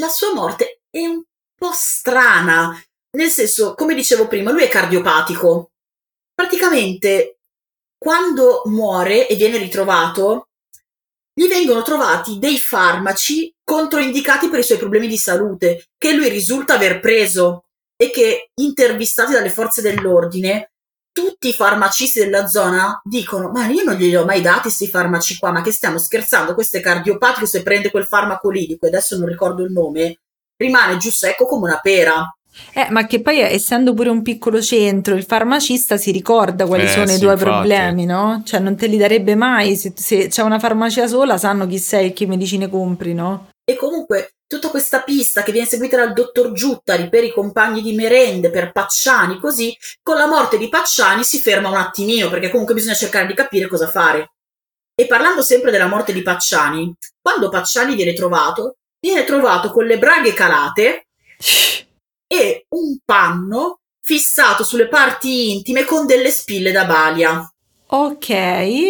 la sua morte è un po' strana. Nel senso, come dicevo prima, lui è cardiopatico. Praticamente, quando muore e viene ritrovato, gli vengono trovati dei farmaci controindicati per i suoi problemi di salute, che lui risulta aver preso e che, intervistati dalle forze dell'ordine, tutti i farmacisti della zona dicono: Ma io non glieli ho mai dati questi farmaci qua, ma che stiamo scherzando? Questo è cardiopatico. Se prende quel farmaco lì, di cui adesso non ricordo il nome, rimane giù secco come una pera. Eh, ma che poi essendo pure un piccolo centro, il farmacista si ricorda quali Eh, sono i sì, tuoi infatti. problemi, no? Cioè non te li darebbe mai, se, se c'è una farmacia sola sanno chi sei e che medicine compri, no? E comunque tutta questa pista che viene seguita dal dottor Giuttari per i compagni di merende, per Pacciani, così, con la morte di Pacciani si ferma un attimino, perché comunque bisogna cercare di capire cosa fare. E parlando sempre della morte di Pacciani, quando Pacciani viene trovato, viene trovato con le braghe calate e un panno fissato sulle parti intime con delle spille da balia. Ok.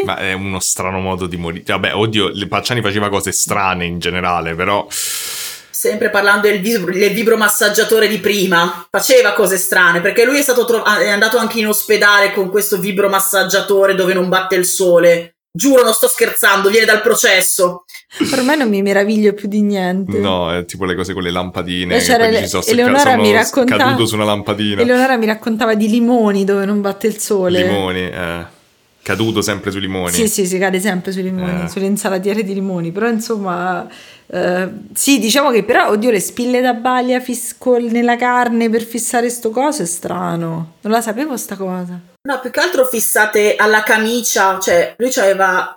Ma è uno strano modo di morire. Vabbè, oddio, le Pacciani faceva cose strane in generale, però... Sempre parlando del, vibro- del vibromassaggiatore di prima, faceva cose strane perché lui è, stato tro- è andato anche in ospedale con questo vibromassaggiatore dove non batte il sole. Giuro, non sto scherzando, viene dal processo. Ormai non mi meraviglio più di niente. No, è tipo le cose con le lampadine. Che c'era le- ci sono, Eleonora mi racconta- caduto su una lampadina. Eleonora mi raccontava di limoni dove non batte il sole. Limoni, eh. Caduto sempre sui limoni. Sì, sì, si cade sempre sui limoni, Eh. sulle insalatiere di limoni, però insomma, eh, sì, diciamo che però, oddio, le spille da baglia fis- nella carne per fissare sto coso è strano, non la sapevo sta cosa. No, più che altro fissate alla camicia, cioè lui aveva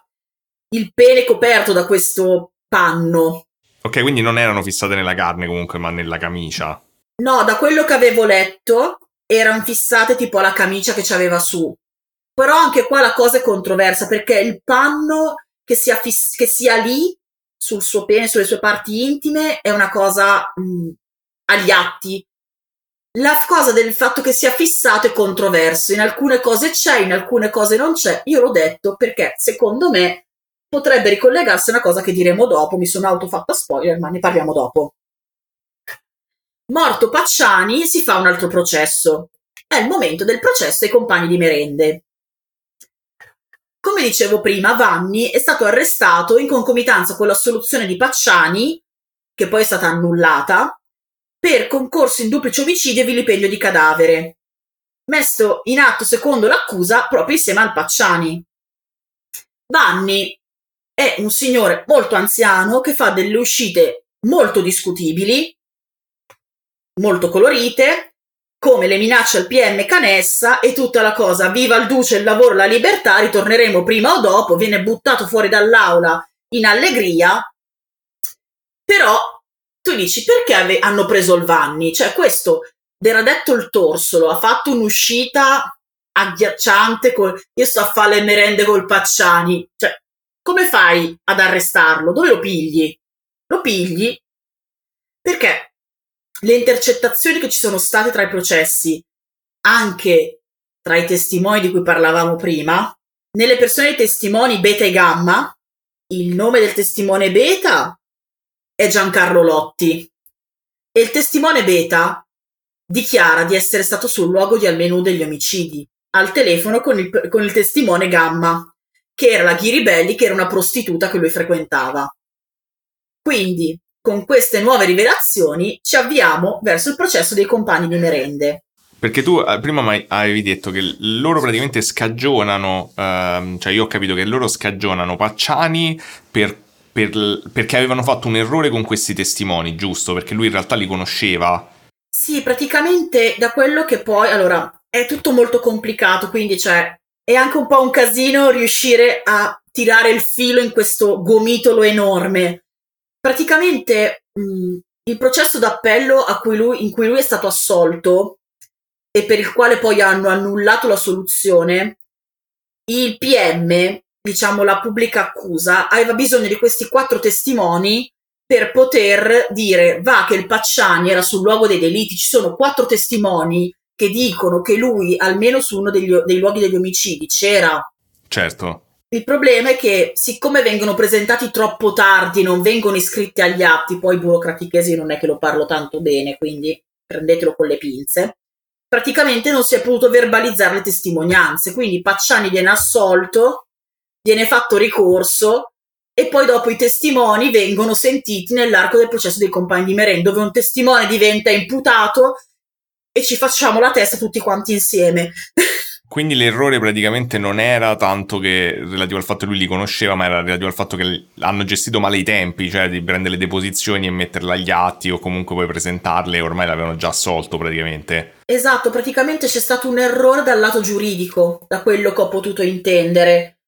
il pene coperto da questo panno. Ok, quindi non erano fissate nella carne comunque, ma nella camicia. No, da quello che avevo letto erano fissate tipo alla camicia che c'aveva su. Però anche qua la cosa è controversa perché il panno che sia, fiss- che sia lì sul suo pene, sulle sue parti intime, è una cosa mh, agli atti. La cosa del fatto che sia fissato è controverso. In alcune cose c'è, in alcune cose non c'è. Io l'ho detto perché secondo me potrebbe ricollegarsi a una cosa che diremo dopo. Mi sono autofatta spoiler, ma ne parliamo dopo. Morto Pacciani si fa un altro processo. È il momento del processo ai compagni di merende. Come dicevo prima, Vanni è stato arrestato in concomitanza con l'assoluzione di Pacciani, che poi è stata annullata, per concorso in duplice omicidio e vilipendio di cadavere, messo in atto secondo l'accusa proprio insieme al Pacciani. Vanni è un signore molto anziano che fa delle uscite molto discutibili, molto colorite, come le minacce al PM Canessa e tutta la cosa, viva il duce, il lavoro, la libertà, ritorneremo prima o dopo, viene buttato fuori dall'aula in allegria, però tu dici perché ave- hanno preso il Vanni? Cioè questo, era detto il torsolo, ha fatto un'uscita agghiacciante, col... io sto a fare le merende col Pacciani, cioè come fai ad arrestarlo? Dove lo pigli? Lo pigli perché le intercettazioni che ci sono state tra i processi, anche tra i testimoni di cui parlavamo prima, nelle persone dei testimoni beta e gamma, il nome del testimone beta è Giancarlo Lotti e il testimone beta dichiara di essere stato sul luogo di almeno uno degli omicidi, al telefono con il, con il testimone gamma, che era la Ghiribelli, che era una prostituta che lui frequentava. Quindi, con queste nuove rivelazioni, ci avviamo verso il processo dei compagni di merende. Perché tu eh, prima avevi detto che loro praticamente scagionano, ehm, cioè io ho capito che loro scagionano Pacciani per, per, perché avevano fatto un errore con questi testimoni, giusto? Perché lui in realtà li conosceva. Sì, praticamente da quello che poi, allora, è tutto molto complicato, quindi cioè, è anche un po' un casino riuscire a tirare il filo in questo gomitolo enorme. Praticamente mh, il processo d'appello cui lui, in cui lui è stato assolto e per il quale poi hanno annullato la soluzione, il PM, diciamo la pubblica accusa, aveva bisogno di questi quattro testimoni per poter dire va che il Pacciani era sul luogo dei delitti, ci sono quattro testimoni che dicono che lui almeno su uno degli, dei luoghi degli omicidi c'era. Certo. Il problema è che siccome vengono presentati troppo tardi, non vengono iscritti agli atti, poi burocratichesi non è che lo parlo tanto bene, quindi prendetelo con le pinze praticamente non si è potuto verbalizzare le testimonianze, quindi Pacciani viene assolto, viene fatto ricorso e poi dopo i testimoni vengono sentiti nell'arco del processo dei compagni di merenda, dove un testimone diventa imputato e ci facciamo la testa tutti quanti insieme. Quindi l'errore praticamente non era tanto che relativo al fatto che lui li conosceva, ma era relativo al fatto che hanno gestito male i tempi, cioè di prendere le deposizioni e metterle agli atti o comunque poi presentarle, ormai l'avevano già assolto praticamente. Esatto, praticamente c'è stato un errore dal lato giuridico, da quello che ho potuto intendere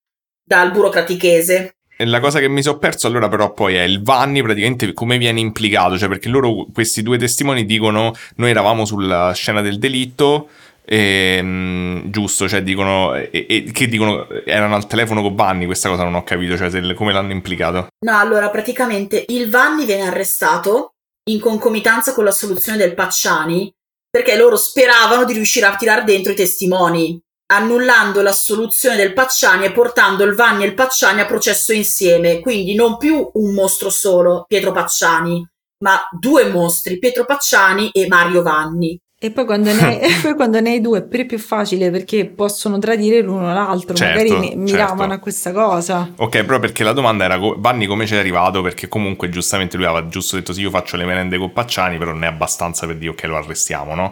dal burocratichese. La cosa che mi sono perso allora però poi è il Vanni praticamente come viene implicato, cioè perché loro, questi due testimoni dicono noi eravamo sulla scena del delitto, e, ehm, giusto, cioè dicono e, e, che dicono erano al telefono con Vanni, questa cosa non ho capito, cioè se, come l'hanno implicato. No, allora praticamente il Vanni viene arrestato in concomitanza con la soluzione del Pacciani perché loro speravano di riuscire a tirare dentro i testimoni, annullando la soluzione del Pacciani e portando il Vanni e il Pacciani a processo insieme, quindi non più un mostro solo, Pietro Pacciani, ma due mostri, Pietro Pacciani e Mario Vanni. E poi quando, ne, e poi quando ne hai due è pure più facile perché possono tradire l'uno l'altro, certo, magari mi, certo. miravano a questa cosa. Ok, però perché la domanda era Vanni come c'è arrivato? Perché comunque giustamente lui aveva giusto detto sì, io faccio le merende con Pacciani, però non è abbastanza per dire ok lo arrestiamo, no?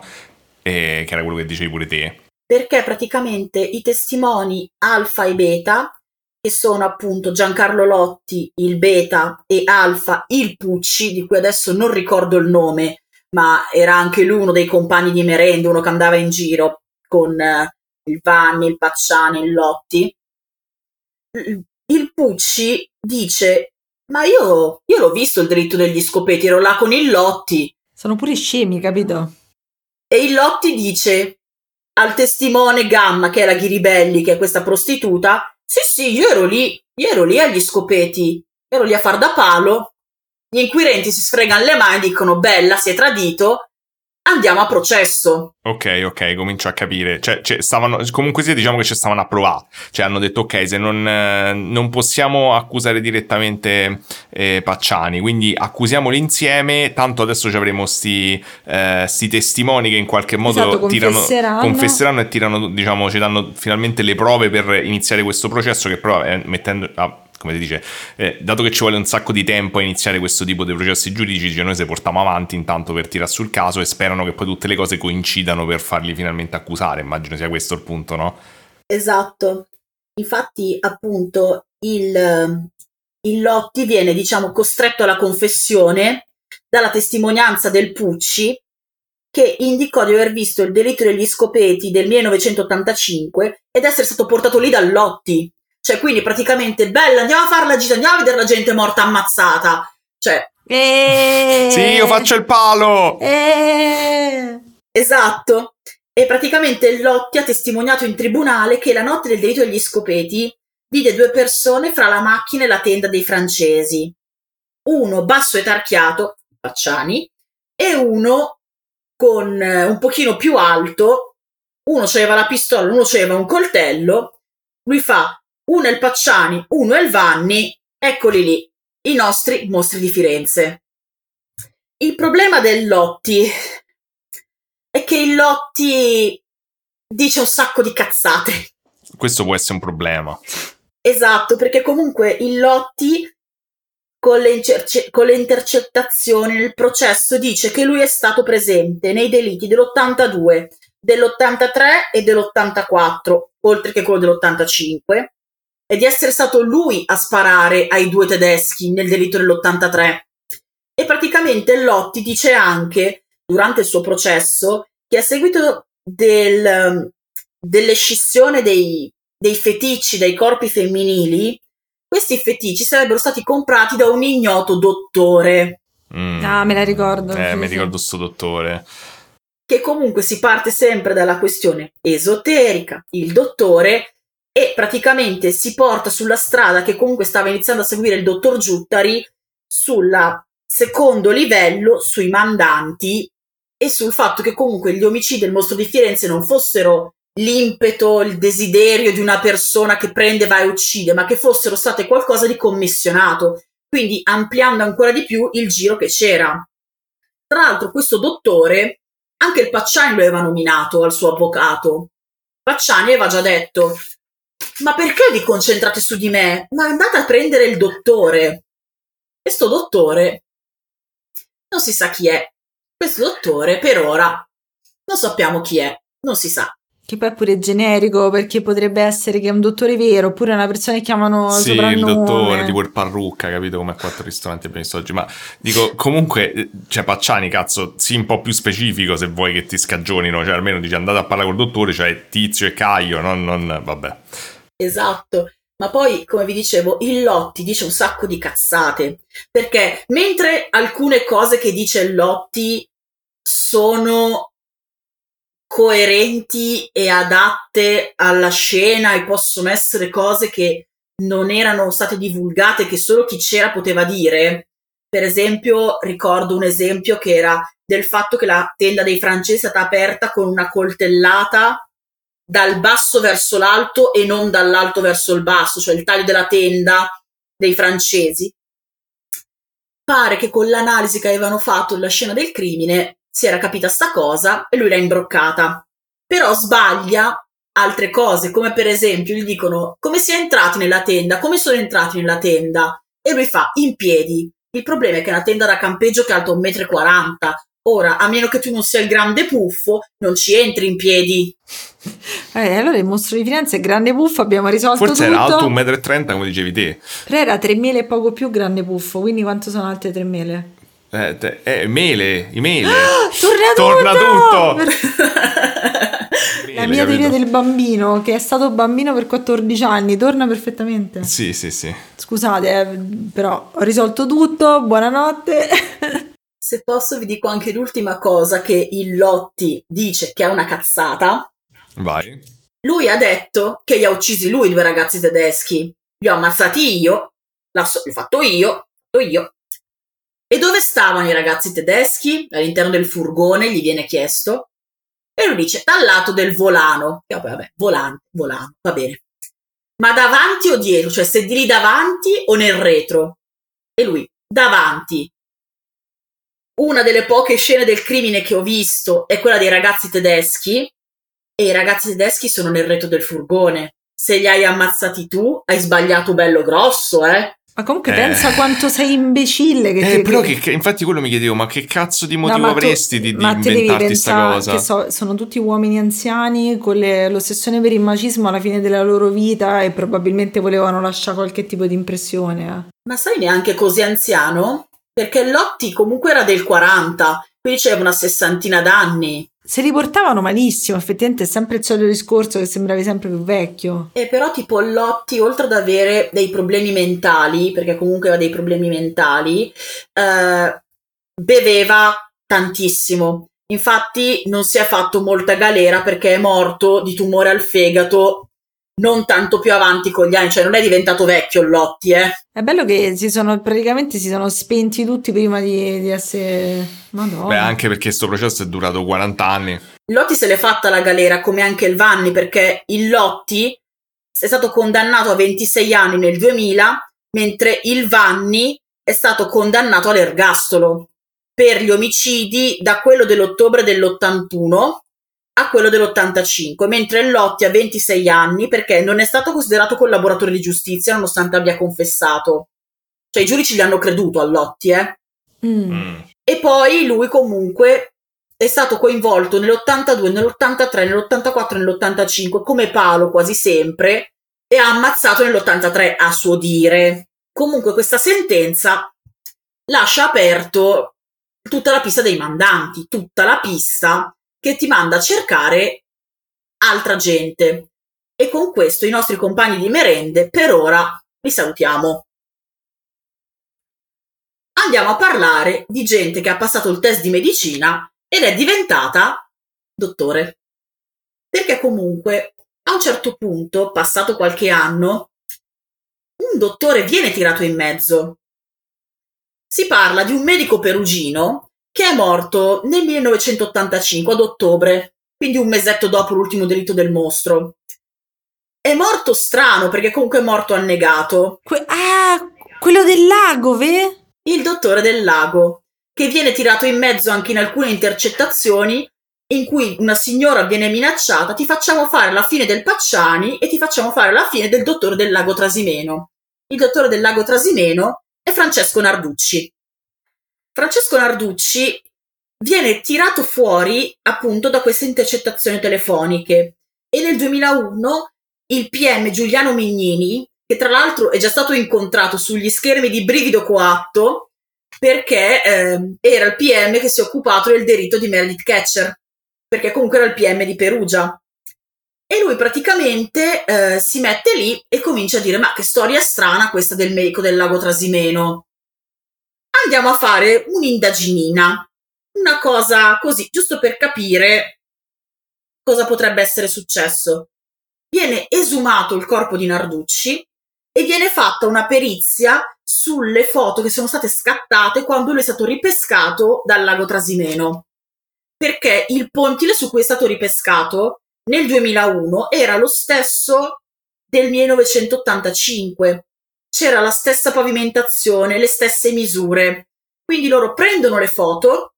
E, che era quello che dicevi pure te. Perché praticamente i testimoni alfa e beta, che sono appunto Giancarlo Lotti, il beta, e alfa, il Pucci, di cui adesso non ricordo il nome, ma era anche lui uno dei compagni di merenda, uno che andava in giro con eh, il Vanni, il Pacciani, il Lotti. Il Pucci dice: Ma io, io l'ho visto il dritto degli scopeti, ero là con il Lotti. Sono pure scemi, capito? E il Lotti dice al testimone Gamma, che la Ghiribelli, che è questa prostituta: Sì, sì, io ero lì, io ero lì agli scopeti, ero lì a far da palo. Gli inquirenti si sfregano le mani e dicono bella, si è tradito, andiamo a processo. Ok, ok, comincio a capire. Cioè, cioè stavano, comunque sia, diciamo che ci stavano a provare. Cioè, hanno detto, ok, se non, eh, non possiamo accusare direttamente eh, Pacciani, quindi accusiamoli insieme, tanto adesso ci avremo sti, eh, sti testimoni che in qualche modo esatto, tirano, confesseranno. confesseranno e tirano, diciamo, ci danno finalmente le prove per iniziare questo processo che però, eh, mettendo... Ah, come si dice, eh, dato che ci vuole un sacco di tempo a iniziare questo tipo di processi giuridici, cioè noi se portiamo avanti intanto per tirare sul caso e sperano che poi tutte le cose coincidano per farli finalmente accusare, immagino sia questo il punto, no? Esatto, infatti appunto il, il Lotti viene diciamo costretto alla confessione dalla testimonianza del Pucci che indicò di aver visto il delitto degli scopeti del 1985 ed essere stato portato lì da Lotti. Cioè, quindi praticamente, bella, andiamo a fare la gita, andiamo a vedere la gente morta ammazzata. Cioè, Eh, Sì, io faccio il palo! Eh, esatto. E praticamente Lotti ha testimoniato in tribunale che la notte del delitto degli scopeti vide due persone fra la macchina e la tenda dei francesi. Uno basso e tarchiato, Pacciani, e uno con eh, un pochino più alto, uno aveva la pistola, uno aveva un coltello, lui fa uno è il Pacciani, uno è il Vanni, eccoli lì, i nostri mostri di Firenze. Il problema del Lotti è che il Lotti dice un sacco di cazzate. Questo può essere un problema. Esatto, perché comunque il Lotti con le, incerce- con le intercettazioni nel processo dice che lui è stato presente nei delitti dell'82, dell'83 e dell'84, oltre che quello dell'85, e di essere stato lui a sparare ai due tedeschi nel delitto dell'83. E praticamente Lotti dice anche, durante il suo processo, che a seguito del, dell'escissione dei, dei feticci dai corpi femminili, questi feticci sarebbero stati comprati da un ignoto dottore, Mm. Ah, me la ricordo. Eh, sì, mi sì. ricordo sto dottore. che comunque si parte sempre dalla questione esoterica, il dottore, e praticamente si porta sulla strada che comunque stava iniziando a seguire il dottor Giuttari sulla secondo livello sui mandanti e sul fatto che comunque gli omicidi del mostro di Firenze non fossero l'impeto, il desiderio di una persona che prende, va e uccide, ma che fossero state qualcosa di commissionato, quindi ampliando ancora di più il giro che c'era. Tra l'altro questo dottore, anche il Pacciani lo aveva nominato al suo avvocato. Pacciani aveva già detto, ma perché vi concentrate su di me? Ma andate a prendere il dottore. Questo dottore non si sa chi è. Questo dottore per ora non sappiamo chi è, non si sa. Che poi è pure generico perché potrebbe essere che è un dottore vero oppure una persona che chiamano Sì, il dottore, tipo il parrucca, capito come a quattro ristoranti abbiamo visto oggi. Ma dico, comunque, cioè, Pacciani, cazzo, sii un po' più specifico se vuoi che ti scagionino. Cioè, almeno dici andate a parlare col dottore, cioè Tizio e Caio, non, non vabbè. Esatto. Ma poi, come vi dicevo, il Lotti dice un sacco di cazzate. Perché mentre alcune cose che dice il Lotti sono coerenti e adatte alla scena e possono essere cose che non erano state divulgate, che solo chi c'era poteva dire. Per esempio, ricordo un esempio che era del fatto che la tenda dei francesi è stata aperta con una coltellata dal basso verso l'alto e non dall'alto verso il basso, cioè il taglio della tenda dei francesi. Pare che con l'analisi che avevano fatto della scena del crimine si era capita sta cosa e lui l'ha imbroccata. Però sbaglia altre cose, come per esempio gli dicono come si è entrati nella tenda, come sono entrati nella tenda? E lui fa in piedi. Il problema è che una tenda da campeggio che è alta 1,40 m. Ora, a meno che tu non sia il grande puffo, non ci entri in piedi. Eh, allora il mostro di Firenze è grande puffo, abbiamo risolto Forse tutto. era alto 1,30 m, come dicevi te. Però era 3 mele e poco più grande puffo, quindi quanto sono alte 3 mele? Eh, te- eh, mele, i mele. Torna, Torna tutto! La Mele, mia teoria del bambino, che è stato bambino per 14 anni, torna perfettamente. Sì, sì, sì. Scusate, eh, però ho risolto tutto, buonanotte. Se posso vi dico anche l'ultima cosa che il Lotti dice che è una cazzata. Vai. Lui ha detto che li ha uccisi lui due ragazzi tedeschi. Li ho ammazzati io, l'ho so- l'ho fatto io, fatto io. E dove stavano i ragazzi tedeschi? All'interno del furgone, gli viene chiesto. E lui dice, dal lato del volano. E vabbè, vabbè, volante, volano, va bene. Ma davanti o dietro? Cioè, se di lì davanti o nel retro? E lui, davanti. Una delle poche scene del crimine che ho visto è quella dei ragazzi tedeschi e i ragazzi tedeschi sono nel retro del furgone. Se li hai ammazzati tu, hai sbagliato bello grosso, eh? Ma comunque Eh. pensa quanto sei imbecille. Che, Eh, che- però che- che, infatti quello mi chiedevo, ma che cazzo di No, motivo tu- avresti di, di ma te devi inventarti sta pensare cosa? Che so- sono tutti uomini anziani con le- l'ossessione per il macismo alla fine della loro vita e probabilmente volevano lasciare qualche tipo di impressione. eh. Ma sai neanche così anziano? Perché Lotti comunque era del 40 quindi c'era una sessantina d'anni. Se li portavano malissimo, effettivamente è sempre il solito discorso che sembravi sempre più vecchio. E però tipo Lotti, oltre ad avere dei problemi mentali, perché comunque aveva dei problemi mentali, eh, beveva tantissimo. Infatti non si è fatto molta galera perché è morto di tumore al fegato non tanto più avanti con gli anni, cioè non è diventato vecchio Lotti, eh. È bello che si sono praticamente si sono spenti tutti prima di, di essere Madonna. Beh, anche perché questo processo è durato 40 anni. Lotti se l'è fatta la galera come anche il Vanni perché il Lotti è stato condannato a 26 anni nel 2000, mentre il Vanni è stato condannato all'ergastolo per gli omicidi da quello dell'ottobre dell'81 a quello dell'85, mentre Lotti ha 26 anni perché non è stato considerato collaboratore di giustizia nonostante abbia confessato. Cioè i giudici gli hanno creduto a Lotti, eh. Mm. Mm. E poi lui comunque è stato coinvolto nell'82, nell'83, nell'84, nell'85 come palo quasi sempre e ha ammazzato nell'83 a suo dire. Comunque questa sentenza lascia aperto tutta la pista dei mandanti, tutta la pista che ti manda a cercare altra gente. E con questo i nostri compagni di merende per ora li salutiamo. Andiamo a parlare di gente che ha passato il test di medicina ed è diventata dottore. Perché comunque a un certo punto, passato qualche anno, un dottore viene tirato in mezzo. Si parla di un medico perugino che è morto nel 1985 ad ottobre, quindi un mesetto dopo l'ultimo delitto del mostro. È morto strano perché comunque è morto annegato. Que- ah, quello del lago, ve? Il dottore del lago, che viene tirato in mezzo anche in alcune intercettazioni in cui una signora viene minacciata, ti facciamo fare la fine del Pacciani e ti facciamo fare la fine del dottore del lago Trasimeno. Il dottore del lago Trasimeno è Francesco Narducci. Francesco Narducci viene tirato fuori appunto da queste intercettazioni telefoniche e nel 2001 il PM Giuliano Mignini, che tra l'altro è già stato incontrato sugli schermi di Brivido Coatto perché ehm, era il PM che si è occupato del delitto di Meredith Catcher, perché comunque era il PM di Perugia. E lui praticamente eh, si mette lì e comincia a dire: Ma che storia strana questa del medico del lago Trasimeno andiamo a fare un'indaginina, una cosa così, giusto per capire cosa potrebbe essere successo. Viene esumato il corpo di Narducci e viene fatta una perizia sulle foto che sono state scattate quando lui è stato ripescato dal lago Trasimeno. Perché il pontile su cui è stato ripescato nel 2001 era lo stesso del 1985 c'era la stessa pavimentazione, le stesse misure. Quindi loro prendono le foto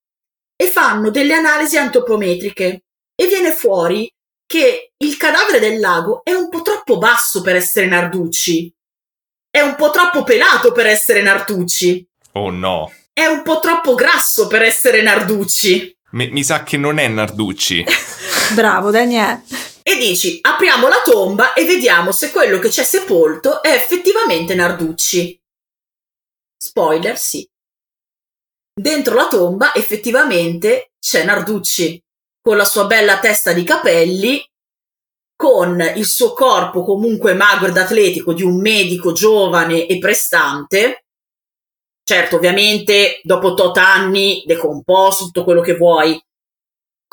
e fanno delle analisi antropometriche e viene fuori che il cadavere del lago è un po' troppo basso per essere Narducci. È un po' troppo pelato per essere Narducci. Oh no. È un po' troppo grasso per essere Narducci. Mi, mi sa che non è Narducci. Bravo, Daniele. E dici, apriamo la tomba e vediamo se quello che c'è sepolto è effettivamente Narducci. Spoiler, sì. Dentro la tomba effettivamente c'è Narducci, con la sua bella testa di capelli, con il suo corpo comunque magro ed atletico di un medico giovane e prestante. Certo, ovviamente dopo tot anni decomposto, tutto quello che vuoi,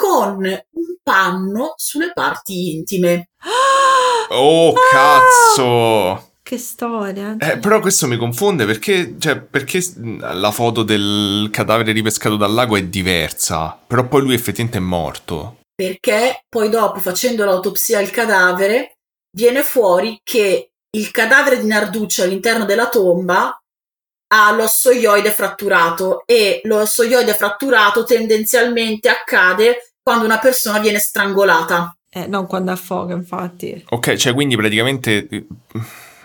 con un panno sulle parti intime. Oh, cazzo! Che storia. Eh, però questo mi confonde perché, cioè, perché la foto del cadavere ripescato dal lago è diversa, però poi lui effettivamente è morto. Perché poi dopo, facendo l'autopsia al cadavere, viene fuori che il cadavere di Narducci all'interno della tomba ha l'ossoioide fratturato e l'ossoioide fratturato tendenzialmente accade quando una persona viene strangolata. Eh, non quando affoga, infatti. Ok, cioè quindi praticamente...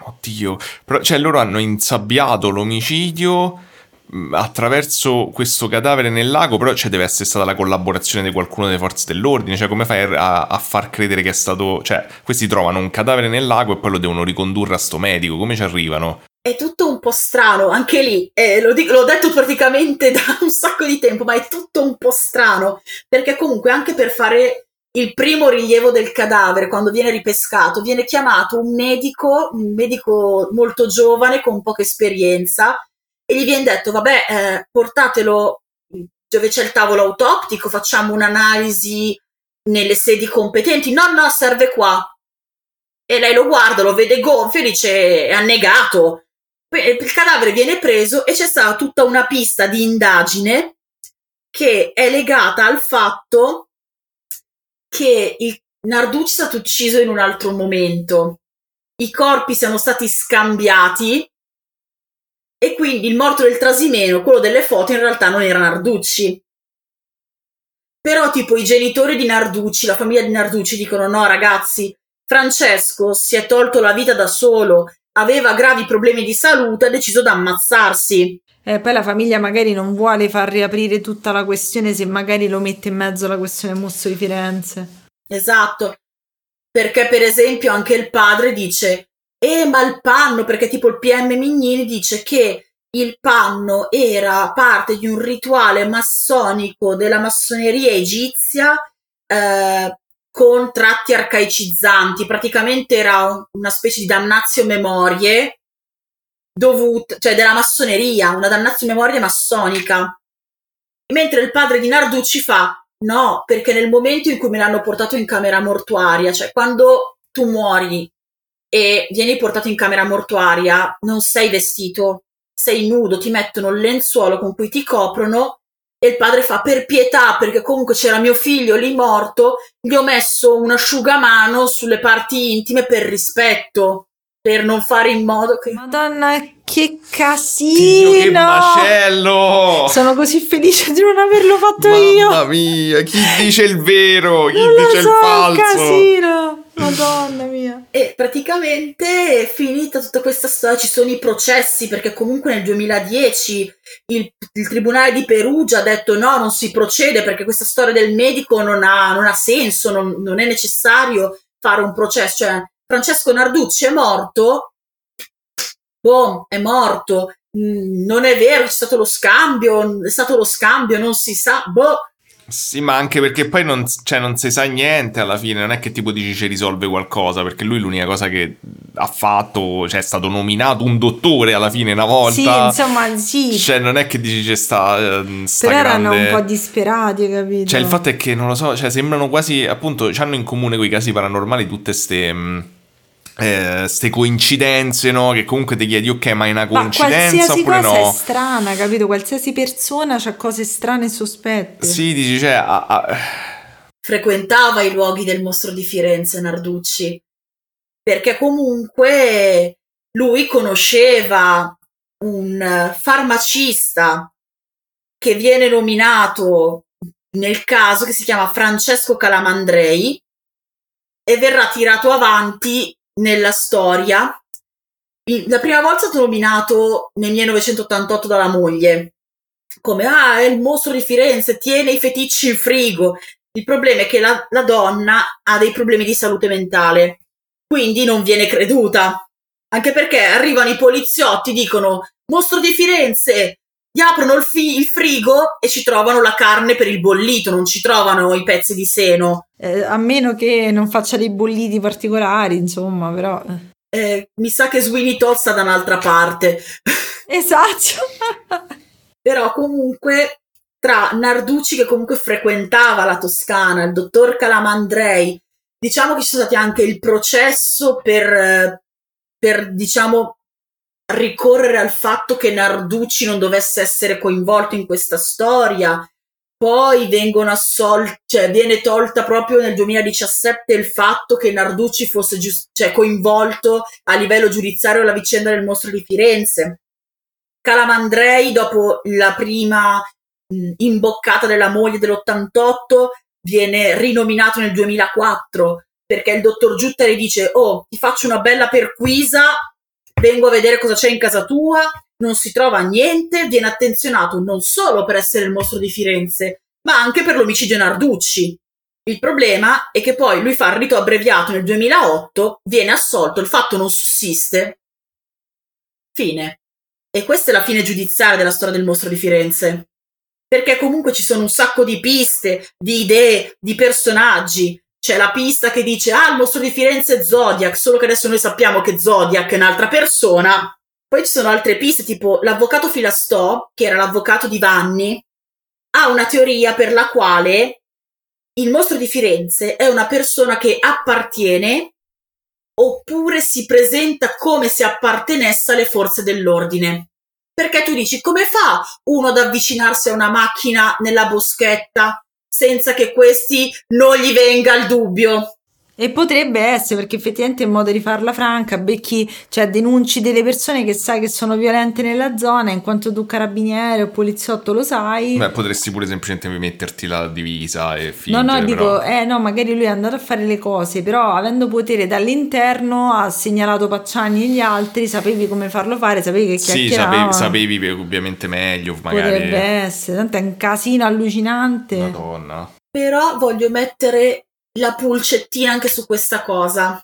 Oddio, però cioè loro hanno insabbiato l'omicidio mh, attraverso questo cadavere nel lago, però cioè, deve essere stata la collaborazione di qualcuno delle forze dell'ordine, cioè come fai a, a far credere che è stato... cioè questi trovano un cadavere nel lago e poi lo devono ricondurre a sto medico, come ci arrivano? È tutto un po' strano, anche lì, eh, lo dico, l'ho detto praticamente da un sacco di tempo, ma è tutto un po' strano, perché comunque anche per fare il primo rilievo del cadavere, quando viene ripescato, viene chiamato un medico, un medico molto giovane, con poca esperienza, e gli viene detto, vabbè, eh, portatelo dove c'è il tavolo autoptico, facciamo un'analisi nelle sedi competenti. No, no, serve qua. E lei lo guarda, lo vede gonfio e dice, è annegato il cadavere viene preso e c'è stata tutta una pista di indagine che è legata al fatto che il Narducci è stato ucciso in un altro momento, i corpi siano stati scambiati e quindi il morto del Trasimeno, quello delle foto, in realtà non era Narducci. Però tipo i genitori di Narducci, la famiglia di Narducci dicono no ragazzi, Francesco si è tolto la vita da solo, aveva gravi problemi di salute, ha deciso di ammazzarsi. Eh, poi la famiglia magari non vuole far riaprire tutta la questione se magari lo mette in mezzo alla questione mostro di Firenze. Esatto, perché per esempio anche il padre dice, eh ma il panno, perché tipo il PM Mignini dice che il panno era parte di un rituale massonico della massoneria egizia eh, con tratti arcaicizzanti, praticamente era una specie di damnazio memorie dovuta, cioè della massoneria, una damnazio memoria massonica. Mentre il padre di Narducci fa no, perché nel momento in cui me l'hanno portato in camera mortuaria, cioè quando tu muori e vieni portato in camera mortuaria, non sei vestito, sei nudo, ti mettono il lenzuolo con cui ti coprono e il padre fa per pietà, perché comunque c'era mio figlio lì morto, gli ho messo un asciugamano sulle parti intime per rispetto, per non fare in modo che... Madonna, che casino! Dio, che macello! Sono così felice di non averlo fatto Mamma io! Mamma mia, chi dice il vero? Chi non dice so, il falso? casino! Madonna mia. E praticamente finita tutta questa storia, ci sono i processi perché comunque nel 2010 il, il, Tribunale di Perugia ha detto no, non si procede perché questa storia del medico non ha, non ha senso, non, non, è necessario fare un processo. Cioè, Francesco Narducci è morto, boh, è morto, mm, non è vero, c'è stato lo scambio, è stato lo scambio, non si sa, boh sì, ma anche perché poi non, cioè, non si sa niente alla fine, non è che tipo dici ci risolve qualcosa, perché lui l'unica cosa che ha fatto, cioè è stato nominato un dottore alla fine una volta. Sì, insomma, sì. Cioè non è che dici c'è sta, uh, sta Però grande... erano un po' disperati, capito? Cioè il fatto è che, non lo so, cioè sembrano quasi, appunto, hanno in comune con i casi paranormali tutte ste... Mh, queste eh, coincidenze, no? Che comunque ti chiedi, ok, ma è una coincidenza ma oppure cosa no? è strana, capito? Qualsiasi persona ha cose strane e sospette. Sì, dici, cioè... Ah, ah. Frequentava i luoghi del mostro di Firenze, Narducci, perché comunque lui conosceva un farmacista che viene nominato nel caso che si chiama Francesco Calamandrei e verrà tirato avanti nella storia. La prima volta è stato nominato nel 1988 dalla moglie come ah, è il mostro di Firenze, tiene i feticci in frigo. Il problema è che la, la donna ha dei problemi di salute mentale, quindi non viene creduta. Anche perché arrivano i poliziotti, dicono mostro di Firenze, gli aprono il, fi- il, frigo e ci trovano la carne per il bollito, non ci trovano i pezzi di seno. Eh, a meno che non faccia dei bolliti particolari, insomma, però. Eh, mi sa che Sweeney Todd sta da un'altra parte. Esatto. però comunque tra Narducci che comunque frequentava la Toscana, il dottor Calamandrei, diciamo che ci sono stati anche il processo per, per diciamo ricorrere al fatto che Narducci non dovesse essere coinvolto in questa storia. Poi vengono assolti, cioè viene tolta proprio nel 2017 il fatto che Narducci fosse giust- cioè, coinvolto a livello giudiziario alla vicenda del mostro di Firenze. Calamandrei, dopo la prima mh, imboccata della moglie dell'88, viene rinominato nel 2004 perché il dottor Giuttari dice: Oh, ti faccio una bella perquisa vengo a vedere cosa c'è in casa tua, non si trova niente, viene attenzionato non solo per essere il mostro di Firenze, ma anche per l'omicidio Narducci. Il problema è che poi lui fa il rito abbreviato nel 2008, viene assolto, il fatto non sussiste Fine. E questa è la fine giudiziaria della storia del mostro di Firenze. Perché comunque ci sono un sacco di piste, di idee, di personaggi. C'è la pista che dice, ah, il mostro di Firenze è Zodiac, solo che adesso noi sappiamo che Zodiac è un'altra persona. Poi ci sono altre piste, tipo l'avvocato Filastò, che era l'avvocato di Vanni, ha una teoria per la quale il mostro di Firenze è una persona che appartiene oppure si presenta come se appartenesse alle forze dell'ordine. Perché tu dici come fa uno ad avvicinarsi a una macchina nella boschetta senza che questi non gli venga il dubbio? E potrebbe essere perché effettivamente è un modo di farla franca, becchi, cioè denunci delle persone che sai che sono violente nella zona, in quanto tu carabiniere o poliziotto lo sai. Beh, potresti pure semplicemente metterti la divisa e fingere. No, no, però. dico, eh no, magari lui è andato a fare le cose, però avendo potere dall'interno ha segnalato Pacciani e gli altri, sapevi come farlo fare, sapevi che Sì, chiacchieravano. sapevi, sapevi ovviamente meglio, magari. Potrebbe essere, tanto è un casino allucinante. Madonna. Però voglio mettere la pulcettina anche su questa cosa.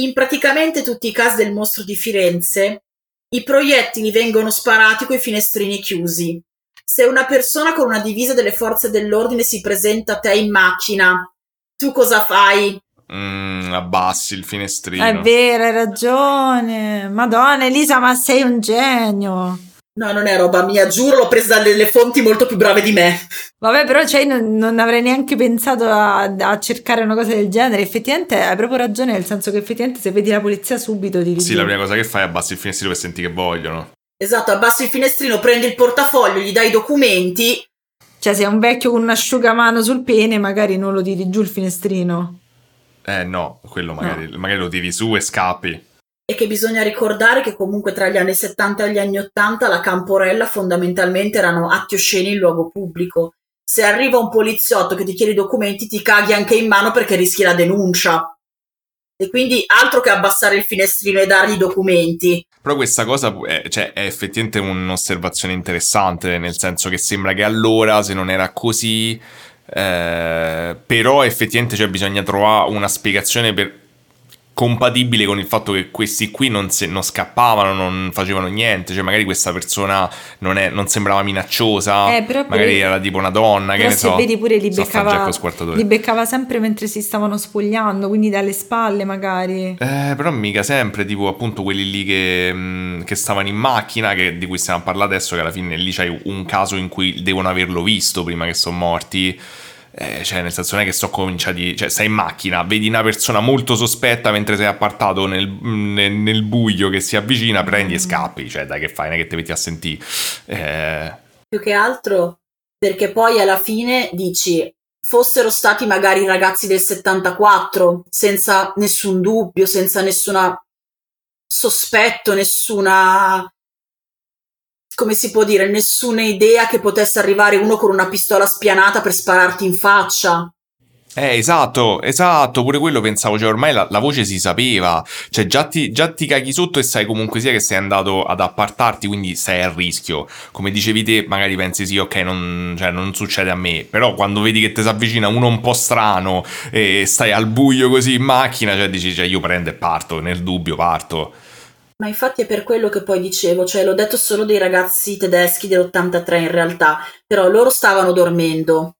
In praticamente tutti i casi del mostro di Firenze, i proiettili vengono sparati coi finestrini chiusi. Se una persona con una divisa delle forze dell'ordine si presenta a te in macchina, tu cosa fai? Mm, abbassi il finestrino. È vero, hai ragione. Madonna Elisa, ma sei un genio. No, non è roba mia, giuro, l'ho presa dalle fonti molto più brave di me. Vabbè, però cioè, non, non avrei neanche pensato a, a cercare una cosa del genere. Effettivamente hai proprio ragione, nel senso che effettivamente se vedi la polizia subito ti Sì, la prima cosa che fai è abbassi il finestrino per sentire che vogliono. Esatto, abbassi il finestrino, prendi il portafoglio, gli dai i documenti. Cioè, se è un vecchio con un asciugamano sul pene, magari non lo tiri giù il finestrino. Eh no, quello magari, magari lo tiri su e scappi. E che bisogna ricordare che comunque tra gli anni 70 e gli anni 80 la Camporella fondamentalmente erano atti osceni in luogo pubblico. Se arriva un poliziotto che ti chiede i documenti, ti caghi anche in mano perché rischi la denuncia. E quindi altro che abbassare il finestrino e dargli i documenti. Però questa cosa è, cioè, è effettivamente un'osservazione interessante, nel senso che sembra che allora, se non era così, eh, però effettivamente cioè, bisogna trovare una spiegazione per- compatibile con il fatto che questi qui non, se- non scappavano, non facevano niente, cioè magari questa persona non, è- non sembrava minacciosa, Eh, però pure- magari era tipo una donna, che ne se so. vedi pure li beccava, li beccava sempre mentre si stavano spogliando, quindi dalle spalle magari. Eh, però mica sempre, tipo appunto quelli lì che, mh, che stavano in macchina, che- di cui stiamo a parlare adesso, che alla fine lì c'hai un caso in cui devono averlo visto prima che sono morti. Eh, cioè, nel senso non è che sono cominciati, cioè stai in macchina, vedi una persona molto sospetta mentre sei appartato nel, nel- nel buio che si avvicina, prendi e scappi, cioè dai che fai, non è che ti metti a sentire. Eh, Più che altro perché poi alla fine dici fossero stati magari i ragazzi del 74 senza nessun dubbio, senza nessuna sospetto, nessuna come si può dire, nessuna idea che potesse arrivare uno con una pistola spianata per spararti in faccia. Eh, esatto, esatto, pure quello pensavo, cioè ormai la, la voce si sapeva, cioè già ti, già ti caghi sotto e sai comunque sia che sei andato ad appartarti, quindi sei a rischio. Come dicevi te, magari pensi sì, ok, non, cioè, non succede a me, però quando vedi che ti si avvicina uno un po' strano e stai al buio così in macchina, cioè dici, cioè io prendo e parto, nel dubbio parto. Ma infatti è per quello che poi dicevo, cioè l'ho detto solo dei ragazzi tedeschi dell'83 in realtà, però loro stavano dormendo.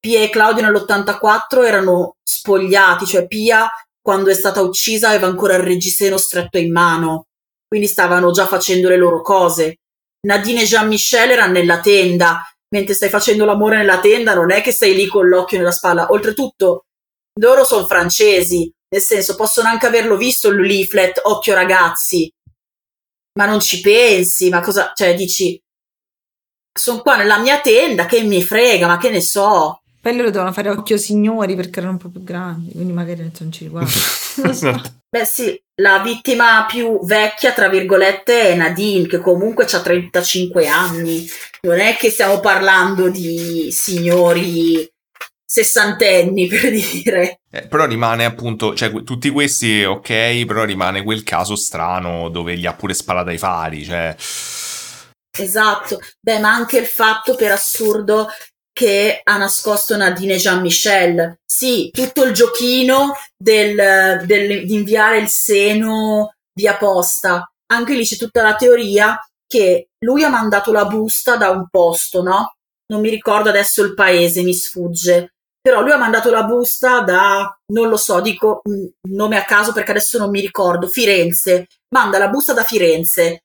Pia e Claudio nell'84 erano spogliati, cioè Pia quando è stata uccisa aveva ancora il reggiseno stretto in mano, quindi stavano già facendo le loro cose. Nadine e Jean-Michel erano nella tenda, mentre stai facendo l'amore nella tenda non è che stai lì con l'occhio nella spalla. Oltretutto, loro sono francesi, nel senso possono anche averlo visto il leaflet, occhio ragazzi, ma non ci pensi, ma cosa, cioè dici, sono qua nella mia tenda, che mi frega, ma che ne so. Poi loro dovevano fare occhio signori perché erano un po' più grandi, quindi magari non ci riguarda. Non so. Beh sì, la vittima più vecchia, tra virgolette, è Nadine, che comunque ha 35 anni. Non è che stiamo parlando di signori sessantenni, per dire. Eh, però rimane appunto, cioè tutti questi ok, però rimane quel caso strano dove gli ha pure sparato ai fari, cioè... Esatto. Beh, ma anche il fatto, per assurdo, che ha nascosto Nadine Jean-Michel. Sì, tutto il giochino del, del- di inviare il seno via posta. anche lì c'è tutta la teoria che lui ha mandato la busta da un posto, no? Non mi ricordo adesso il paese, mi sfugge. Però lui ha mandato la busta da, non lo so, dico un nome a caso perché adesso non mi ricordo, Firenze. Manda la busta da Firenze.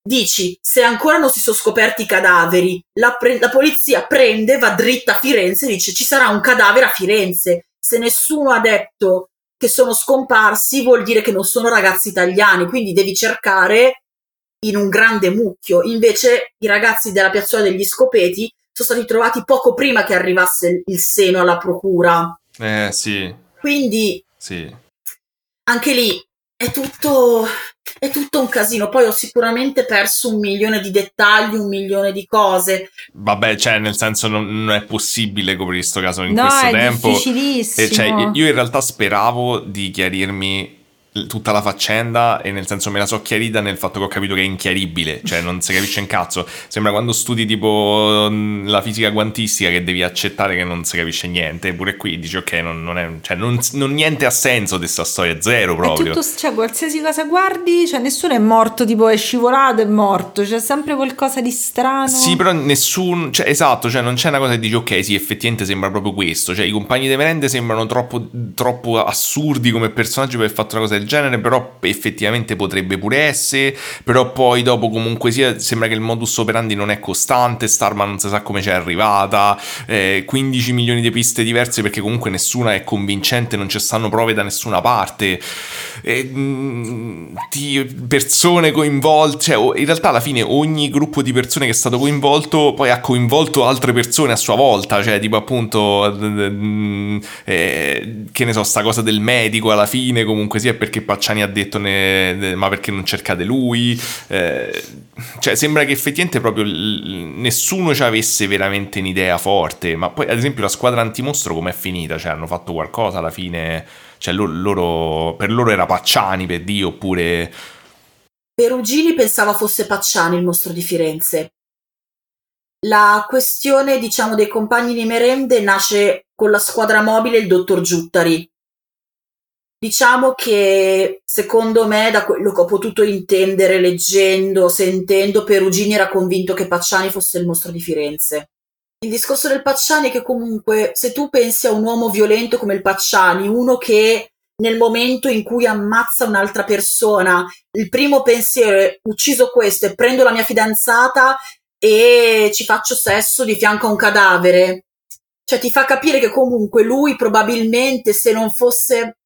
Dici, se ancora non si sono scoperti i cadaveri, la, pre- la polizia prende, va dritta a Firenze e dice ci sarà un cadavere a Firenze. Se nessuno ha detto che sono scomparsi, vuol dire che non sono ragazzi italiani, quindi devi cercare in un grande mucchio. Invece i ragazzi della piazzola degli Scopeti sono stati trovati poco prima che arrivasse il seno alla procura. Eh sì. Quindi sì. anche lì è tutto, è tutto un casino. Poi ho sicuramente perso un milione di dettagli, un milione di cose. Vabbè, cioè, nel senso, non, non è possibile coprire questo caso in no, questo è tempo. difficilissimo. E cioè, io in realtà speravo di chiarirmi tutta la faccenda e nel senso me la so chiarita nel fatto che ho capito che è inchiaribile, cioè non si capisce un cazzo. Sembra quando studi tipo mm, la fisica quantistica che devi accettare che non si capisce niente, pure qui dici ok, non, non è, cioè, non, non, niente ha senso questa storia, zero proprio. È tutto, cioè qualsiasi cosa guardi, cioè nessuno è morto, tipo è scivolato, è morto, c'è sempre qualcosa di strano. Sì, però nessuno, cioè, esatto, cioè non c'è una cosa che dici ok, sì, effettivamente sembra proprio questo, cioè i compagni di merende sembrano troppo, troppo assurdi come personaggi per aver fatto una cosa del genere, però effettivamente potrebbe pure essere, però poi dopo comunque sia, sembra che il modus operandi non è costante, Starma non si sa come c'è arrivata, eh, 15 milioni di piste diverse perché comunque nessuna è convincente, non ci stanno prove da nessuna parte, eh, mh, di persone coinvolte, cioè in realtà alla fine ogni gruppo di persone che è stato coinvolto poi ha coinvolto altre persone a sua volta, cioè tipo appunto, eh, che ne so, sta cosa del medico alla fine comunque sia perché Pacciani ha detto ne, ma perché non cercate lui? Eh, cioè sembra che effettivamente proprio l, nessuno ci avesse veramente un'idea forte ma poi ad esempio la squadra antimostro com'è finita? Cioè hanno fatto qualcosa alla fine? Cioè loro per loro era Pacciani per Dio oppure Perugini pensava fosse Pacciani il mostro di Firenze. La questione diciamo dei compagni di merende nasce con la squadra mobile il dottor Giuttari Diciamo che secondo me, da quello che ho potuto intendere leggendo, sentendo, Perugini era convinto che Pacciani fosse il mostro di Firenze. Il discorso del Pacciani è che comunque se tu pensi a un uomo violento come il Pacciani, uno che nel momento in cui ammazza un'altra persona, il primo pensiero è ucciso questo e prendo la mia fidanzata e ci faccio sesso di fianco a un cadavere. Cioè ti fa capire che comunque lui probabilmente se non fosse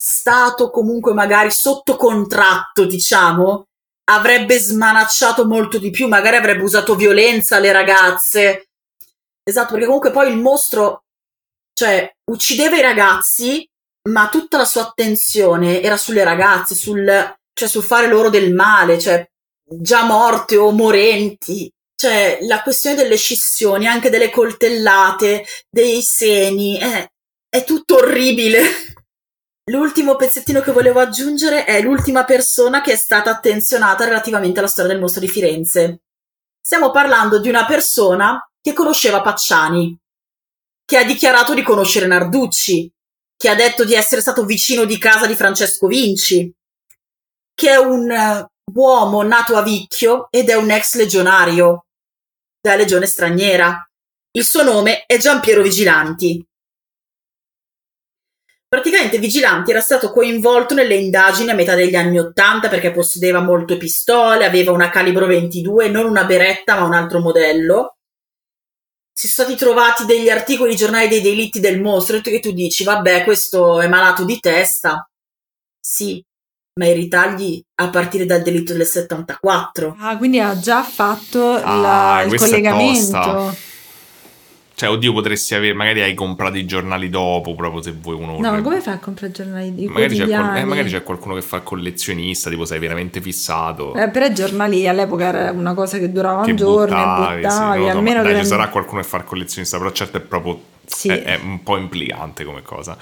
stato comunque magari sotto contratto, diciamo, avrebbe smanacciato molto di più, magari avrebbe usato violenza alle ragazze. Esatto, perché comunque poi il mostro, cioè, uccideva i ragazzi, ma tutta la sua attenzione era sulle ragazze, sul, cioè, sul fare loro del male, cioè, già morte o morenti. Cioè, la questione delle scissioni, anche delle coltellate, dei seni, è, è tutto orribile. L'ultimo pezzettino che volevo aggiungere è l'ultima persona che è stata attenzionata relativamente alla storia del mostro di Firenze. Stiamo parlando di una persona che conosceva Pacciani, che ha dichiarato di conoscere Narducci, che ha detto di essere stato vicino di casa di Francesco Vinci, che è un uh, uomo nato a Vicchio ed è un ex legionario della legione straniera. Il suo nome è Giampiero Vigilanti praticamente Vigilanti era stato coinvolto nelle indagini a metà degli anni Ottanta perché possedeva molte pistole, aveva una calibro 22, non una beretta ma un altro modello. Si sono stati trovati degli articoli giornali dei delitti del mostro e tu dici vabbè questo è malato di testa. Sì, ma i ritagli a partire dal delitto del 74. Ah, quindi ha già fatto ah, la, il collegamento. Cioè, oddio, potresti avere, magari hai comprato i giornali dopo, proprio se vuoi uno. No, come fai a comprare i giornali di magari c'è, qual- eh, magari c'è, qualcuno che fa il collezionista, tipo sei veramente fissato. Eh, però i giornali all'epoca era una cosa che durava che un giorno buttavi, e buttavi, sì, almeno dai, ci sarà qualcuno che fa il collezionista, però certo è proprio sì. è, è un po' implicante come cosa.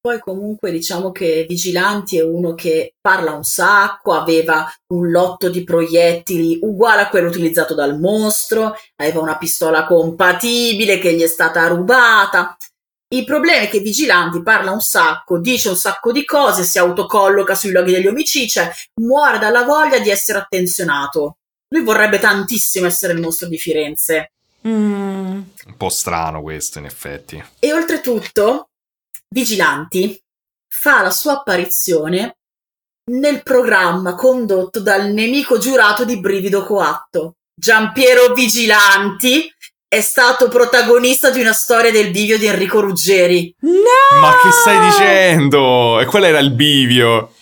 Poi comunque diciamo che Vigilanti è uno che parla un sacco, aveva un lotto di proiettili uguale a quello utilizzato dal mostro, aveva una pistola compatibile che gli è stata rubata. Il problema è che Vigilanti parla un sacco, dice un sacco di cose, si autocolloca sui luoghi degli omicidi, cioè muore dalla voglia di essere attenzionato. Lui vorrebbe tantissimo essere il mostro di Firenze. Mm. Un po' strano questo, in effetti. E oltretutto, Vigilanti fa la sua apparizione nel programma condotto dal nemico giurato di Brivido Coatto. Giampiero Vigilanti è stato protagonista di una storia del bivio di Enrico Ruggeri. No! Ma che stai dicendo? E qual era il bivio?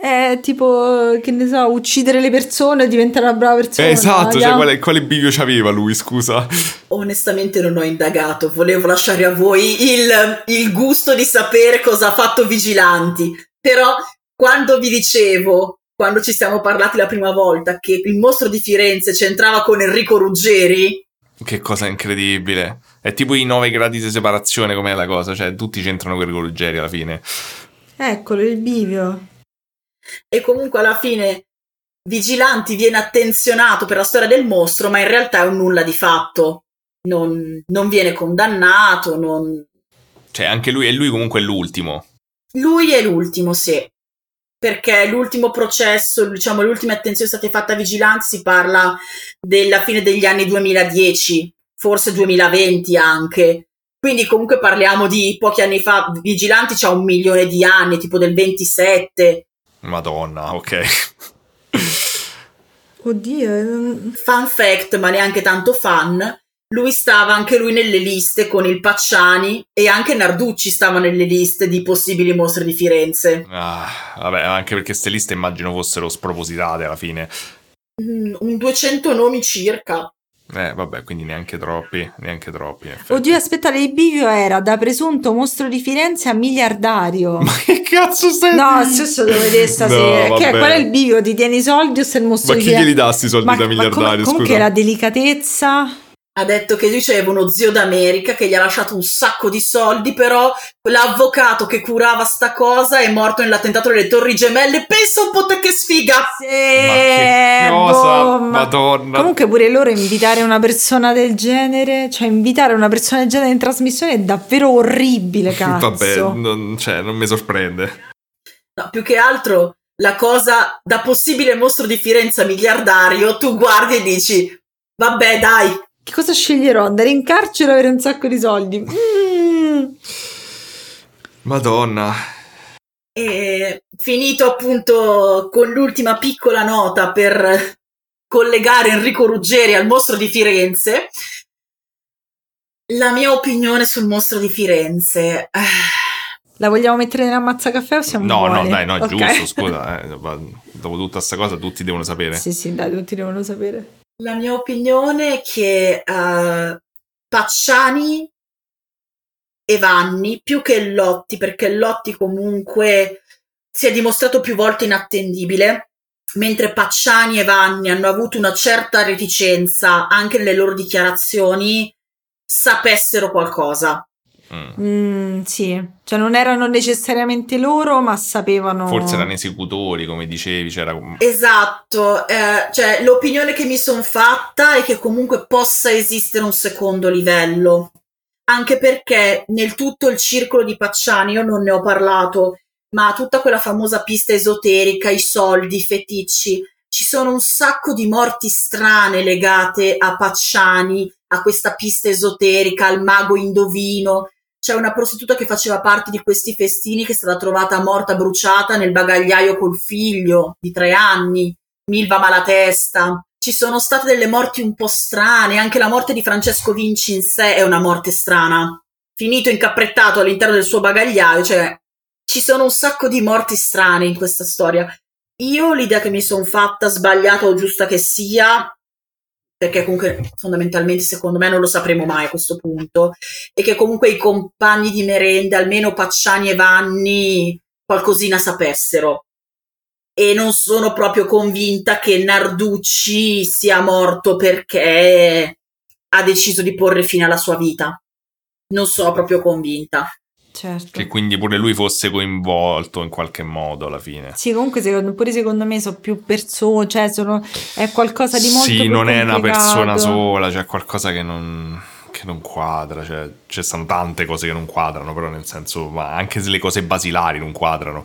È tipo, che ne so, uccidere le persone e diventare una brava persona. Eh, esatto, cioè, quale, quale bivio c'aveva lui, scusa? Onestamente non ho indagato, volevo lasciare a voi il, il gusto di sapere cosa ha fatto Vigilanti. Però quando vi dicevo, quando ci siamo parlati la prima volta, che il mostro di Firenze c'entrava con Enrico Ruggeri, Che cosa incredibile. È tipo i 9 gradi di separazione, com'è la cosa? Cioè, tutti c'entrano con i Ruggeri alla fine. Eccolo, il bivio. E comunque alla fine Vigilanti viene attenzionato per la storia del mostro, ma in realtà è un nulla di fatto. Non, non viene condannato, non... Cioè, anche lui, e lui comunque è l'ultimo. Lui è l'ultimo, sì. Perché l'ultimo processo, diciamo, le ultime attenzioni state fatte a Vigilanti si parla della fine degli anni 2010, forse 2020 anche. Quindi comunque parliamo di pochi anni fa. Vigilanti c'ha un milione di anni, tipo del 27. Madonna, ok. Oddio, eh, Fun fact, ma neanche tanto fan, lui stava anche lui nelle liste con il Pacciani e anche Narducci stava nelle liste di possibili mostre di Firenze. Ah, vabbè, anche perché queste liste immagino fossero spropositate alla fine. Mm, Un 200 nomi circa. Eh, vabbè, quindi neanche troppi, neanche troppi. Oddio, aspetta, il bivio era da presunto mostro di Firenze a miliardario. Ma che cazzo stai No, stesso devo vedere stasera. No, che, vabbè. qual è il bivio? Ti tieni i soldi o sei il mostro Ma di chi Firenze? glieli dà sti soldi Ma- da ma miliardario, com- comunque scusa? la delicatezza. Ha detto che riceve uno zio d'America che gli ha lasciato un sacco di soldi, però l'avvocato che curava sta cosa è morto nell'attentato delle Torri Gemelle. Pensa un po' te che sfiga! Sì, che cosa? boh, ma- Madonna. Comunque pure loro invitare una persona del genere, cioè invitare una persona del genere in trasmissione è davvero orribile, cazzo. Vabbè, non, cioè, non mi sorprende. No, più che altro la cosa da possibile mostro di Firenze miliardario, tu guardi e dici, vabbè dai, Che cosa sceglierò? Andare in carcere o avere un sacco di soldi? Mm. Madonna. E finito appunto con l'ultima piccola nota per collegare Enrico Ruggeri al mostro di Firenze, la mia opinione sul mostro di Firenze. La vogliamo mettere nella mazza caffè o siamo No, no, buoni? dai, no, è Ok. giusto, scusa. eh, dopo tutta questa cosa tutti devono sapere. Sì, sì, dai, tutti devono sapere. La mia opinione è che eh, Pacciani e Vanni, più che Lotti, perché Lotti comunque si è dimostrato più volte inattendibile, mentre Pacciani e Vanni hanno avuto una certa reticenza anche nelle loro dichiarazioni, sapessero qualcosa. Mm. Mm, sì, cioè non erano necessariamente loro, ma sapevano. Forse erano esecutori, come dicevi, c'era Esatto, eh, cioè l'opinione che mi sono fatta è che comunque possa esistere un secondo livello, anche perché nel tutto il circolo di Pacciani, io non ne ho parlato, ma tutta quella famosa pista esoterica, i soldi, i feticci, ci sono un sacco di morti strane legate a Pacciani, a questa pista esoterica, al mago indovino. C'è una prostituta che faceva parte di questi festini che è stata trovata morta bruciata nel bagagliaio col figlio di tre anni, Milva Malatesta. Ci sono state delle morti un po' strane, anche la morte di Francesco Vinci in sé è una morte strana. Finito incapprettato all'interno del suo bagagliaio, cioè ci sono un sacco di morti strane in questa storia. Io l'idea che mi sono fatta, sbagliata o giusta che sia, perché comunque fondamentalmente secondo me non lo sapremo mai a questo punto, e che comunque i compagni di merenda, almeno Pacciani e Vanni, qualcosina sapessero. E non sono proprio convinta che Narducci sia morto perché ha deciso di porre fine alla sua vita. Non sono proprio convinta. Certo. che quindi pure lui fosse coinvolto in qualche modo alla fine. Sì, comunque secondo, pure secondo me sono più persone, cioè sono, è qualcosa di molto Sì, più non è una complicato. persona sola, c'è qualcosa che non, che non quadra, cioè ci stanno tante cose che non quadrano, però nel senso, ma anche se le cose basilari non quadrano.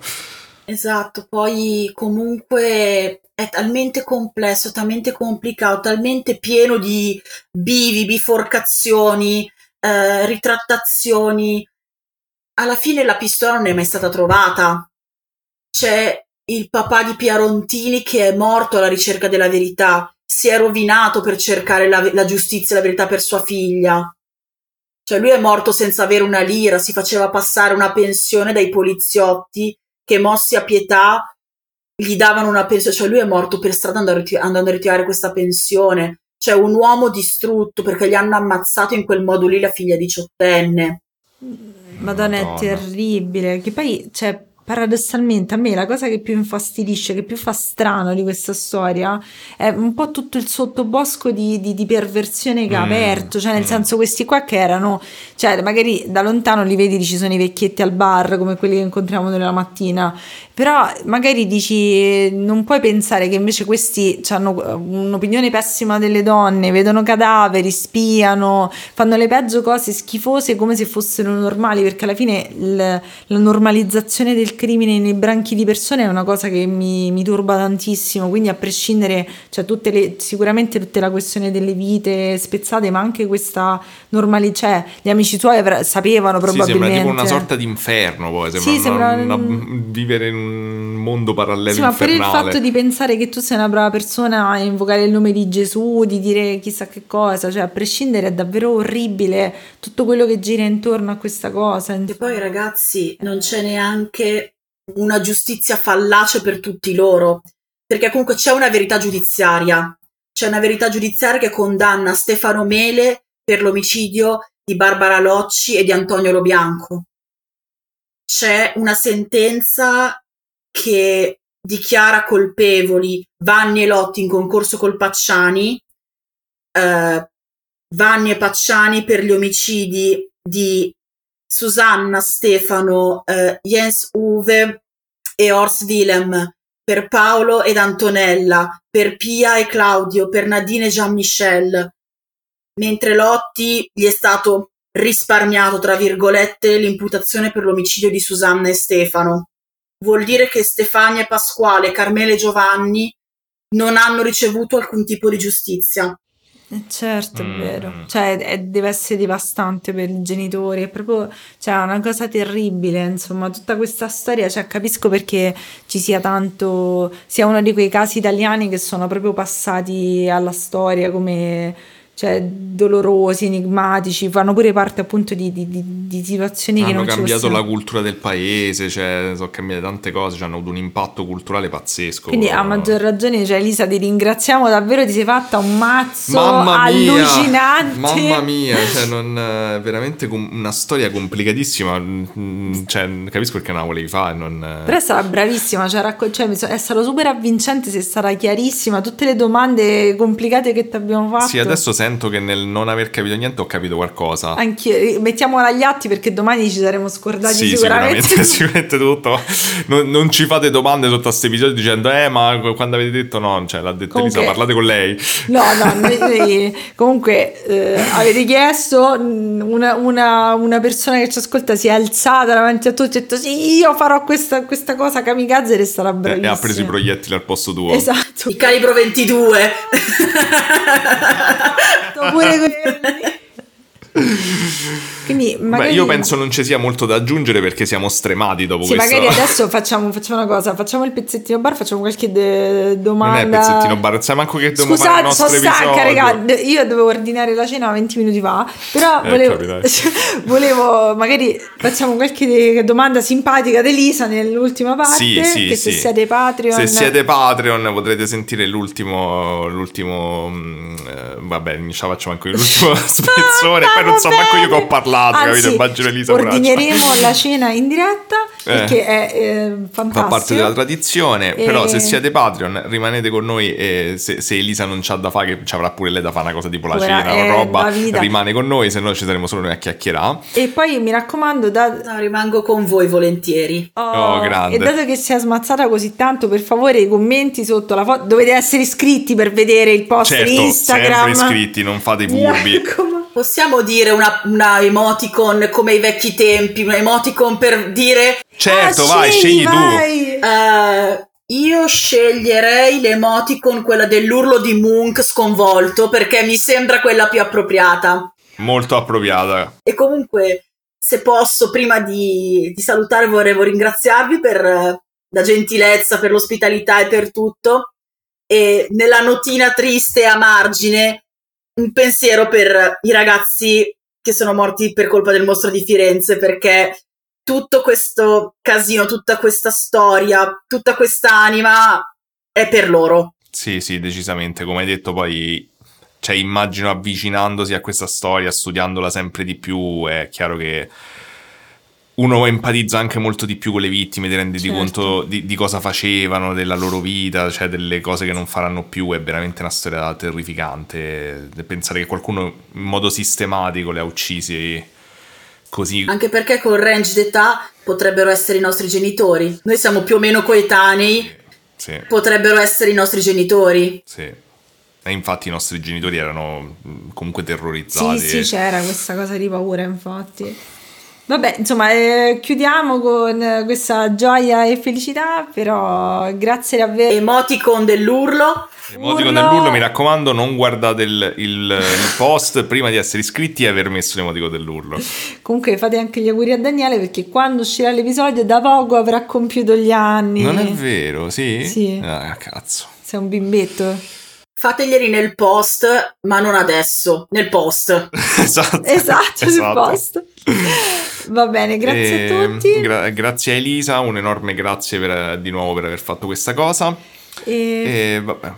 Esatto, poi comunque è talmente complesso, talmente complicato, talmente pieno di bivi, biforcazioni, eh, ritrattazioni. Alla fine la pistola non è mai stata trovata. C'è il papà di Piarontini che è morto alla ricerca della verità, si è rovinato per cercare la, la giustizia e la verità per sua figlia. Cioè lui è morto senza avere una lira, si faceva passare una pensione dai poliziotti che mossi a pietà gli davano una pensione, cioè lui è morto per strada andando a, ritirare questa pensione. Cioè un uomo distrutto perché gli hanno ammazzato in quel modo lì la figlia diciottenne. Madonna, è terribile. Che poi, cioè, paradossalmente a me la cosa che più infastidisce, che più fa strano di questa storia è un po' tutto il sottobosco di, di, di perversione che ha mm, aperto, cioè nel mm. senso questi qua che erano, cioè magari da lontano li vedi, ci sono i vecchietti al bar come quelli che incontriamo noi la mattina, però magari dici non puoi pensare che invece questi hanno eh, un'opinione pessima delle donne, vedono cadaveri, spiano, fanno le peggio cose schifose come se fossero normali, perché alla fine il, la normalizzazione del crimine nei branchi di persone è una cosa che mi, mi turba tantissimo, quindi a prescindere, cioè tutte le, sicuramente tutta la questione delle vite spezzate, ma anche questa normalità, cioè gli amici tuoi sapevano probabilmente. Sì, sembra tipo una sorta di inferno poi, sembra, sì, sembra una, una, vivere in un mondo parallelo sì, infernale. ma per il fatto di pensare che tu sei una brava persona a invocare il nome di Gesù, di dire chissà che cosa, cioè a prescindere è davvero orribile tutto quello che gira intorno a questa cosa. E poi ragazzi, non c'è neanche una giustizia fallace per tutti loro, perché comunque c'è una verità giudiziaria, c'è una verità giudiziaria che condanna Stefano Mele per l'omicidio di Barbara Locci e di Antonio Lobianco. C'è una sentenza che dichiara colpevoli Vanni e Lotti in concorso col Pacciani, eh, Vanni e Pacciani per gli omicidi di Susanna, Stefano, eh, Jens Uwe e Horst Willem, per Paolo ed Antonella, per Pia e Claudio, per Nadine e Jean-Michel, mentre Lotti gli è stato risparmiato, tra virgolette, l'imputazione per l'omicidio di Susanna e Stefano. Vuol dire che Stefania e Pasquale, Carmela e Giovanni non hanno ricevuto alcun tipo di giustizia. Eh, certo, è mm. vero. Cioè, è, deve essere devastante per i genitori, è proprio cioè, una cosa terribile, insomma, tutta questa storia, cioè, capisco perché ci sia tanto, sia uno di quei casi italiani che sono proprio passati alla storia come cioè dolorosi, enigmatici, fanno pure parte appunto di, di, di situazioni hanno che non Hanno cambiato possono... la cultura del paese, cioè sono cambiate tante cose, cioè, hanno avuto un impatto culturale pazzesco. Quindi a maggior ragione, cioè Elisa ti ringraziamo davvero, ti sei fatta un mazzo mamma allucinante. Mamma mia, cioè non, eh, veramente una storia complicatissima, mm, cioè capisco perché non la volevi fare. Non... Però è stata bravissima, cioè, racco- cioè, è stato super avvincente, sei stata chiarissima, tutte le domande complicate che ti abbiamo fatto. Sì, adesso sei sento che nel non aver capito niente ho capito qualcosa. Anch'io, mettiamola agli atti perché domani ci saremo scordati sì, sicuramente. Sicuramente, sicuramente tutto. Non, non, ci fate domande sotto questo episodio dicendo, eh, ma quando avete detto no, cioè l'ha detto comunque, Elisa, parlate con lei. No, no, noi, comunque eh, avete chiesto, mm, una, una, una, persona che ci ascolta si è alzata davanti a tutti e ha detto sì, io farò questa, questa cosa kamikaze e sarà bravissima. E ha preso i proiettili al posto tuo. Esatto. Il calibro 22. Todo puede Quindi magari... Beh, io penso non ci sia molto da aggiungere perché siamo stremati dopo sì, questo. magari adesso facciamo, facciamo, una cosa, facciamo il pezzettino bar, facciamo qualche de- domanda. Non è pezzettino bar, sai manco che dobbiamo Scusate, sono stanca, raga, io dovevo ordinare la cena 20 minuti fa, però eh, volevo, volevo, magari facciamo qualche domanda simpatica ad Elisa nell'ultima parte, sì, sì, che sì. se siete Patreon... Se siete Patreon potrete sentire l'ultimo, l'ultimo, mm, eh, vabbè, mi ci faccio manco l'ultimo spezzone, poi non so manco io che ho parlato parlato, Anzi, capito? Immagino Elisa Ordineremo la cena in diretta perché eh, è eh, fantastico. Fa parte della tradizione, e... però se siete Patreon rimanete con noi e se, se, Elisa non c'ha da fare, che ci avrà pure lei da fare una cosa tipo la Guarda, cena, una roba, rimane con noi, se no ci saremo solo noi a chiacchierare. E poi mi raccomando, da... no, rimango con voi volentieri. Oh, oh, grande. E dato che si è smazzata così tanto, per favore i commenti sotto la foto, dovete essere iscritti per vedere il post certo, Instagram. sempre iscritti, non fate i furbi. Possiamo dire una, una emoticon come ai vecchi tempi, una emoticon per dire Certo, Ah, vai, scegli tu. vai! eh, io sceglierei l'emoticon, quella dell'urlo di Munch sconvolto, perché mi sembra quella più appropriata. Molto appropriata. E comunque, se posso, prima di, di salutare, vorrei ringraziarvi per la gentilezza, per l'ospitalità e per tutto. E nella notina triste a margine, un pensiero per i ragazzi che sono morti per colpa del mostro di Firenze, perché tutto questo casino, tutta questa storia, tutta questa anima è per loro. Sì, sì, decisamente. Come hai detto, poi, cioè, immagino avvicinandosi a questa storia, studiandola sempre di più, è chiaro che uno empatizza anche molto di più con le vittime, ti rendi di Certo. conto di, di cosa facevano, della loro vita, cioè delle cose che non faranno più. È veramente una storia terrificante. Pensare che qualcuno in modo sistematico le ha uccisi così. Anche perché col range d'età potrebbero essere i nostri genitori. Noi siamo più o meno coetanei, Sì, potrebbero essere i nostri genitori. sì. E infatti i nostri genitori erano mh, comunque terrorizzati. Sì, sì, c'era questa cosa di paura, infatti. Vabbè, insomma, eh, chiudiamo con questa gioia e felicità, però grazie davvero. Emoticon dell'urlo. Emoticon Urlo. dell'urlo, mi raccomando, non guardate il, il- il post prima di essere iscritti e aver messo l'emoticon dell'urlo. Comunque fate anche gli auguri a Daniele perché quando uscirà l'episodio da poco avrà compiuto gli anni. Non è vero, sì? Sì. Ah, cazzo. Sei un bimbetto. Fateglieli nel post, ma non adesso, nel post. esatto. Esatto, esatto. post. Va bene, grazie E, a tutti. gra- grazie a Elisa, un enorme grazie per- di nuovo per aver fatto questa cosa. e, E vabbè,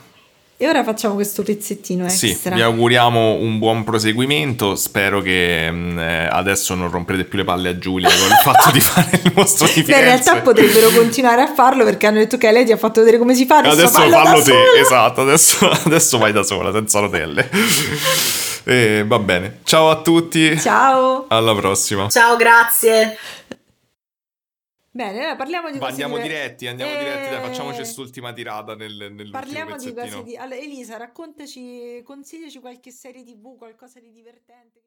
e ora facciamo questo pezzettino sì, extra. vi auguriamo un buon proseguimento. Spero che mh, eh, adesso non romprete più le palle a Giulia con il fatto di fare il mostro di Beh, in Firenze. realtà potrebbero continuare a farlo perché hanno detto che lei ti ha fatto vedere come si fa. Adesso, Adesso fallo, fallo te, sola. esatto, adesso, adesso vai da sola, senza rotelle. E va bene, ciao a tutti, Ciao. alla prossima. Ciao, grazie. Bene, allora parliamo di Ma cose andiamo diretti, andiamo Eh, diretti, dai, facciamoci quest'ultima tirata nel, nell'ultimo Parliamo di pezzettino. cose di... Allora, Elisa, raccontaci, consigliaci qualche serie tv, qualcosa di divertente.